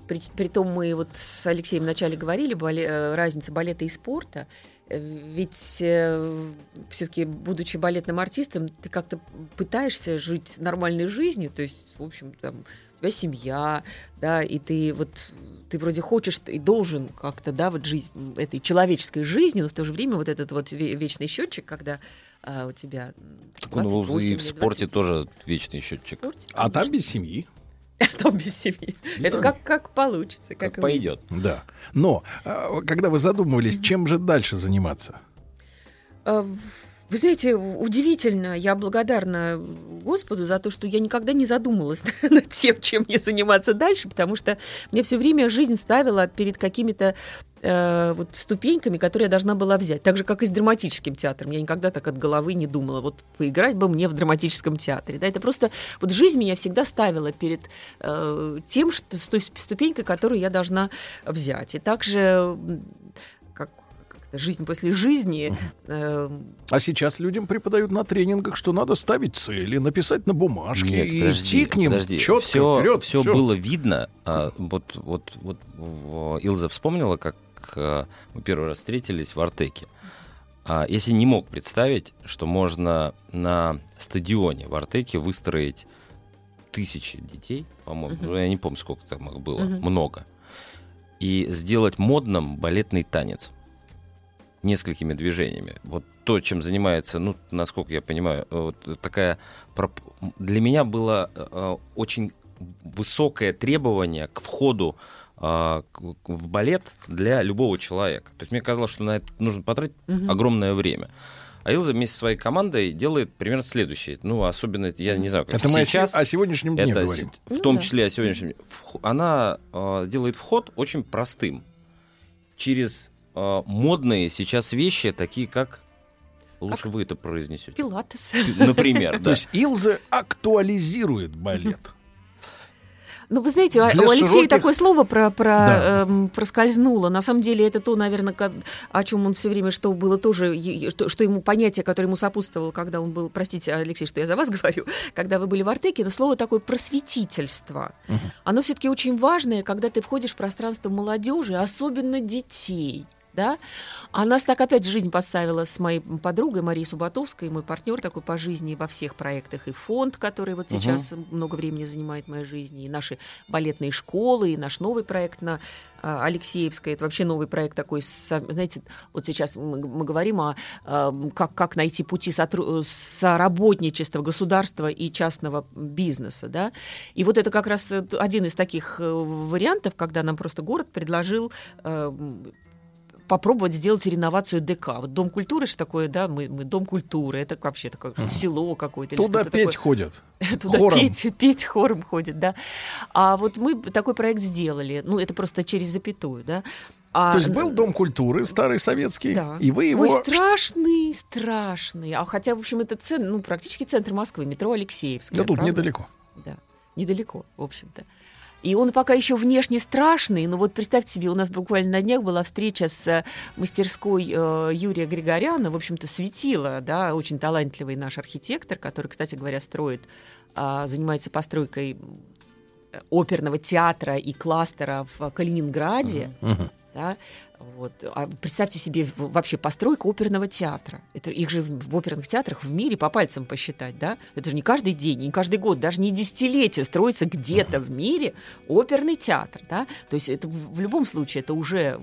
При, притом мы вот с Алексеем вначале говорили, бале- э, разница балета и спорта. Э, Ведь все-таки, будучи балетным артистом, ты как-то пытаешься жить нормальной жизнью, то есть, в общем, там, у тебя семья, да, и ты вот ты вроде хочешь и должен как-то, да, вот жить этой человеческой жизнью, но в то же время вот этот вот ве- вечный счетчик, когда а, у тебя м, Так он 28 и в спорте тоже вечный счетчик. А там без семьи. Там без семьи. Это семьи. как, как получится. Как, Как пойдет. Да. Но, а, когда вы задумывались, чем же дальше заниматься? Вы знаете, удивительно, я благодарна Господу за то, что я никогда не задумалась над тем, чем мне заниматься дальше, потому что мне все время жизнь ставила перед какими-то э, вот ступеньками, которые я должна была взять. Так же, как и с драматическим театром. Я никогда так от головы не думала, вот поиграть бы мне в драматическом театре. Да, это просто вот жизнь меня всегда ставила перед э, тем, что, с той ступенькой, которую я должна взять. И также как-то жизнь после жизни. э, А сейчас людям преподают на тренингах, что надо ставить цели, написать на бумажке Нет, и подожди, идти к ним подожди. четко все, вперед. все всё. было видно. А, вот, вот, вот Илза вспомнила, как а, мы первый раз встретились в Артеке. А, я себе не мог представить, что можно на стадионе в Артеке выстроить тысячи детей, по-моему, ну, я не помню, сколько там их было, Мгм. много, и сделать модным балетный танец несколькими движениями. Вот то, чем занимается, ну, насколько я понимаю, э, вот такая... Для меня было э, очень высокое требование к входу в балет для любого человека. То есть мне казалось, что на это нужно потратить Мгм. огромное время. А Илза вместе со своей командой делает примерно следующее. Ну, особенно, я не знаю, как Это мы сейчас. се- о сегодняшнем дне это говорим. В Ну том да. числе о сегодняшнем Она э, делает вход очень простым. Через э, модные сейчас вещи, такие как... Лучше вы это произнесете. Пилатес. Например, То да. есть Илза актуализирует балет. Ну, вы знаете, а- Для у Алексея широких- такое слово про, про, Да. эм, проскользнуло. На самом деле это то, наверное, о чем он все время, что было тоже, что, что ему понятие, которое ему сопутствовало, когда он был, простите, Алексей, что я за вас говорю, когда вы были в Артеке, это слово такое просветительство. Оно все-таки очень важное, когда ты входишь в пространство молодежи, особенно детей. Да? А нас так опять жизнь подставила с моей подругой Марией Субатовской, мой партнер такой по жизни во всех проектах, и фонд, который вот сейчас много времени занимает в моей жизни, и наши балетные школы, и наш новый проект на а, Алексеевской. Это вообще новый проект такой, знаете, вот сейчас мы, мы говорим о а, как, как найти пути сотру- соработничества государства и частного бизнеса, да. И вот это как раз э, один из таких э, вариантов, когда нам просто город предложил э, попробовать сделать реновацию ДК. Вот Дом культуры же такое, да, мы, мы Дом культуры, это вообще такое село какое-то. Туда петь такое. ходят. Туда Хором. петь, петь хором ходит, да. А вот мы такой проект сделали. Ну, это просто через запятую, да. А, То есть был Дом культуры, старый советский, да. и вы его... Ой, страшный, страшный. А хотя, в общем, это центр, ну, практически центр Москвы, метро Алексеевская. Да тут правда? недалеко. Да, недалеко, в общем-то. И он пока еще внешне страшный, но вот представьте себе, у нас буквально на днях была встреча с э, мастерской э, Юрия Григоряна, в общем-то, светила, да, очень талантливый наш архитектор, который, кстати говоря, строит, а, занимается постройкой э, оперного театра и кластера в Калининграде. Да, вот. А представьте себе вообще постройка оперного театра. Это их же в в оперных театрах в мире по пальцам посчитать, да? Это же не каждый день, не каждый год, даже не десятилетие строится где-то в мире оперный театр, да? То есть это в любом случае это уже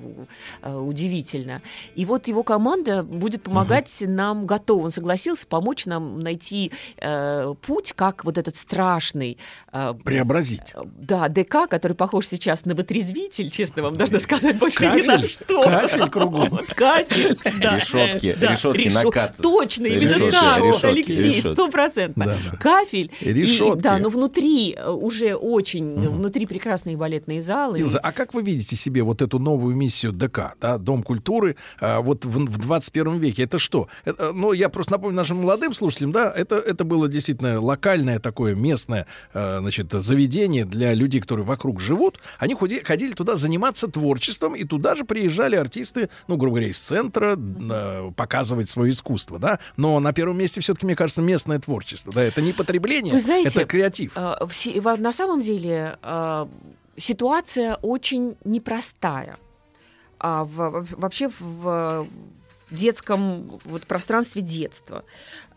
э, удивительно. И вот его команда будет помогать нам, готов, он согласился помочь нам найти э, путь, как вот этот страшный э, Преобразить. да, ДК, который похож сейчас на вытрезвитель, честно вам должна сказать, больше ни на Кафель? Что. Кафель кругом. Кафель, да. Решетки, Да, решетки решо- накат. Точно, именно Решетки, так, решетки, Алексей, стопроцентно. Да, да. Кафель. И решетки. да, но внутри э, уже очень, внутри прекрасные балетные залы. Илза, а как вы видите себе вот эту новую миссию ДК, да, Дом культуры, а, вот в, в 21 веке? Это что? Это, ну, я просто напомню нашим молодым слушателям, да, это, это было действительно локальное такое местное, э, значит, заведение для людей, которые вокруг живут. Они ходи- ходили туда заниматься творчеством, и туда же приезжали артисты, ну, грубо говоря, из центра э, показывать свое искусство, да. Но на первом месте все-таки, мне кажется, местное творчество, да. Это не потребление, Вы знаете, это креатив. э, во- на самом деле э, ситуация очень непростая. А в- вообще в детском вот, пространстве детства.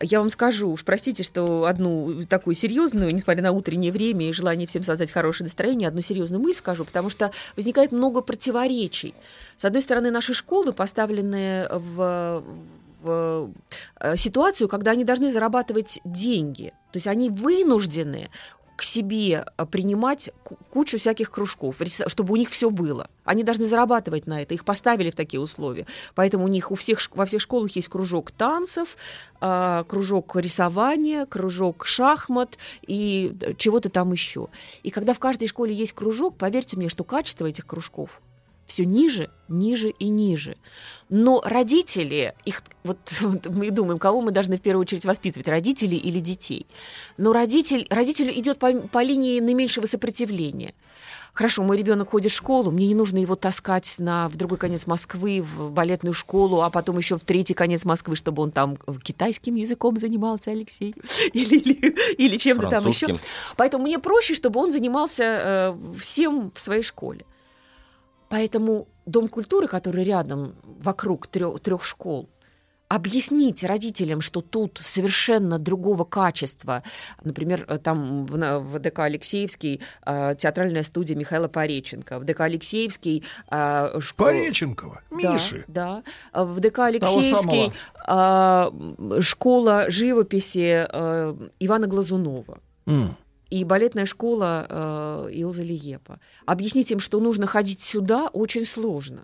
Я вам скажу, уж простите, что одну такую серьезную, несмотря на утреннее время и желание всем создать хорошее настроение, одну серьезную мысль скажу, потому что возникает много противоречий. С одной стороны, наши школы поставлены в в э, ситуацию, когда они должны зарабатывать деньги. То есть они вынуждены к себе а, принимать ку- кучу всяких кружков, чтобы у них все было. Они должны зарабатывать на это. Их поставили в такие условия. Поэтому у них у всех во всех школах есть кружок танцев, а, кружок рисования, кружок шахмат и э, чего-то там еще. И когда в каждой школе есть кружок, поверьте мне, что качество этих кружков все ниже, ниже и ниже. Но родители, их, вот, вот мы думаем, кого мы должны в первую очередь воспитывать, родителей или детей. Но родитель, родитель идет по, по линии наименьшего сопротивления. Хорошо, мой ребенок ходит в школу, мне не нужно его таскать на, в другой конец Москвы, в балетную школу, а потом еще в третий конец Москвы, чтобы он там китайским языком занимался, Алексей, или, или, или чем-то там еще. Поэтому мне проще, чтобы он занимался э, всем в своей школе. Поэтому Дом культуры, который рядом, вокруг трех, трех школ, объяснить родителям, что тут совершенно другого качества. Например, э, там в, в ДК Алексеевский э, театральная студия Михаила Пореченко, в ДК Алексеевский... э, шко- Пореченкова, Да, Миши. Да, А в ДК Алексеевский м, школа живописи э, Ивана Глазунова М. и балетная школа э, Илза Лиепа. Объяснить им, что нужно ходить сюда, очень сложно.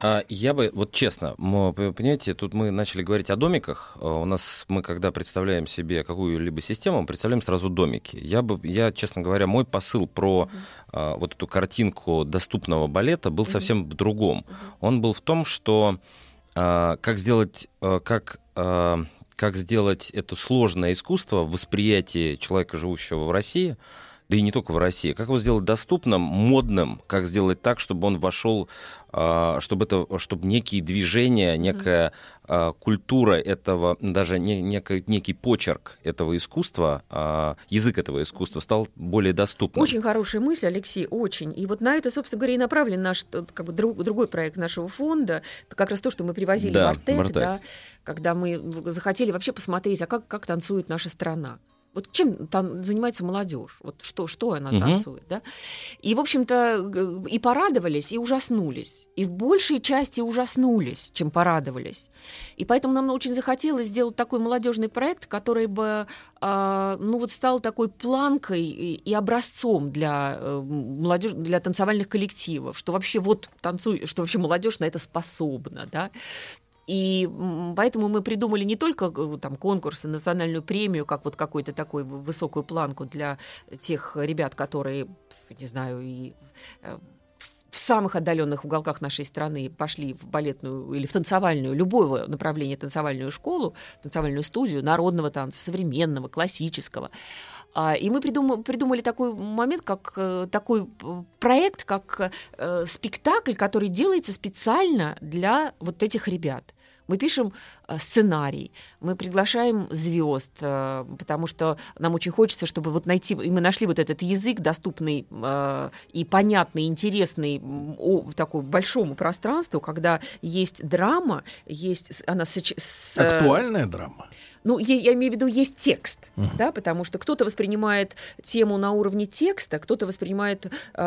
А я бы, вот честно, п- понимаете, тут мы начали говорить о домиках. А У нас мы, когда представляем себе какую-либо систему, мы представляем сразу домики. Я бы, я, честно говоря, мой посыл про а, вот эту картинку доступного балета был совсем в другом. Он был в том, что а, как сделать, а, как а, как сделать это сложное искусство в восприятии человека, живущего в России, да и не только в России, как его сделать доступным, модным, как сделать так, чтобы он вошел, а, чтобы это, чтобы некие движения, некая а, культура этого, даже не- некий, некий почерк этого искусства, а, язык этого искусства стал более доступным. Очень хорошая мысль, Алексей, очень. И вот на это, собственно говоря, и направлен наш тот, как бы, друг- другой проект нашего фонда. Это как раз то, что мы привозили Да, в Артек, в Артек. да, когда мы захотели вообще посмотреть, а как, как танцует наша страна. Вот чем там занимается молодежь? Вот что, что она Мгм. танцует, да? И, в общем-то, и порадовались, и ужаснулись. И в большей части ужаснулись, чем порадовались. И поэтому нам очень захотелось сделать такой молодежный проект, который бы а, ну, вот стал такой планкой и, и образцом для, э, молодежь, для танцевальных коллективов, что вообще вот танцуй, что вообще молодежь на это способна, да. И поэтому мы придумали не только э, там, конкурсы, национальную премию, как вот какую-то такую высокую планку для тех ребят, которые, не знаю, и э, в самых отдаленных уголках нашей страны пошли в балетную или в танцевальную, любого направления танцевальную школу, танцевальную студию народного танца, современного, классического. А, И мы придум- придумали такой момент, как э, такой проект, как спектакль, который делается специально для вот этих ребят. Мы пишем э, сценарий, мы приглашаем звезд, э, потому что нам очень хочется, чтобы вот найти, и мы нашли вот этот язык, доступный э, и понятный, интересный такому большому пространству, когда есть драма, есть с- она с, э, Актуальная драма. Ну, я, я имею в виду, есть текст, да, потому что кто-то воспринимает тему на уровне текста, кто-то воспринимает э,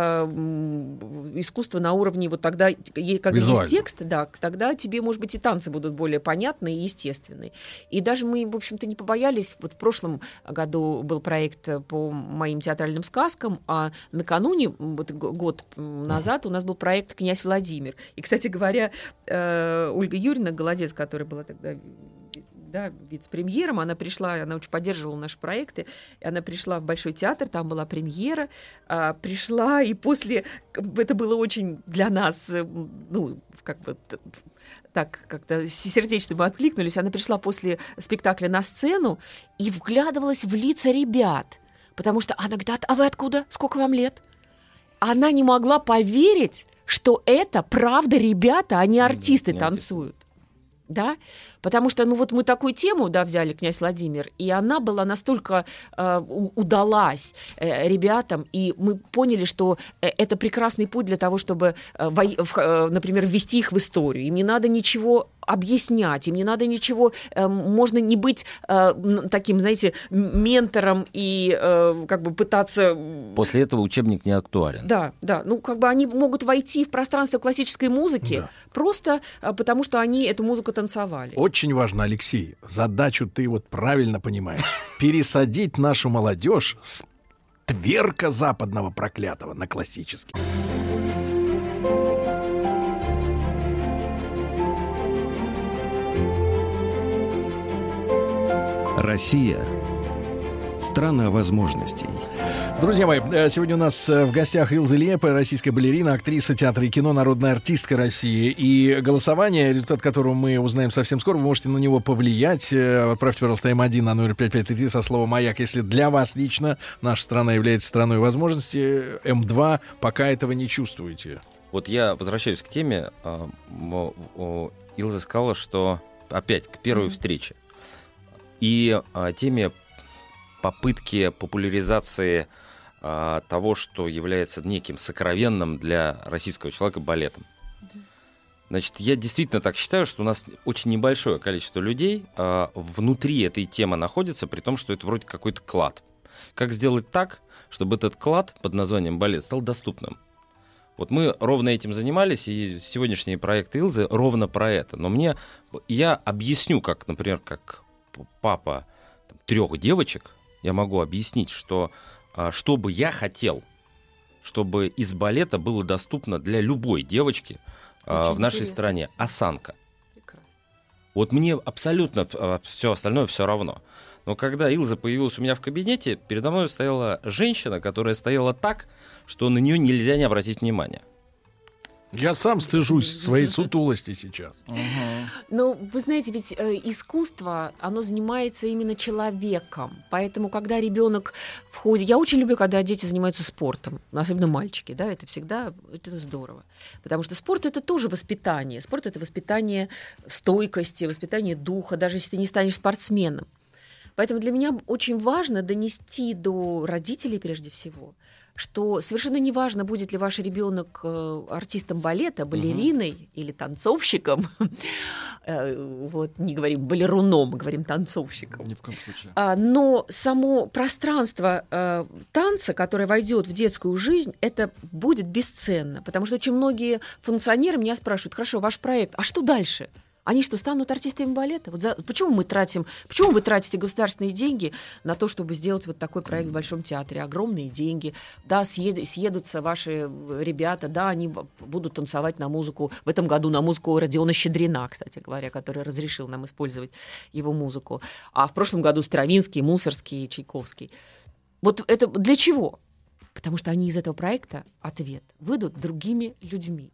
искусство на уровне вот тогда, когда Визуально. есть текст, да, тогда тебе, может быть, и танцы будут более понятны и естественные. И даже мы, в общем-то, не побоялись. Вот в прошлом году был проект по моим театральным сказкам, а накануне, вот год назад, у нас был проект «Князь Владимир». И, кстати говоря, э, Ольга Юрьевна Голодец, которая была тогда да, вице-премьером, она пришла, она очень поддерживала наши проекты, и она пришла в Большой театр, там была премьера, а, пришла, и после, это было очень для нас, э, ну, как бы так как-то сердечно мы откликнулись, она пришла после спектакля на сцену и вглядывалась в лица ребят, потому что она говорит, а вы откуда? Сколько вам лет? Она не могла поверить, что это правда ребята, а не артисты не артисты. танцуют да, потому что, ну вот мы такую тему, да, взяли, князь Владимир, и она была настолько э, удалась э, ребятам, и мы поняли, что э, это прекрасный путь для того, чтобы, э, во- в- э, например, ввести их в историю. Им не надо ничего объяснять, им не надо ничего, э, можно не быть э, таким, знаете, ментором и э, как бы пытаться После этого учебник не актуален. да, да. Ну, как бы они могут войти в пространство классической музыки просто а, потому, что они эту музыку танцевали. очень важно, Алексей, задачу ты вот правильно понимаешь. Пересадить нашу молодежь с тверка западного проклятого на классический. Россия – страна возможностей. Друзья мои, э, сегодня у нас э, в гостях Илза Лепа, российская балерина, актриса театра и кино, народная артистка России. И голосование, результат которого мы узнаем совсем скоро, вы можете на него повлиять. Э, Отправьте, пожалуйста, М1 на номер 5533 со словом «Маяк». Если для вас лично наша страна является страной возможностей, М2 пока этого не чувствуете. Вот я возвращаюсь к теме. Илза сказала, что опять к первой встрече. И теме попытки популяризации а, того, что является неким сокровенным для российского человека балетом. Значит, я действительно так считаю, что у нас очень небольшое количество людей а, внутри этой темы находится, при том, что это вроде какой-то клад. Как сделать так, чтобы этот клад под названием балет стал доступным? Вот мы ровно этим занимались, и сегодняшний проект Илзы ровно про это. Но мне, я объясню, как, например, как папа там, трех девочек, я могу объяснить, что а, что бы я хотел, чтобы из балета было доступно для любой девочки а, Очень в нашей интересно. стране осанка. Вот мне абсолютно все остальное все равно. Но когда Илза появилась у меня в кабинете, передо мной стояла женщина, которая стояла так, что на нее нельзя не обратить внимания. Я сам стыжусь своей сутулости сейчас. Ну, вы знаете, ведь э, искусство, оно занимается именно человеком. Поэтому, когда ребенок входит... Я очень люблю, когда дети занимаются спортом, особенно мальчики, да, это всегда это здорово. Потому что спорт — это тоже воспитание. Спорт — это воспитание стойкости, воспитание духа, даже если ты не станешь спортсменом. Поэтому для меня очень важно донести до родителей прежде всего, что совершенно не важно, будет ли ваш ребенок э, артистом балета, балериной или танцовщиком. Э, Вот не говорим балеруном, говорим танцовщиком. Ни в коем случае. А, Но само пространство э, танца, которое войдет в детскую жизнь, это будет бесценно. Потому что очень многие функционеры меня спрашивают, хорошо, ваш проект, а что дальше? Они что, станут артистами балета? Вот за- почему мы тратим, почему вы тратите государственные деньги на то, чтобы сделать вот такой проект в Большом театре? Огромные деньги. Да, съед- съедутся ваши ребята, да, они будут танцевать на музыку, в этом году на музыку Родиона Щедрина, кстати говоря, который разрешил нам использовать его музыку. А в прошлом году Стравинский, Мусорский, Чайковский. Вот это для чего? Потому что они из этого проекта, ответ, выйдут другими людьми.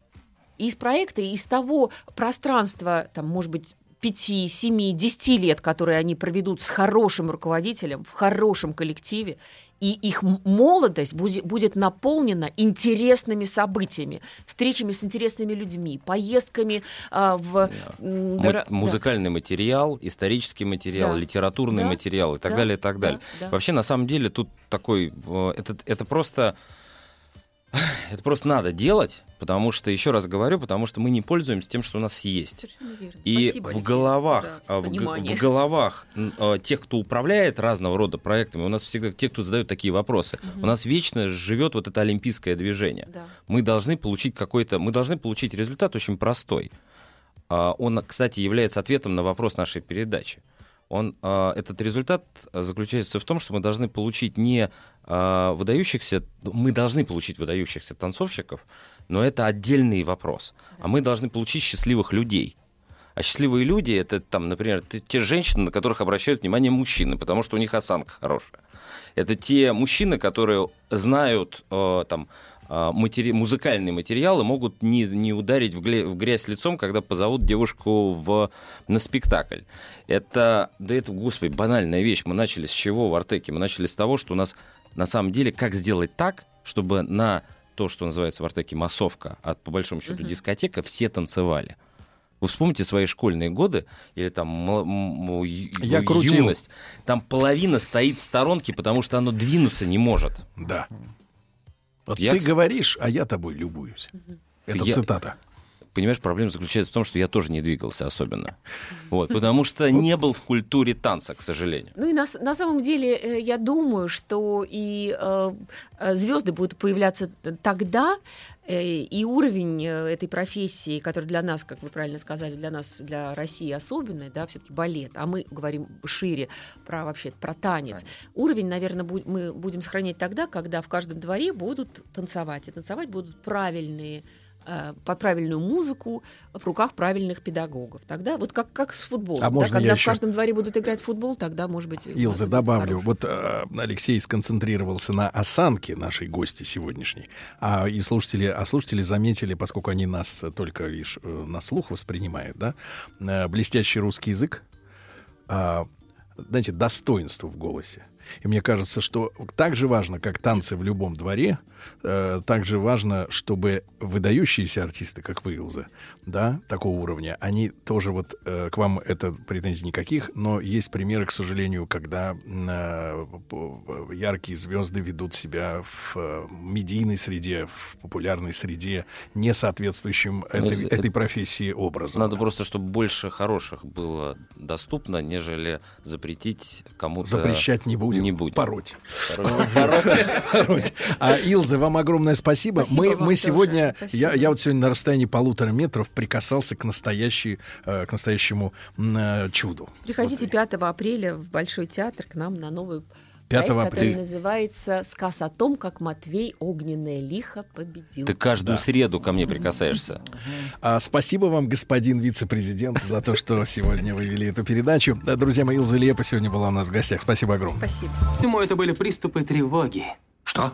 Из проекта, из того пространства, там, может быть, 5, 7, 10 лет, которые они проведут с хорошим руководителем, в хорошем коллективе, и их молодость будет наполнена интересными событиями, встречами с интересными людьми, поездками а, в... да. музыкальный материал, исторический материал, Да. литературный Да. материал и так Да. далее, и так Да. далее. Да. Вообще, на самом деле, тут такой, э, это, это просто, это просто надо делать, потому что, еще раз говорю, потому что мы не пользуемся тем, что у нас есть. И Спасибо, в головах, а, в, в головах э, тех, кто управляет разного рода проектами, у нас всегда те, кто задают такие вопросы, Мгм. у нас вечно живет вот это олимпийское движение. Да. Мы должны получить какой-то, мы должны получить результат очень простой. А, Он, кстати, является ответом на вопрос нашей передачи. Он, а, этот результат заключается в том, что мы должны получить не а, выдающихся, мы должны получить выдающихся танцовщиков, но это отдельный вопрос. А мы должны получить счастливых людей. А счастливые люди это там, например, те женщины, на которых обращают внимание мужчины, потому что у них осанка хорошая. Это те мужчины, которые знают там матери- музыкальные материалы, могут не, не ударить в, гле- в грязь лицом, когда позовут девушку в, на спектакль. Это, да это, господи, банальная вещь. Мы начали с чего в Артеке? Мы начали с того, что у нас на самом деле, как сделать так, чтобы на то, что называется в Артеке массовка, а по большому счету Мгм. дискотека, все танцевали. Вы вспомните свои школьные годы или там м- м- Я крутил. юность. Там половина стоит в сторонке, потому что оно двинуться не может. Да. Вот Я, ты говоришь, а я тобой любуюсь. Это Я- цитата. Понимаешь, проблема заключается в том, что я тоже не двигался особенно. Вот, потому что не был в культуре танца, к сожалению. Ну и на, на самом деле э, я думаю, что и звезды будут появляться тогда, э, и уровень э, этой профессии, который для нас, как вы правильно сказали, для нас, для России особенный, да, все-таки балет, а мы говорим шире про вообще про танец. Уровень, наверное, бу- мы будем сохранять тогда, когда в каждом дворе будут танцевать, и танцевать будут правильные э, под правильную музыку в руках правильных педагогов. Тогда вот как, как с футболом. А да, можно я когда в еще- каждом дворе будут играть в футбол, тогда, может быть... Илза, добавлю. Вот э, Алексей сконцентрировался на осанке нашей гости сегодняшней. А и слушатели, а слушатели заметили, поскольку они нас только лишь э, на слух воспринимают, да, э, блестящий русский язык, а, знаете, достоинство в голосе. И мне кажется, что так же важно, как танцы в любом дворе, э, так же важно, чтобы выдающиеся артисты, как вы, Илза, да, такого уровня, они тоже вот э, к вам это претензий никаких, но есть примеры, к сожалению, когда э, п- яркие звезды ведут себя в э, медийной среде, в популярной среде, не соответствующим этой, это- этой профессии образом. Надо просто, чтобы больше хороших было доступно, нежели запретить кому-то... Запрещать не будем. Не будем. Пороть. Пороть. Пороть. А, Илза, вам огромное спасибо. Спасибо мы, вам мы тоже. сегодня, Спасибо. я, я вот сегодня на расстоянии полутора метров прикасался к, настоящей, э, к настоящему э, чуду. Приходите 5 апреля в Большой театр к нам на новый 5 проект, который апреля. называется «Сказ о том, как Матвей огненное лихо победил». Ты каждую среду ко мне прикасаешься. А, спасибо вам, господин вице-президент, за то, что сегодня вы вели эту передачу. Да, друзья мои, Илза Лепа сегодня была у нас в гостях. Спасибо огромное. Спасибо. Думаю, это были приступы тревоги. Что?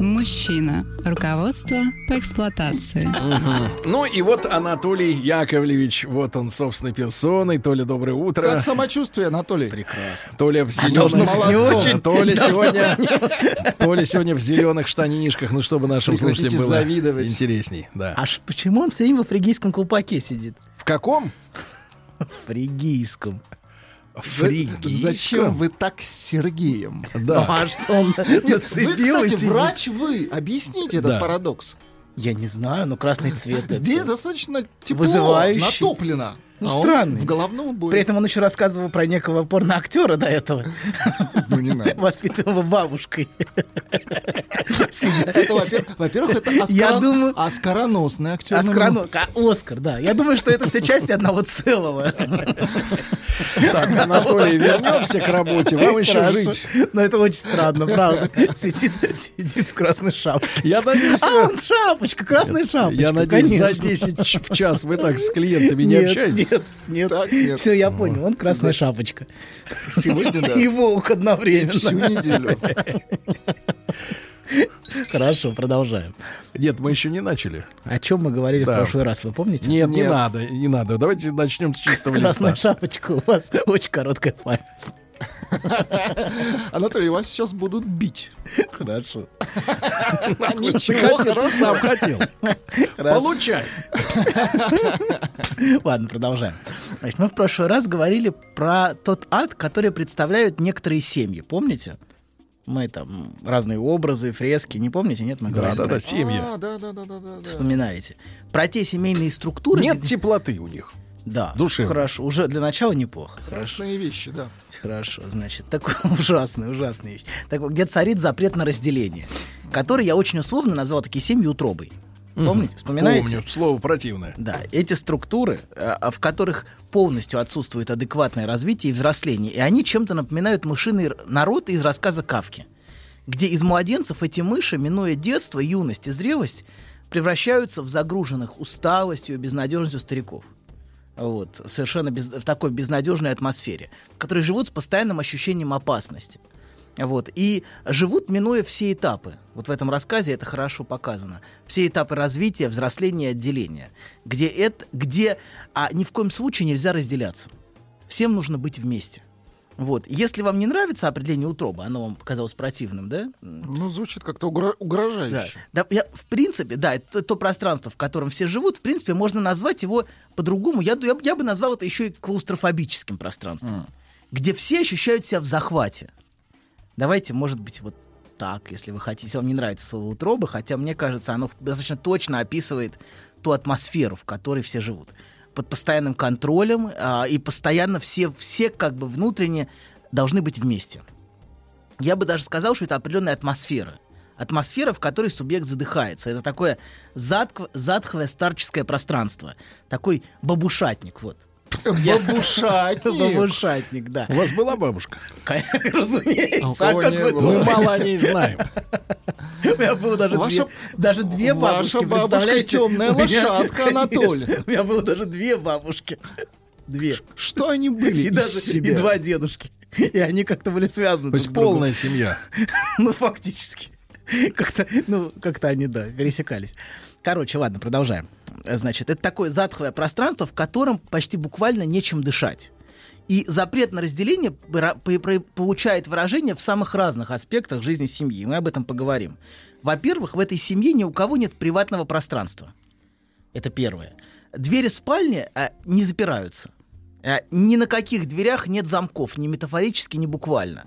Мужчина. Руководство по эксплуатации. Ну и вот Анатолий Яковлевич, вот он собственной персоной. Толя, доброе утро. Как самочувствие, Анатолий? Прекрасно. Толя в зеленых... быть не очень. Толя сегодня... Толя сегодня в зеленых штанишках, ну чтобы нашим слушателям было завидовать. интересней. Да. А почему он все время во фригийском колпаке сидит? В каком? В фригийском. Вы- Зачем вы так с Сергеем? Да. Ну, а что он Нет, вы, нацепил и кстати, сидит? врач вы. Объясните этот Да. парадокс. Я не знаю, но красный цвет. Здесь это достаточно тепло, вызывающий. натоплено. Ну, а он странный. в головном уборе. При этом он еще рассказывал про некого порноактера до этого. Ну, не надо. Воспитанного бабушкой. Во-первых, это оскароносный актер. Оскарно- а, Оскар, да. Я думаю, что это все части одного целого. Так, Анатолий, вернемся к работе. Вам еще Хорошо. жить. Но это очень странно, правда. Сидит, сидит в красной шапке. Я надеюсь, А он шапочка, красная шапочка. я надеюсь, за конечно. 10 ч- в час вы так с клиентами не Нет, общаетесь. Нет, нет. Так, нет. Все, я понял. Он красная шапочка. Сегодня, да. И волк одновременно. Всю неделю. Хорошо, продолжаем. Нет, мы еще не начали. О чем мы говорили Да. в прошлый раз, вы помните? Нет, не Нет. надо, не надо. Давайте начнем с чистого Красная листа. шапочка, у вас очень короткая память. Анатолий, вас сейчас будут бить. Хорошо. Ничего, сам хотел. Получай. Ладно, продолжаем. Значит, мы в прошлый раз говорили про тот ад, который представляют некоторые семьи. Помните? Мы там разные образы, фрески, не помните? Нет, мы Да, говорили. да, про да, это. семьи. А, да, да, да, да, да. да. Вспоминаете. Про те семейные структуры. Нет где- теплоты у них. Да. душевной. Хорошо. Уже для начала неплохо. Хорошо. Страшные вещи, да. Хорошо, значит, такой ужасный, ужасный вещь. Так вот, где царит запрет на разделение, который я очень условно назвал такие семьи утробой. Помните? Вспоминаете? Помню, слово противное. Да, эти структуры, а, в которых полностью отсутствует адекватное развитие и взросление, и они чем-то напоминают мышиный народ из рассказа Кавки, где из младенцев эти мыши, минуя детство, юность и зрелость, превращаются в загруженных усталостью и безнадежностью стариков. Вот, совершенно без- в такой безнадежной атмосфере, которые живут с постоянным ощущением опасности. Вот, и живут, минуя все этапы. Вот в этом рассказе это хорошо показано. Все этапы развития, взросления и отделения. Где, это, где а, ни в коем случае нельзя разделяться. Всем нужно быть вместе. Вот. Если вам не нравится определение утробы, оно вам показалось противным, да? Ну, звучит как-то угро- угрожающе. Да, Да, я, в принципе, да, это то пространство, в котором все живут, в принципе, можно назвать его по-другому. Я, я, я бы назвал это еще и клаустрофобическим пространством, где все ощущают себя в захвате. Давайте, может быть, вот так, если вы хотите. Если вам не нравится слово утроба, хотя мне кажется, оно достаточно точно описывает ту атмосферу, в которой все живут. Под постоянным контролем, а, и постоянно все, все как бы внутренне должны быть вместе. Я бы даже сказал, что это определенная атмосфера. Атмосфера, в которой субъект задыхается. Это такое затк- затхлое старческое пространство. Такой бабушатник, вот. Бабушатник. Бабушатник, да. У вас была бабушка? Разумеется. А как вы? Мы мало о ней знаем. У меня было даже Ваша- две, даже две ваша бабушки, бабушка представляете? темная лошадка, Анатолий. У меня было даже две бабушки. Две. Что они были И из даже и два дедушки. И они как-то были связаны То есть полная семья. Ну, фактически. Как-то, ну, как-то они, да, пересекались. Короче, ладно, продолжаем. Значит, это такое затхлое пространство, в котором почти буквально нечем дышать. И запрет на разделение получает выражение в самых разных аспектах жизни семьи. Мы об этом поговорим. Во-первых, в этой семье ни у кого нет приватного пространства. Это первое. Двери спальни а, не запираются. А, ни на каких дверях нет замков, ни метафорически, ни буквально.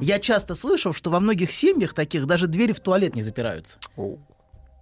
Я часто слышал, что во многих семьях таких даже двери в туалет не запираются.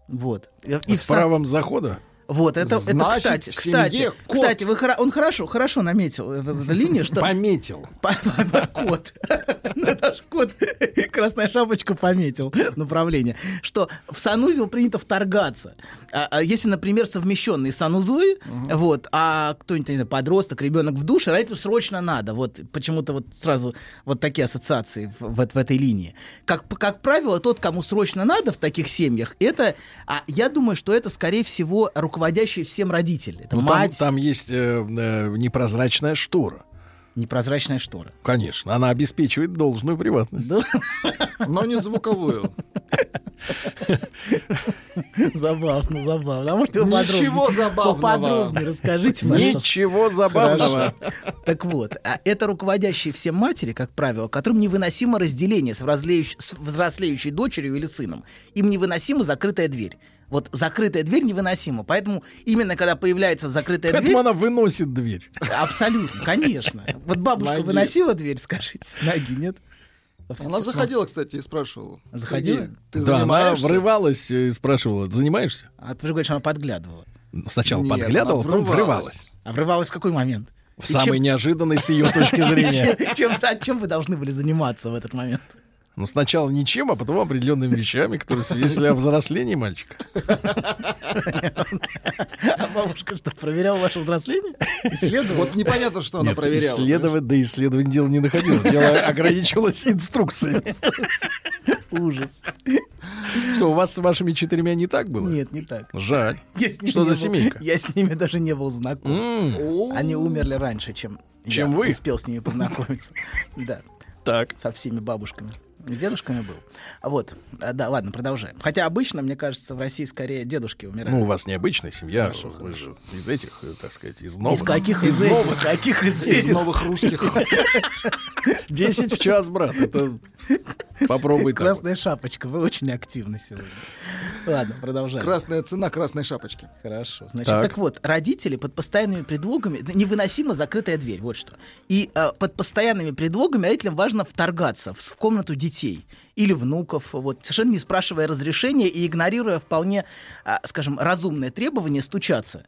Вот. И С в сам- правом захода? Вот, это, это Значит, кстати, в кстати, семье кот. кстати, вы он хорошо, хорошо наметил эту, линию, что Пометил. По- по- по- кот. Ну, это ж кот. Красная шапочка пометил направление. Что в санузел принято вторгаться. А- а если, например, совмещенные санузлы, вот, а кто-нибудь, подросток, ребенок в душе, родителю срочно надо. Вот почему-то вот сразу вот такие ассоциации в, в- этой линии. Как, как правило, тот, кому срочно надо в таких семьях, это, а я думаю, что это, скорее всего, руководящий всем родитель. Это Ну, там, мать, там есть э, э, непрозрачная штора. непрозрачная штора. Конечно, она обеспечивает должную приватность. Но не звуковую. Забавно, забавно. А может, вы Ничего подробнее- забавного. Поподробнее расскажите. пожалуйста. Ничего забавного. Хорошо. Так вот, а это руководящие все матери, как правило, которым невыносимо разделение с, с взрослеющей дочерью или сыном. Им невыносима закрытая дверь. Вот закрытая дверь невыносима. Поэтому именно когда появляется закрытая Поэтому дверь... она выносит дверь. Абсолютно, конечно. Вот бабушка Ноги. выносила дверь, скажите, с ноги, нет? Она заходила, кстати, и спрашивала. Заходила? Ты да, она врывалась и спрашивала, занимаешься? А ты же говоришь, она подглядывала. Сначала Нет, подглядывала, потом врывалась. А врывалась в какой момент? В И самый чем- неожиданный с ее точки зрения. Чем, чем- а чем вы должны были заниматься в этот момент? Ну, сначала ничем, а потом определенными вещами, которые свидетельствовали о взрослении мальчика. А бабушка что, проверяла ваше взросление? Исследовала? Вот непонятно, что она Нет, проверяла. исследовать, да исследование дело не находилось. Дело ограничивалось инструкциями. Ужас. Что, у вас с вашими четырьмя не так было? Нет, не так. Жаль. Что за семейка? Я с ними даже не был знаком. Они умерли раньше, чем, Чем я вы? успел с ними познакомиться. Да, Так. со всеми бабушками. С дедушками был. А Вот, А, да, ладно, продолжаем. Хотя обычно, мне кажется, в России скорее дедушки умирают. Ну, у вас необычная семья. Хорошо, Вы же из этих, э, так сказать, из новых. из каких из этих? Каких из Из этих? новых русских. 10 в час, брат. Это попробуй так. Красная шапочка, вы очень активны сегодня. Ладно, продолжаем. Красная цена красной шапочки. Хорошо. Значит, Так. так. вот, родители под постоянными предлогами, невыносимо закрытая дверь, вот что. И э, под постоянными предлогами родителям важно вторгаться в, в комнату детей или внуков, вот, совершенно не спрашивая разрешения и игнорируя вполне, а, скажем, разумное требование стучаться.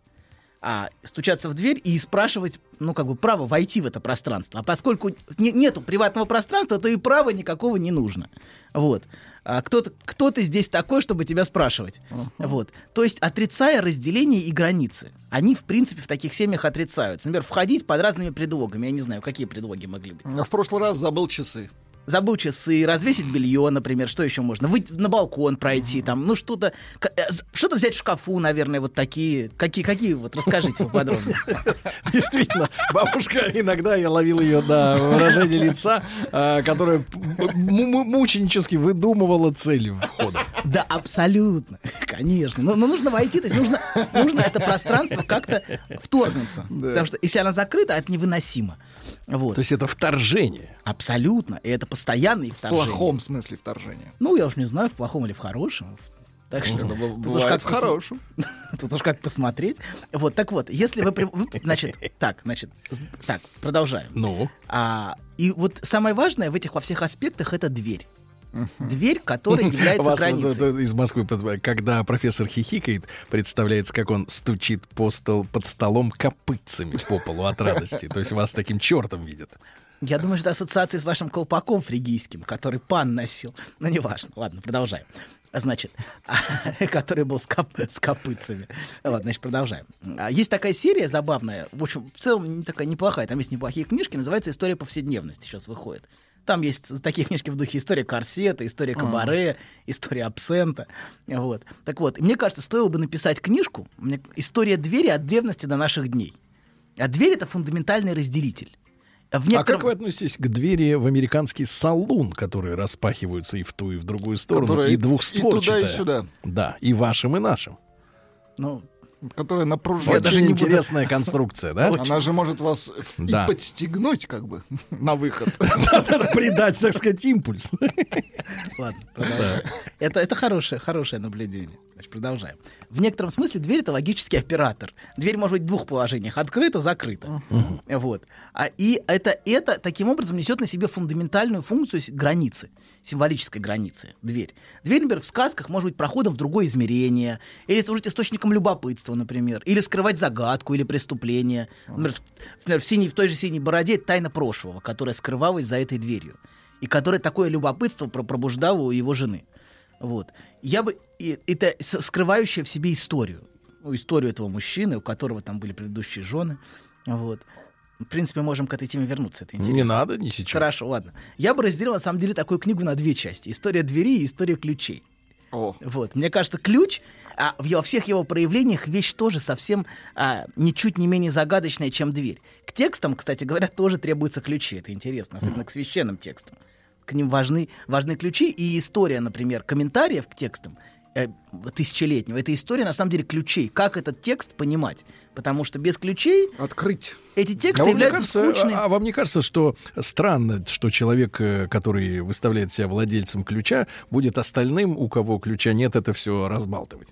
А, стучаться в дверь и спрашивать, ну, как бы, право войти в это пространство. А поскольку не- нету приватного пространства, то и права никакого не нужно. Вот. А кто-то, кто ты здесь такой, чтобы тебя спрашивать? Вот. То есть, отрицая разделение и границы. Они, в принципе, в таких семьях отрицаются. Например, входить под разными предлогами. Я не знаю, какие предлоги могли быть. Я в прошлый раз забыл часы. Забыл часы, развесить белье, например, что еще можно? Выйти на балкон пройти, там, ну что-то, э, что-то взять в шкафу, наверное, вот такие, какие, какие вот, расскажите поподробнее. Действительно, бабушка иногда я ловил ее на выражение лица, а, которое мученически выдумывала цель входа. Да, абсолютно, конечно. Но, но нужно войти, то есть нужно, нужно это пространство как-то вторгнуться. Потому что если она закрыта, это невыносимо. Вот. То есть это вторжение. Абсолютно. И это постоянные В вторжения. плохом смысле вторжения. Ну, я уж не знаю, в плохом или в хорошем. Так что Ну, тут уж в пос- хорошем. Тут уж как посмотреть. Вот, так вот, если вы... Значит, так, значит, так, продолжаем. Ну? А, и вот самое важное в этих во всех аспектах это дверь. Дверь, которая является Вас границей. это из Москвы, когда профессор хихикает, представляется, как он стучит по стол, под столом копытцами по полу от радости. То есть вас таким чертом видят. Я думаю, что это ассоциация с вашим колпаком фригийским, который пан носил. Но неважно. Ладно, продолжаем. Значит, который был с, коп- с копытцами. Вот, значит, продолжаем. А, Есть такая серия забавная, в общем, в целом такая неплохая, там есть неплохие книжки, называется «История повседневности», сейчас выходит. Там есть такие книжки в духе история корсета, история кабаре, история абсента. Вот. Так вот, мне кажется, стоило бы написать книжку «История двери от древности до наших дней». А дверь — это фундаментальный разделитель. В А некотором- как вы относитесь к двери в американский салун, которые распахиваются и в ту, и в другую сторону, Которая и и двухстворчатая? туда, и сюда. Да, и вашим, и нашим. Ну, Которая напружена. Очень интересная конструкция, да? Она же может вас Да. и подстегнуть, как бы, на выход. Придать, так сказать, импульс. Ладно, продолжаем. Это, это хорошее, хорошее наблюдение. Значит, продолжаем. В некотором смысле дверь это логический оператор. Дверь может быть в двух положениях: открыта, закрыта. Вот. А, и это, это таким образом несет на себе фундаментальную функцию границы, символической границы. Дверь. Дверь, например, в сказках может быть проходом в другое измерение, или служить источником любопытства, например, или скрывать загадку или преступление. Например, в, например, в, синей, в той же синей бороде тайна прошлого, которая скрывалась за этой дверью и которое такое любопытство про- пробуждало у его жены. Вот. Я бы... и- это скрывающая в себе историю. Ну, историю этого мужчины, у которого там были предыдущие жены. Вот. В принципе, можем к этой теме вернуться. Это интересно. Не надо, не сейчас. Хорошо, ладно. Я бы разделил, на самом деле, такую книгу на две части. История двери и история ключей. Вот. Мне кажется, ключ, а во всех его проявлениях вещь тоже совсем а, ничуть не менее загадочная, чем дверь. К текстам, кстати говоря, тоже требуются ключи. Это интересно, особенно к священным текстам. К ним важны, важны ключи. И история, например, комментариев к текстам э, тысячелетнего, это история, на самом деле, ключей. Как этот текст понимать? Потому что без ключей... Открыть. Эти тексты А являются кажется- скучными. А, а вам не кажется, что странно, что человек, э, который выставляет себя владельцем ключа, будет остальным, у кого ключа нет, это все разбалтывать?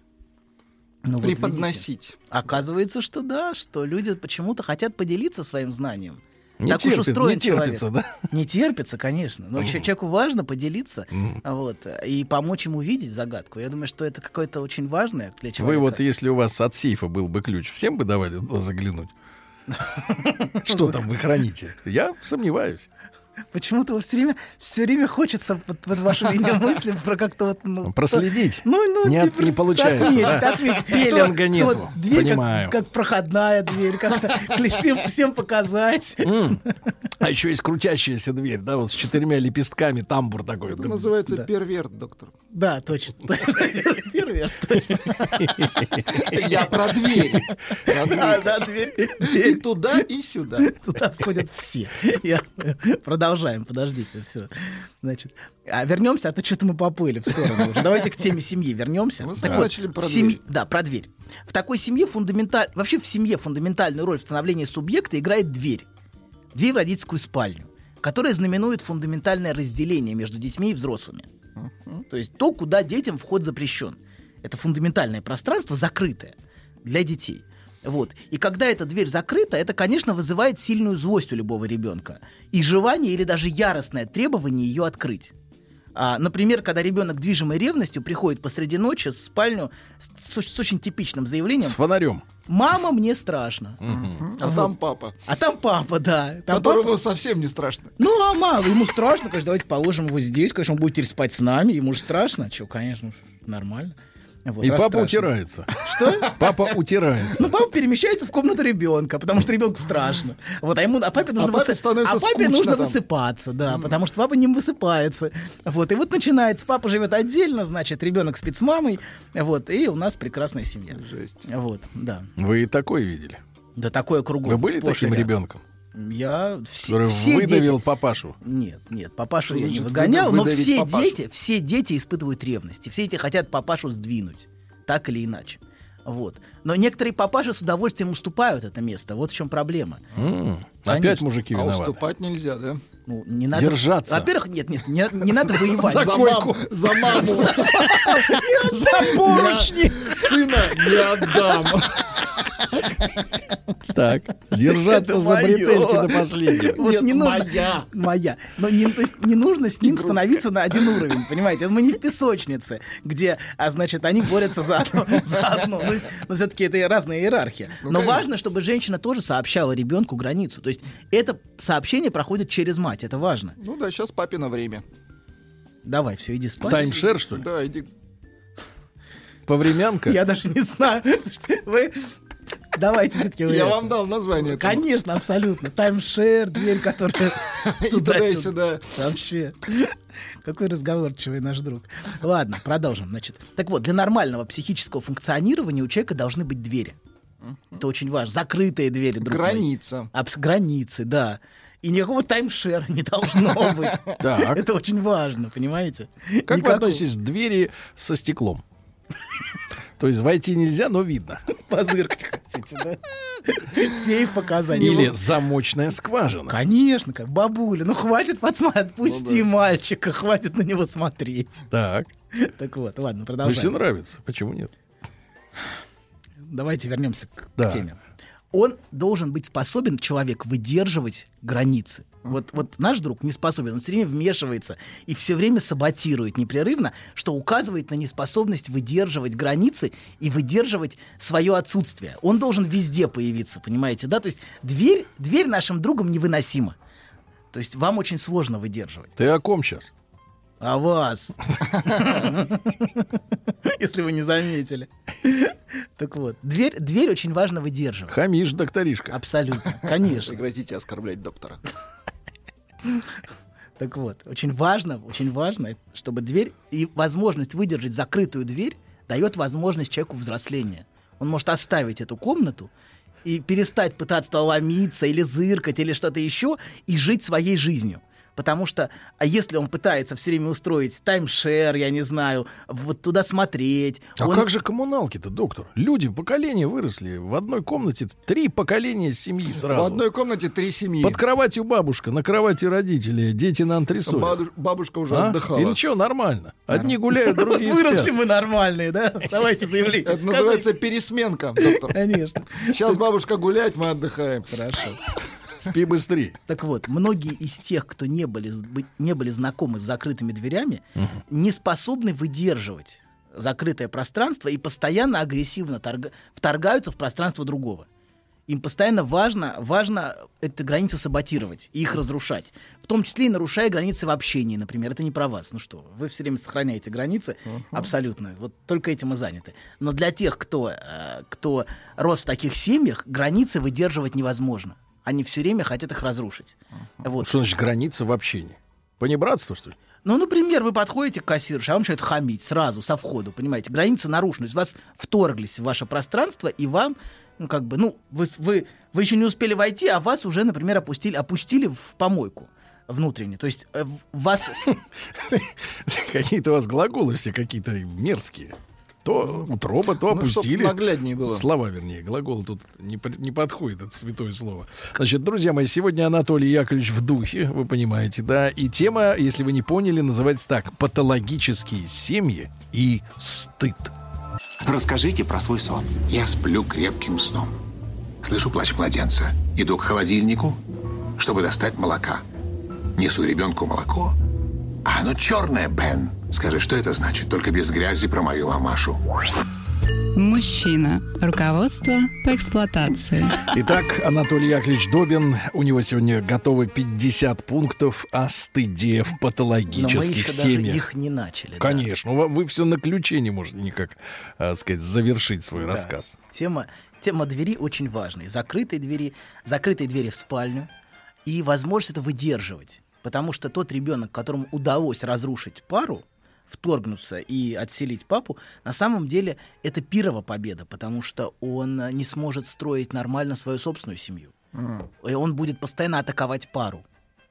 Ну, вот Преподносить. видите. Оказывается, что да, что люди почему-то хотят поделиться своим знанием. Не так терпит- уж устроен не терпится, человек. да? Не терпится, конечно. Но че- человеку важно поделиться Мгм. вот, и помочь ему увидеть загадку. Я думаю, что это какое-то очень важное для человека. Вы вот, если у вас от сейфа был бы ключ, всем бы давали туда заглянуть? Что там вы храните? Я сомневаюсь. Почему-то все время, все время хочется под, под вашу линию мысли про как-то вот... Ну, Проследить. Ну, ну, Не от- не получается, Отметить, да? отметить. Пеленга Ну, нету. вот дверь как- Понимаю. Как, проходная дверь, как-то всем, всем показать. А еще есть крутящаяся дверь, да, вот с четырьмя лепестками, тамбур такой. Это называется Да. перверт, доктор. Да, точно. Первый, точно. Я про дверь. Про дверь. А, да, дверь. И туда, и сюда. Туда входят все. Я- Продолжаем, подождите, все. Значит, а вернемся, а то что-то мы поплыли в сторону уже. Давайте к теме семьи вернемся. Мы Так начали про в семье- дверь. Да, про дверь. В такой семье фундаменталь... вообще в семье фундаментальную роль в становлении субъекта играет дверь. Дверь в родительскую спальню, которая знаменует фундаментальное разделение между детьми и взрослыми. То есть то, куда детям вход запрещен. Это фундаментальное пространство, закрытое для детей. Вот. И когда эта дверь закрыта, это, конечно, вызывает сильную злость у любого ребенка. И желание или даже яростное требование ее открыть. А, например, когда ребенок движимой ревностью приходит посреди ночи в спальню с, с- с очень типичным заявлением. С фонарем. Мама, мне страшно. А Вот. там папа. А там папа, да. Там Которому папа- совсем не страшно. Ну, а мало, ему страшно, конечно, давайте положим его здесь, конечно, он будет теперь спать с нами, ему же страшно. Че, конечно, нормально. Вот, И папа страшно. утирается. Что? Папа утирается. Ну, папа перемещается в комнату ребенка, потому что ребенку страшно. Вот, а ему, а папе нужно, папе высы- а папе нужно там. высыпаться, да, потому что папа не высыпается. Вот, и вот начинается, папа живет отдельно, значит, ребенок спит с мамой, вот, и у нас прекрасная семья. Жесть. Вот, да. Вы и такое видели? Да такое кругом. Вы были таким рядом. ребенком, Я все, который все выдавил дети- папашу? Нет, нет, папашу я не Значит, выгонял, но все папашу. дети, все дети испытывают ревность. И все дети хотят папашу сдвинуть, так или иначе. Вот. Но некоторые папаши с удовольствием уступают это место. Вот в чем проблема. М, Конечно. Опять мужики А виноваты. уступать нельзя, да? ну, не надо... Держаться. Во-первых, нет, нет, не, не надо воевать. За маму, за маму. За поручни. Сына не отдам. Так, держаться за бретельки до последнего. Вот Нет, не нужно, моя. моя. Но не, то есть не нужно с ним становиться на один уровень, понимаете? Мы не в песочнице, где, а значит, они борются за одно. За одно. Ну, но все-таки это разная иерархия. Ну, Но важно, чтобы женщина тоже сообщала ребенку границу. То есть это сообщение проходит через мать, это важно. Ну да, сейчас папино время. Давай, все, иди спать. Таймшер, что ли? Да, иди. Повремянка? Я даже не знаю. Вы... Давайте все-таки вы Я это. вам дал название. этому. Конечно, абсолютно. Таймшер, дверь, которая И туда и сюда. Вообще. Какой разговорчивый наш друг. Ладно, продолжим. Значит, так вот, для нормального психического функционирования у человека должны быть двери. Это очень важно. Закрытые двери, друг. Граница. Абс- границы, да. И никакого таймшера не должно быть. Это очень важно, понимаете? Как вы относитесь к двери со стеклом? То есть войти нельзя, но видно. Позыркать хотите, да? Сейф показать. Или замочная скважина. Конечно, как бабуля. Ну хватит подсмотреть, отпусти мальчика, хватит на него смотреть. Так. Так вот, ладно, То есть и продолжаем. нравится. Почему нет? Давайте вернемся к, к Да. теме. Он должен быть способен, человек, выдерживать границы. Вот, вот наш друг не способен, он все время вмешивается и все время саботирует непрерывно, что указывает на неспособность выдерживать границы и выдерживать свое отсутствие. Он должен везде появиться, понимаете, да? То есть дверь, дверь нашим другом невыносима. То есть вам очень сложно выдерживать. Ты о ком сейчас? А вас? Если вы не заметили. Так вот, дверь, дверь очень важно выдерживать. Хамишь, докторишка. Абсолютно, конечно. Прекратите оскорблять доктора. Так вот, очень важно, очень важно, чтобы дверь и возможность выдержать закрытую дверь дает возможность человеку взросления. Он может оставить эту комнату и перестать пытаться ломиться или зыркать или что-то еще и жить своей жизнью. Потому что, а если он пытается все время устроить таймшер, я не знаю, вот туда смотреть. А он- как же коммуналки-то, доктор? Люди, поколения выросли. В одной комнате три поколения семьи сразу. В одной комнате три семьи. Под кроватью бабушка, на кровати родители, дети на антресоле. Баду- Бабушка уже А? отдыхала. И ничего, нормально. Одни гуляют, другие выросли мы нормальные, да? Давайте заявление. Это называется пересменка, доктор. Конечно. Сейчас бабушка гулять, мы отдыхаем. Хорошо. Спи быстрее. Так вот, многие из тех, кто не были, не были знакомы с закрытыми дверями, не способны выдерживать закрытое пространство и постоянно агрессивно торга- вторгаются в пространство другого. Им постоянно важно, важно эти границы саботировать и их разрушать. В том числе и нарушая границы в общении, например. Это не про вас. Ну что, вы все время сохраняете границы. Абсолютно. Вот только этим и заняты. Но для тех, кто, э, кто рос в таких семьях, границы выдерживать невозможно. Они все время хотят их разрушить. Вот. Что значит граница в общении? Понебратство, что ли? Ну, например, вы подходите к кассирше, а вам начинают хамить сразу, со входу, понимаете? Границы нарушены. То есть вас вторглись в ваше пространство, и вам, ну, как бы, ну, вы, вы, вы еще не успели войти, а вас уже, например, опустили, опустили в помойку внутренне. То есть э, вас... Какие-то у вас глаголы все какие-то мерзкие. То утроба, то Ну, опустили. нагляднее было. Слова, вернее, глагол тут не, не подходит, это святое слово. Значит, друзья мои, сегодня Анатолий Яковлевич в духе, вы понимаете, да, и тема, если вы не поняли, называется так «Патологические семьи и стыд». Расскажите про свой сон. Я сплю крепким сном. Слышу плач младенца. Иду к холодильнику, чтобы достать молока. Несу ребенку молоко. А оно черное, Бен. Скажи, что это значит? Только без грязи про мою мамашу. Мужчина. Руководство по эксплуатации. Итак, Анатолий Яковлевич Добин, у него сегодня готовы 50 пунктов о стыде в Но мы патологических еще даже семьях. их не начали. да. Конечно, вы, вы все на ключе не можете никак, а, сказать, завершить свой Да. рассказ. Тема, тема двери очень важная. Закрытые двери, закрытые двери в спальню и возможность это выдерживать. Потому что тот ребенок, которому удалось разрушить пару, вторгнуться и отселить папу, на самом деле это пирова победа, потому что он э, не сможет строить нормально свою собственную семью. И он будет постоянно атаковать пару.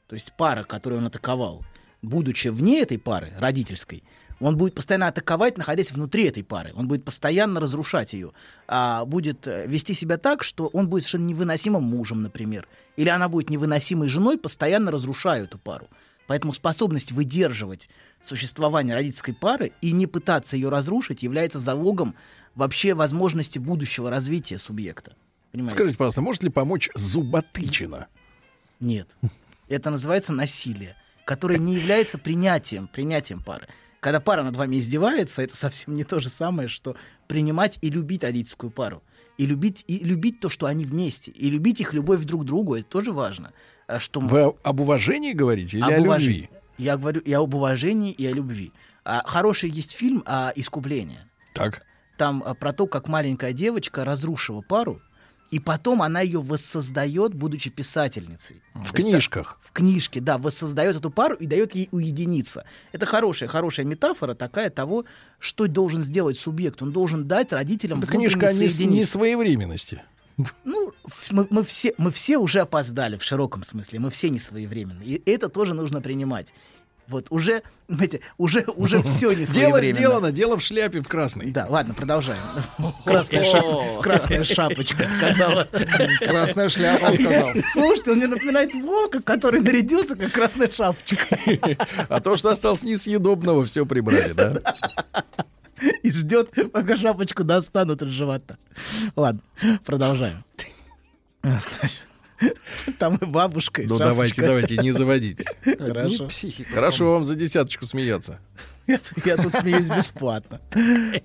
То есть пара, которую он атаковал, будучи вне этой пары, родительской, Он будет постоянно атаковать, находясь внутри этой пары. Он будет постоянно разрушать ее. А будет э, вести себя так, что он будет совершенно невыносимым мужем, например. Или она будет невыносимой женой, постоянно разрушая эту пару. Поэтому способность выдерживать существование родительской пары и не пытаться ее разрушить является залогом вообще возможности будущего развития субъекта. Понимаете? Скажите, пожалуйста, может ли помочь зуботычина? Нет. Это называется насилие, которое не является принятием, принятием пары. Когда пара над вами издевается, это совсем не то же самое, что принимать и любить родительскую пару. И любить, и любить то, что они вместе. И любить их любовь друг к другу, это тоже важно. А Что Вы об уважении говорите или об о уважении. любви? Я говорю и об уважении, и о любви. А, хороший есть фильм о искуплении. Так. Там а, про то, как маленькая девочка разрушила пару, и потом она ее воссоздает, будучи писательницей. В То есть, книжках. В книжке, да, воссоздает эту пару и дает ей уединиться. Это хорошая, хорошая метафора такая того, что должен сделать субъект. Он должен дать родителям Это книжка о нес- соединиться. несвоевременности. Ну, мы, мы все, мы все уже опоздали в широком смысле, мы все не своевременны. И это тоже нужно принимать. Вот уже, знаете, уже, уже все не Дело сделано, дело в шляпе в красной. Да, ладно, продолжаем. Красная, шап- красная шапочка сказала. Красная шляпа, он сказал. Слушайте, он мне напоминает Вовка, который нарядился как красная шапочка. А то, что осталось несъедобного, все прибрали, да? И ждет, пока шапочку достанут из живота. Ладно, продолжаем. Значит, Там и бабушка, и Ну шапочка. давайте, давайте, не заводитесь. Хорошо. Хорошо вам за десяточку смеяться. Я, я тут смеюсь бесплатно.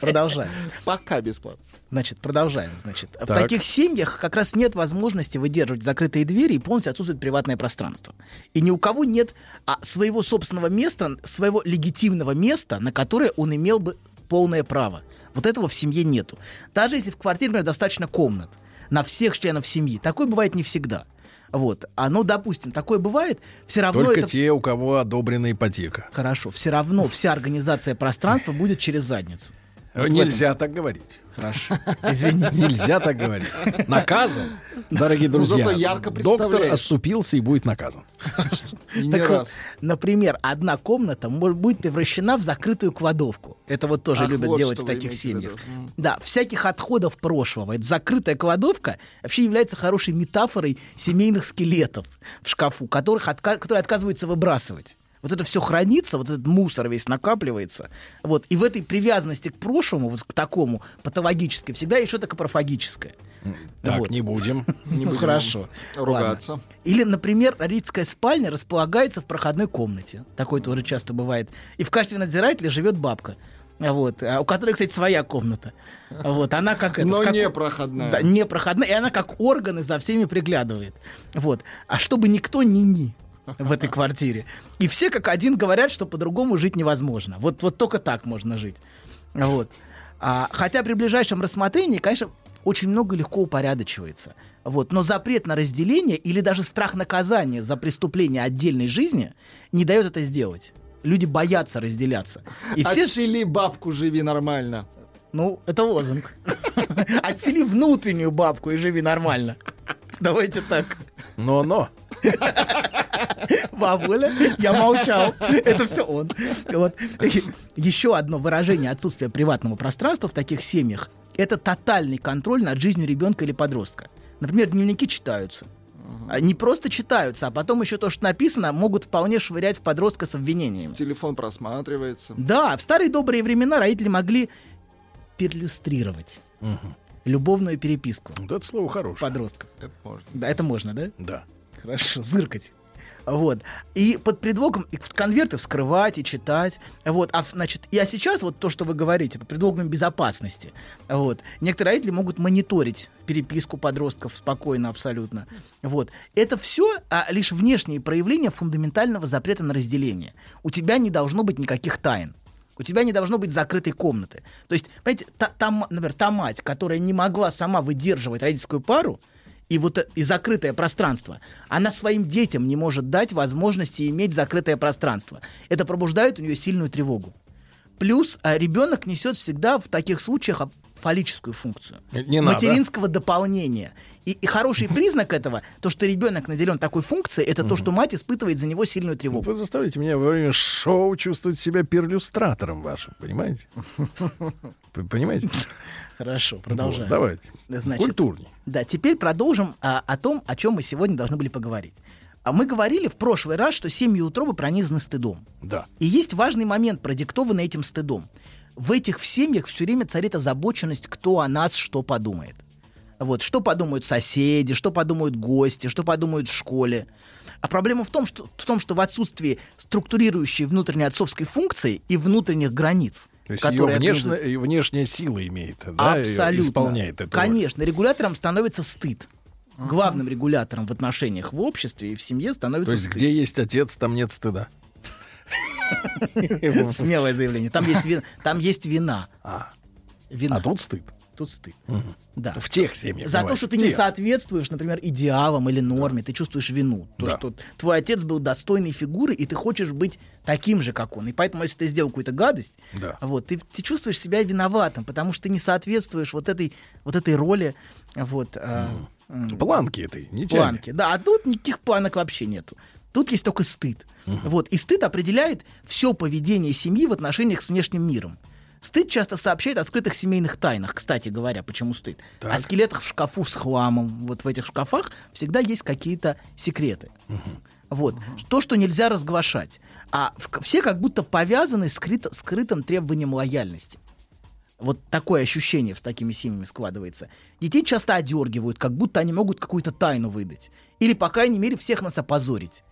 Продолжаем. Пока бесплатно. Значит, продолжаем. Значит, в Так. таких семьях как раз нет возможности выдерживать закрытые двери и полностью отсутствует приватное пространство. И ни у кого нет а, своего собственного места, своего легитимного места, на которое он имел бы полное право. Вот этого в семье нету. Даже если в квартире, например, достаточно комнат на всех членов семьи, такое бывает не всегда. Вот. А ну, допустим, такое бывает, все равно Только это... те, у кого одобрена ипотека. Хорошо, все равно вся организация пространства будет через задницу. Э, Вот Нельзя так говорить. Хорошо. Извините. Нельзя так говорить. Наказан, дорогие Ну, друзья. зато ярко доктор оступился и будет наказан. И не Так вот, раз. например, одна комната может быть превращена в закрытую кладовку. Это вот тоже Ах, любят вот делать в таких виду. семьях. Да, всяких отходов прошлого. Это закрытая кладовка вообще является хорошей метафорой семейных скелетов в шкафу, которых отка- которые отказываются выбрасывать. Вот это все хранится, вот этот мусор весь накапливается. Вот. И в этой привязанности к прошлому, вот к такому патологической, всегда есть что-то капрофагическое. Так, Вот. не будем. Не ну будем хорошо. ругаться. Ладно. Или, например, родительская спальня располагается в проходной комнате. Такое тоже часто бывает. И в качестве надзирателя живет бабка. Вот, а у которой, кстати, своя комната. Вот, она как это, Но как- не проходная. Да, не проходная, и она как органы за всеми приглядывает. Вот. А чтобы никто не ни в этой квартире. И все как один говорят, что по-другому жить невозможно. Вот, вот только так можно жить. Вот. А, хотя при ближайшем рассмотрении, конечно, очень много легко упорядочивается. Вот. Но запрет на разделение или даже страх наказания за преступление отдельной жизни не дает это сделать. Люди боятся разделяться. И все... Отсели бабку, живи нормально. Ну, это лозунг. Отсели внутреннюю бабку и живи нормально. Давайте так. Но-но. Бабуля, я молчал. Это все он. Вот. Еще одно выражение отсутствия приватного пространства в таких семьях – это тотальный контроль над жизнью ребенка или подростка. Например, дневники читаются. А Не просто читаются, а потом еще то, что написано, могут вполне швырять в подростка с обвинениями. Телефон просматривается. Да, в старые добрые времена родители могли перлюстрировать любовную переписку Вот это слово хорошее. подростков. Это можно. Да, это можно, да? Да. Хорошо, зыркать. Вот. И под предлогом и конверты вскрывать и читать. Вот. А, значит, и, а сейчас вот то, что вы говорите, под предлогом безопасности. Вот. Некоторые родители могут мониторить переписку подростков спокойно абсолютно. Вот. Это все а, лишь внешние проявления фундаментального запрета на разделение. У тебя не должно быть никаких тайн. У тебя не должно быть закрытой комнаты. То есть, понимаете, та, та например, та мать, которая не могла сама выдерживать родительскую пару, и вот э- и закрытое пространство, она своим детям не может дать возможности иметь закрытое пространство. Это пробуждает у нее сильную тревогу. Плюс а, ребенок несет всегда в таких случаях фаллическую функцию. Не надо. материнского дополнения. И, и хороший признак этого, то, что ребенок наделен такой функцией, это то, что мать испытывает за него сильную тревогу. Вы заставляете меня во время шоу чувствовать себя перлюстратором вашим, понимаете? Понимаете? Хорошо, продолжаем. Давайте. Культурней. Да, теперь продолжим а, о том, о чем мы сегодня должны были поговорить. А мы говорили в прошлый раз, что семьи утробы пронизаны стыдом. Да. И есть важный момент, продиктованный этим стыдом. В этих семьях все время царит озабоченность, кто о нас что подумает. Вот, что подумают соседи, что подумают гости, что подумают в школе. А проблема в том, что, в том, что в отсутствии структурирующей внутренней отцовской функции и внутренних границ, То есть ее организуют- ее внешняя сила имеет, да, Абсолютно. исполняет это. Конечно, регулятором становится стыд. Главным регулятором в отношениях в обществе и в семье становится То есть стыд. где есть отец, там нет стыда. Смелое заявление. Там есть вина. Там есть вина. Вина. А тут стыд. Тут стыд. Да. В тех семьях. За то, бывает, что в ты не соответствуешь, например, идеалам или норме, ты чувствуешь вину. То, Да. что твой отец был достойной фигуры, и ты хочешь быть таким же, как он. И поэтому, если ты сделал какую-то гадость, Да. вот, ты, ты чувствуешь себя виноватым, потому что ты не соответствуешь вот этой, вот этой роли. Вот, а, м, Планки этой, не планки. Да, а тут никаких планок вообще нету. Тут есть только стыд. Вот. И стыд определяет все поведение семьи в отношениях с внешним миром. Стыд часто сообщает о скрытых семейных тайнах, кстати говоря, почему стыд. О скелетах в шкафу с хламом. Вот в этих шкафах всегда есть какие-то секреты. Вот. То, что нельзя разглашать. А в- все как будто повязаны скрыто- скрытым требованием лояльности. Вот такое ощущение с такими семьями складывается. Детей часто одергивают, как будто они могут какую-то тайну выдать. Или, по крайней мере, всех нас опозорить.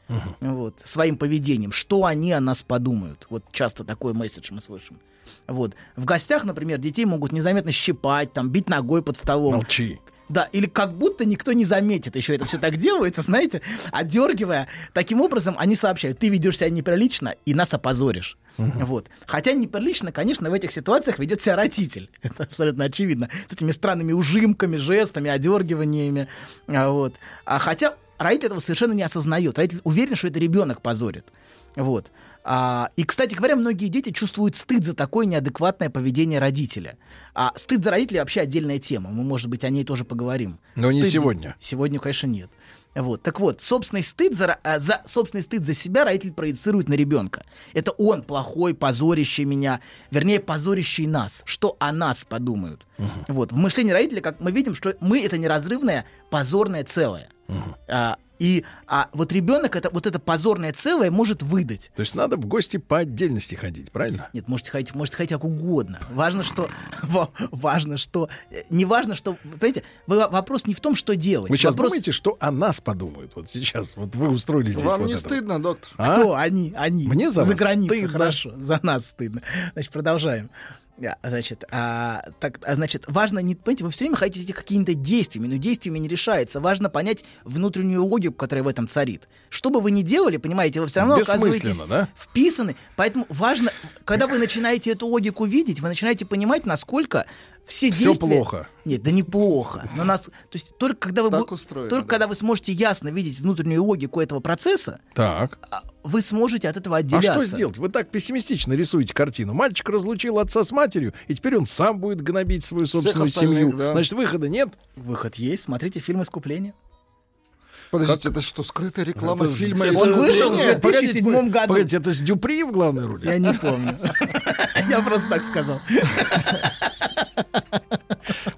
Вот, своим поведением. Что они о нас подумают. Вот часто такой месседж мы слышим. Вот. В гостях, например, детей могут незаметно щипать, там, бить ногой под столом. Молчи. Да, или как будто никто не заметит. Еще это все так делается, знаете, отдергивая. Таким образом, они сообщают, ты ведешь себя неприлично и нас опозоришь. Вот. Хотя неприлично, конечно, в этих ситуациях ведет себя родитель. Это абсолютно очевидно. С этими странными ужимками, жестами, одергиваниями. А, Вот. А хотя родитель этого совершенно не осознает. Родитель уверен, что это ребенок позорит. Вот. А, и, кстати говоря, многие дети чувствуют стыд за такое неадекватное поведение родителя. А стыд за родителей вообще отдельная тема. Мы, может быть, о ней тоже поговорим. Но не Стыд- сегодня. Сегодня, конечно, нет. Вот. Так вот, собственный стыд за, а, за собственный стыд за себя родитель проецирует на ребенка. Это он плохой, позорящий меня, вернее, позорящий нас. Что о нас подумают. Вот. В мышлении родителя, как мы видим, что мы это неразрывное позорное целое. А, и а вот ребенок это вот это позорное целое может выдать. То есть надо в гости по отдельности ходить, правильно? Нет, можете ходить, можете ходить как угодно. Важно, что важно, что э, не важно, что понимаете, вопрос не в том, что делать. Вы сейчас вопрос, думаете, что о нас подумают? Вот сейчас, вот вы устроили здесь Вам вот не это. стыдно, доктор? А? Кто они? Они. Мне за вас границей. стыдно. Хорошо, за нас стыдно. Значит, продолжаем. Значит, а, так, а, значит, важно не, понимаете, вы все время хотите какими-то действиями, но действиями не решается. Важно понять внутреннюю логику, которая в этом царит. Что бы вы ни делали, понимаете, вы все равно оказываетесь да? вписаны. Поэтому важно, когда вы начинаете эту логику видеть, вы начинаете понимать, насколько все действия... плохо. Нет, да неплохо. Но нас, то есть только когда вы, Так устроено, только да. когда вы сможете ясно видеть внутреннюю логику этого процесса, Так. вы сможете от этого А отделяться. что сделать? Вы так пессимистично рисуете картину. Мальчик разлучил отца с матерью, и теперь он сам будет гнобить свою собственную семью. да. Значит, выхода нет. Выход есть. Смотрите фильм «Искупление». Подождите, это что, скрытая реклама Это- фильма это- Он вышел в «Искупление»? 2007 году. Погодите, это с Дюпри в главной роли? Я не помню. Я просто так сказал.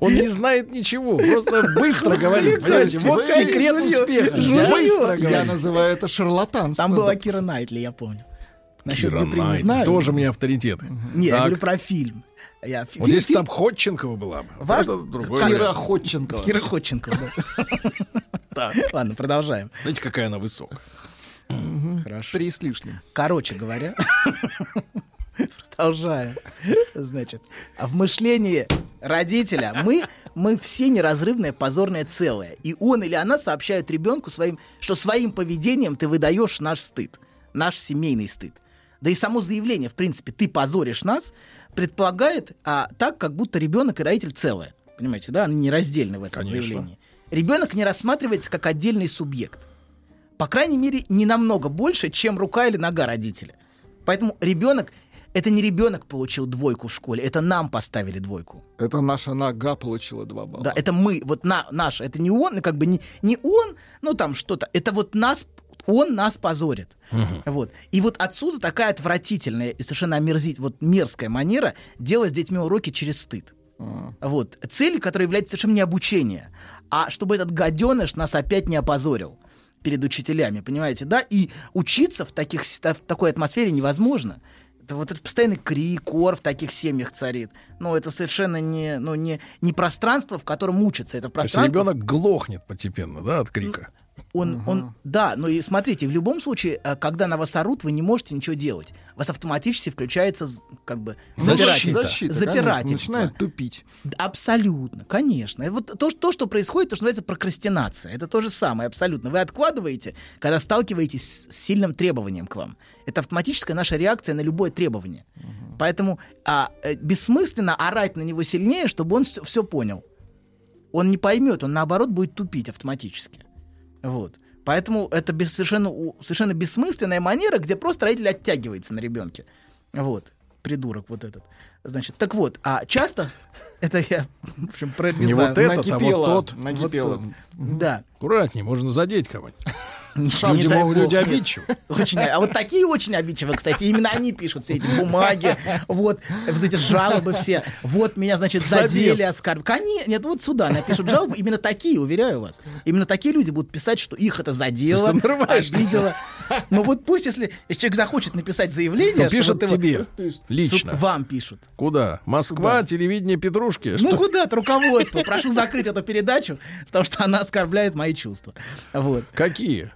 Он не знает ничего, просто быстро говорит. Понимаете, вот секрет успеха. Быстро Я называю это шарлатанством. Там была Кира Найтли, я помню. Насчет Кира Дюпри не Найтли, знаю. Тоже мне авторитеты. Не, я говорю про фильм. Я, Вот фильм- если там Ходченкова была бы, Важ- это другой Кира вариант. Ходченкова. Кира Ходченкова, да. Ладно, продолжаем. Знаете, какая она высокая? Хорошо. Три с лишним. Короче говоря, продолжаем. Значит, а в мышлении родителя мы, мы все неразрывное позорное целое. И он или она сообщают ребенку своим, что своим поведением ты выдаешь наш стыд, наш семейный стыд. Да и само заявление, в принципе, ты позоришь нас, предполагает а, так, как будто ребенок и родитель целое. Понимаете, да? Они нераздельны в этом Конечно. заявлении. Ребенок не рассматривается как отдельный субъект по крайней мере, не намного больше, чем рука или нога родителя. Поэтому ребенок это не ребенок получил двойку в школе, это нам поставили двойку. Это наша нога получила два балла. Да, это мы, вот на, наш, это не он, как бы не, не он, ну там что-то, это вот нас, он нас позорит. Вот. И вот отсюда такая отвратительная и совершенно омерзить, вот мерзкая манера делать с детьми уроки через стыд. Вот. Цель, которая является совершенно не обучение, а чтобы этот гаденыш нас опять не опозорил перед учителями, понимаете, да? И учиться в, таких, в такой атмосфере невозможно. Это вот этот постоянный крик, кор в таких семьях царит. Ну, это совершенно не, ну, не, не пространство, в котором учатся. Это То есть пространство... ребенок глохнет постепенно, да, от крика. Он, он, да, но и смотрите, в любом случае, э, когда на вас орут, вы не можете ничего делать. У вас автоматически включается как бы запиратель- Защита, конечно, запирательство. начинает тупить. Абсолютно, конечно. И Вот то, что- то, что происходит, то, что называется прокрастинация. Это то же самое, абсолютно. Вы откладываете, когда сталкиваетесь с сильным требованием к вам. Это автоматическая наша реакция на любое требование. Поэтому а, э, бессмысленно орать на него сильнее, чтобы он все понял. Он не поймет, он наоборот будет тупить автоматически. Вот. Поэтому это без, совершенно, совершенно бессмысленная манера, где просто родитель оттягивается на ребенке. Вот. Придурок вот этот. Значит, так вот, а часто это я, в общем, про Не вот этот, а вот тот. накипело. Вот тот. Да. Аккуратнее, можно задеть кого-нибудь. Не Люди, могут- бог. люди обидчивы. Очень, а вот такие очень обидчивые, кстати. Именно они пишут все эти бумаги, вот, вот эти жалобы все. Вот меня, значит, задели, оскорбили. Конечно, нет, вот сюда напишут жалобы. Именно такие, уверяю вас. Именно такие люди будут писать, что их это задело, обидело. Но вот пусть, если, если человек захочет написать заявление... То пишет вот его- тебе Суд- лично. Вам пишут. Куда? Москва, телевидение Петрушки? Ну Что? куда-то руководство. Прошу закрыть эту передачу, потому что она оскорбляет мои чувства. Вот. Какие?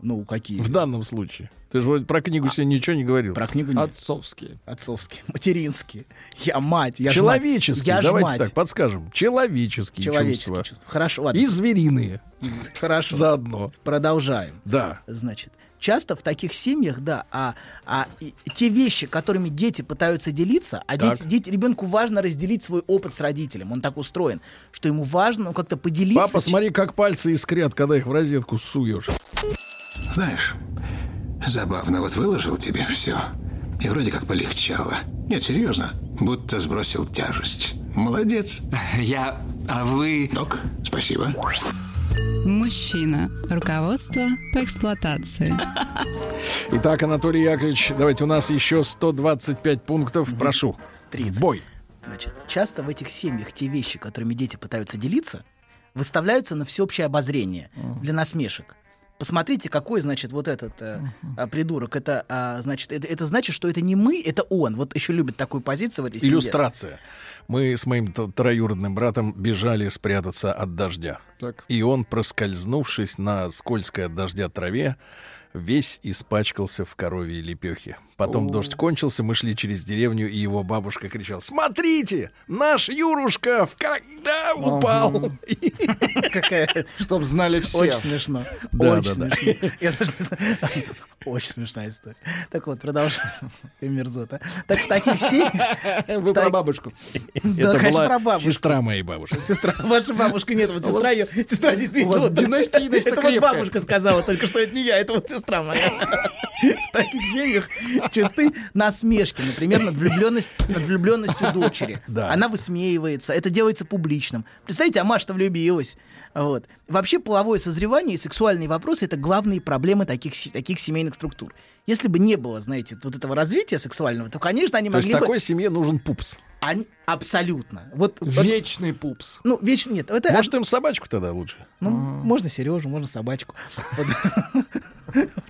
Ну, какие? В данном случае. Ты же вроде про книгу сегодня ничего не говорил. Про книгу нет. Отцовские. Отцовские, материнские. Я мать, я Человеческие. Я давайте мать. так подскажем. Человеческие, Человеческие чувства. чувства. Хорошо, ладно. И звериные. Хорошо. Заодно. Продолжаем. Да. Значит, часто в таких семьях, да, а, а и- те вещи, которыми дети пытаются делиться, а дети, дети- ребенку важно разделить свой опыт с родителем. Он так устроен, что ему важно ну, как-то поделиться. Папа, смотри, как пальцы искрят, когда их в розетку суешь. Знаешь, забавно, вот выложил тебе все. И вроде как полегчало. Нет, серьезно, будто сбросил тяжесть. Молодец. Я... А вы... Док, спасибо. Мужчина. Руководство по эксплуатации. Итак, Анатолий Яковлевич, давайте у нас еще 125 пунктов. Прошу. 30. Бой. Значит, часто в этих семьях те вещи, которыми дети пытаются делиться, выставляются на всеобщее обозрение для насмешек. Посмотрите, какой, значит, вот этот э, а, придурок. Это, а, значит, это, это значит, что это не мы, это он. Вот еще любит такую позицию в этой семье. Иллюстрация. Мы с моим троюродным братом бежали спрятаться от дождя. Так. И он, проскользнувшись на скользкой от дождя траве, весь испачкался в коровьей лепехе. Потом дождь кончился, мы шли через деревню, и его бабушка кричала, «Смотрите, наш Юрушка в когда упал!» Чтоб знали все. Очень смешно. Очень смешно. Я даже не знаю. Очень смешная история. Так вот, продолжаем. Мерзота. Так в таких семьях... Вы про бабушку. Да, Это конечно, была про бабушку. сестра моей бабушки. Сестра, ваша бабушка нет, вот сестра ее, сестра действительно. у вас вот- династийность Это вот бабушка сказала, только что это не я, это вот сестра моя. В таких семьях чисты насмешки, например, над, влюбленность, над влюбленностью дочери. Да. Она высмеивается, это делается публичным. Представьте, а Маша-то влюбилась. Вот. Вообще половое созревание и сексуальные вопросы — это главные проблемы таких, таких семейных структур. Если бы не было, знаете, вот этого развития сексуального, то, конечно, они То есть могли бы... такой семье нужен пупс. Они... Абсолютно. Вот, вот- Вечный пупс. ну, вечно нет. Это Может, им собачку тогда лучше? ну, можно Сережу, можно собачку. Вот.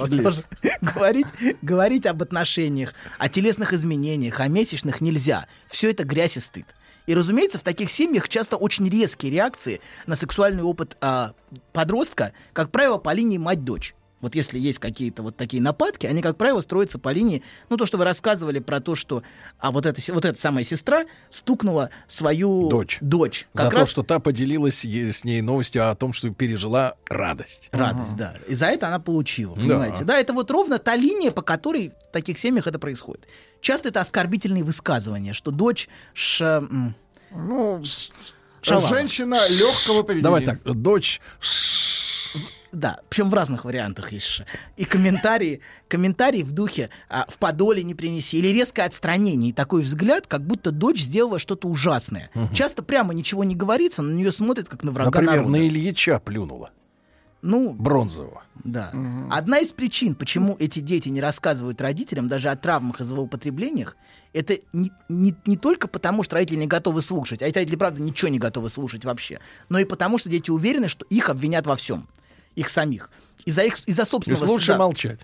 Говорить, говорить об отношениях, о телесных изменениях, о месячных нельзя. Все это грязь и стыд. И, разумеется, в таких семьях часто очень резкие реакции на сексуальный опыт а, подростка, как правило, по линии мать-дочь. Вот если есть какие-то вот такие нападки, они, как правило, строятся по линии, ну, то, что вы рассказывали про то, что а вот эта, вот эта самая сестра стукнула свою Дочь. дочь. За Как то, раз что та поделилась с ней новостью о том, что пережила радость. радость, да. И за это она получила, Да. понимаете? Да. это вот ровно та линия, по которой в таких семьях это происходит. Часто это оскорбительные высказывания, что дочь ш... Ну, шалава. женщина легкого поведения. Давай так, дочь... да, причем в разных вариантах есть же. И комментарии, комментарии в духе а, «в подоле не принеси» или резкое отстранение и такой взгляд, как будто дочь сделала что-то ужасное. Мгм. Часто прямо ничего не говорится, на нее смотрят как на врага Например, народа. на Ильича плюнула. Ну, Бронзового. Да. Одна из причин, почему эти дети не рассказывают родителям даже о травмах и злоупотреблениях, это не, не, не только потому, что родители не готовы слушать, а эти родители, правда, ничего не готовы слушать вообще, но и потому, что дети уверены, что их обвинят во всем, их самих. Из-за, их, из-за То собственного есть лучше стыда- молчать.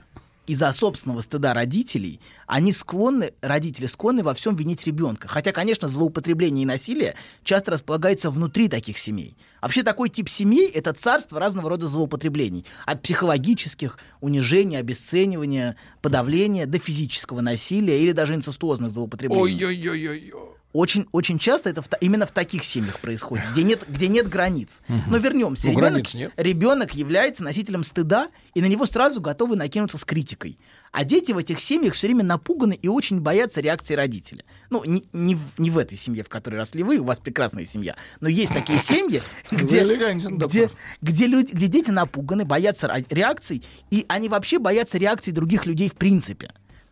из-за собственного стыда родителей, они склонны, родители склонны во всем винить ребенка. Хотя, конечно, злоупотребление и насилие часто располагается внутри таких семей. Вообще такой тип семей — это царство разного рода злоупотреблений. От психологических, унижения, обесценивания, подавления до физического насилия или даже инцестуозных злоупотреблений. Ой-ой-ой-ой. Очень, очень часто это в именно в таких семьях происходит, где нет, где нет границ. Мгм. Но вернемся. Ну, ребенок, ребенок является носителем стыда, и на него сразу готовы накинуться с критикой. А дети в этих семьях все время напуганы и очень боятся реакции родителя. Ну, не, не, не в этой семье, в которой росли вы, у вас прекрасная семья, но есть такие семьи, где, где, где, люди, где дети напуганы, боятся реакций, и они вообще боятся реакций других людей в принципе.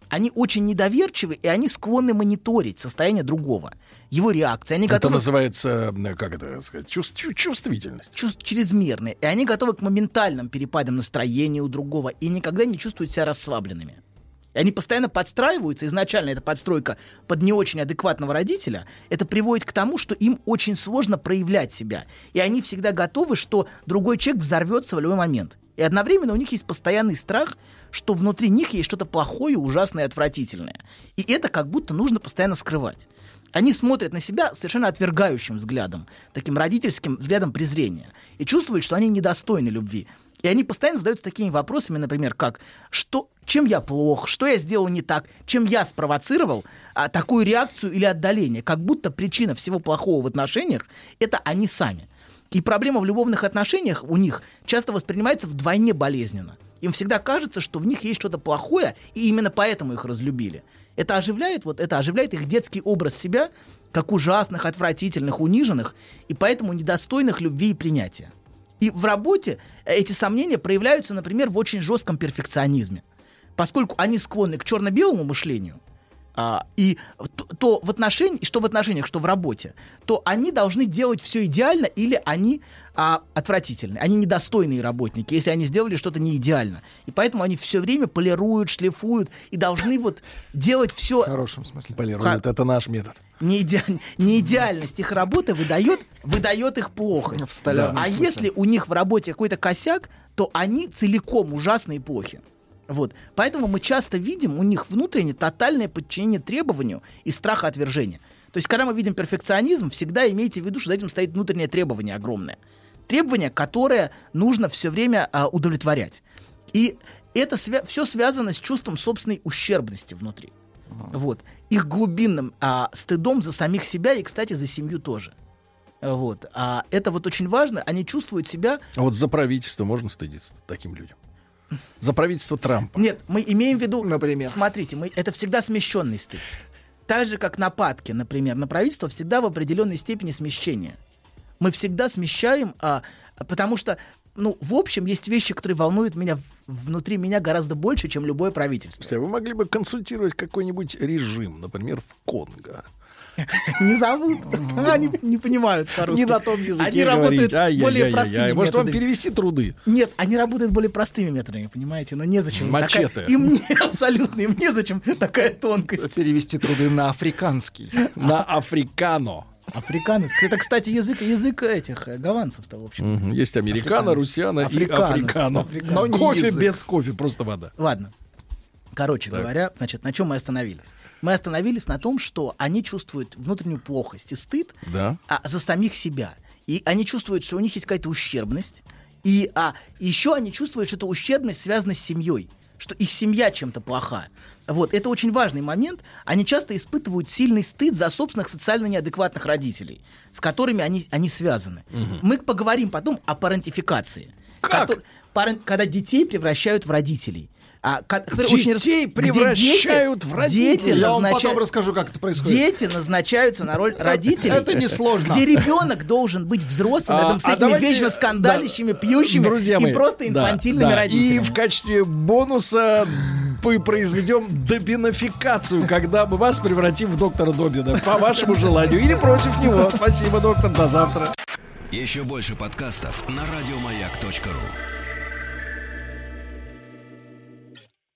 Они очень недоверчивы, и они склонны мониторить состояние другого, его реакции. Они Это готовы называется, э, как это сказать, чувств- чу- чувствительность. чувств чрезмерные, и они готовы к моментальным перепадам настроения у другого и никогда не чувствуют себя расслабленными. И они постоянно подстраиваются, изначально эта подстройка под не очень адекватного родителя, это приводит к тому, что им очень сложно проявлять себя. И они всегда готовы, что другой человек взорвется в любой момент. И одновременно у них есть постоянный страх, что внутри них есть что-то плохое, ужасное и отвратительное. И это как будто нужно постоянно скрывать. Они смотрят на себя совершенно отвергающим взглядом, таким родительским взглядом презрения, и чувствуют, что они недостойны любви. И они постоянно задаются такими вопросами, например, как что, чем я плох, что я сделал не так, чем я спровоцировал а, такую реакцию или отдаление, как будто причина всего плохого в отношениях это они сами. И проблема в любовных отношениях у них часто воспринимается вдвойне болезненно. Им всегда кажется, что в них есть что-то плохое, и именно поэтому их разлюбили. Это оживляет, вот это оживляет их детский образ себя, как ужасных, отвратительных, униженных, и поэтому недостойных любви и принятия. И в работе эти сомнения проявляются, например, в очень жестком перфекционизме. Поскольку они склонны к черно-белому мышлению, а, и то, то в отношениях, что в отношениях, что в работе, то они должны делать все идеально или они а, отвратительны. Они недостойные работники, если они сделали что-то не идеально. И поэтому они все время полируют, шлифуют и должны вот делать все... В хорошем смысле. Полируют, это наш метод. Неиде- неидеальность их работы выдает, выдает их плохость. В столярном а смысле. если у них в работе какой-то косяк, то они целиком ужасные и плохи. Вот. Поэтому мы часто видим у них внутреннее тотальное подчинение требованию и страха отвержения. То есть, когда мы видим перфекционизм, всегда имейте в виду, что за этим стоит внутреннее требование огромное. Требование, которое нужно все время а, удовлетворять. И это все связано с чувством собственной ущербности внутри. Вот. Их глубинным а, стыдом за самих себя и, кстати, за семью тоже. Вот. А это вот очень важно. Они чувствуют себя А вот за правительство можно стыдиться таким людям? За правительство Трампа. Нет, мы имеем в виду, например, смотрите, мы, это всегда смещенный стыд. Так же, как нападки, например, на правительство всегда в определенной степени смещение. Мы всегда смещаем, а, потому что, ну, в общем, есть вещи, которые волнуют меня внутри меня гораздо больше, чем любое правительство. А Вы могли бы консультировать какой-нибудь режим, например, в Конго. Не зовут. Они не понимают по-русски. Не на том языке Они работают более простыми Может, вам перевести труды? Нет, они работают более простыми методами, понимаете? Но незачем. Мачете. Им не, абсолютно, им незачем такая тонкость. Перевести труды на африканский. На африкано. Африканец. Это, кстати, язык, язык этих э, гаванцев-то, в общем. Есть американо, Африканец. русяна и африкано. Но Кофе язык. без кофе, просто вода. Ладно. Короче Так. говоря, значит, на чем мы остановились? Мы остановились на том, что они чувствуют внутреннюю плохость и стыд Да. а, за самих себя. И они чувствуют, что у них есть какая-то ущербность. И а, еще они чувствуют, что эта ущербность связана с семьей. Что их семья чем-то плоха. Вот, это очень важный момент. Они часто испытывают сильный стыд за собственных социально неадекватных родителей, с которыми они, они связаны. Мы поговорим потом о парентификации. Как? Кото- парен- когда детей превращают в родителей. А, ко- которые очень Детей дети- превращают в родителей. Дети Я вам назначают- потом расскажу, как это происходит. Дети назначаются на роль родителей. это несложно. Где ребенок должен быть взрослым А, рядом с а этими давайте- вечно скандалящими, пьющими и мои, просто да, инфантильными да. родителями. И в качестве бонуса мы произведем добинофикацию, когда мы вас превратим в доктора Добина. По вашему желанию. Или против него. Спасибо, доктор. До завтра. Еще больше подкастов на радиомаяк.ру.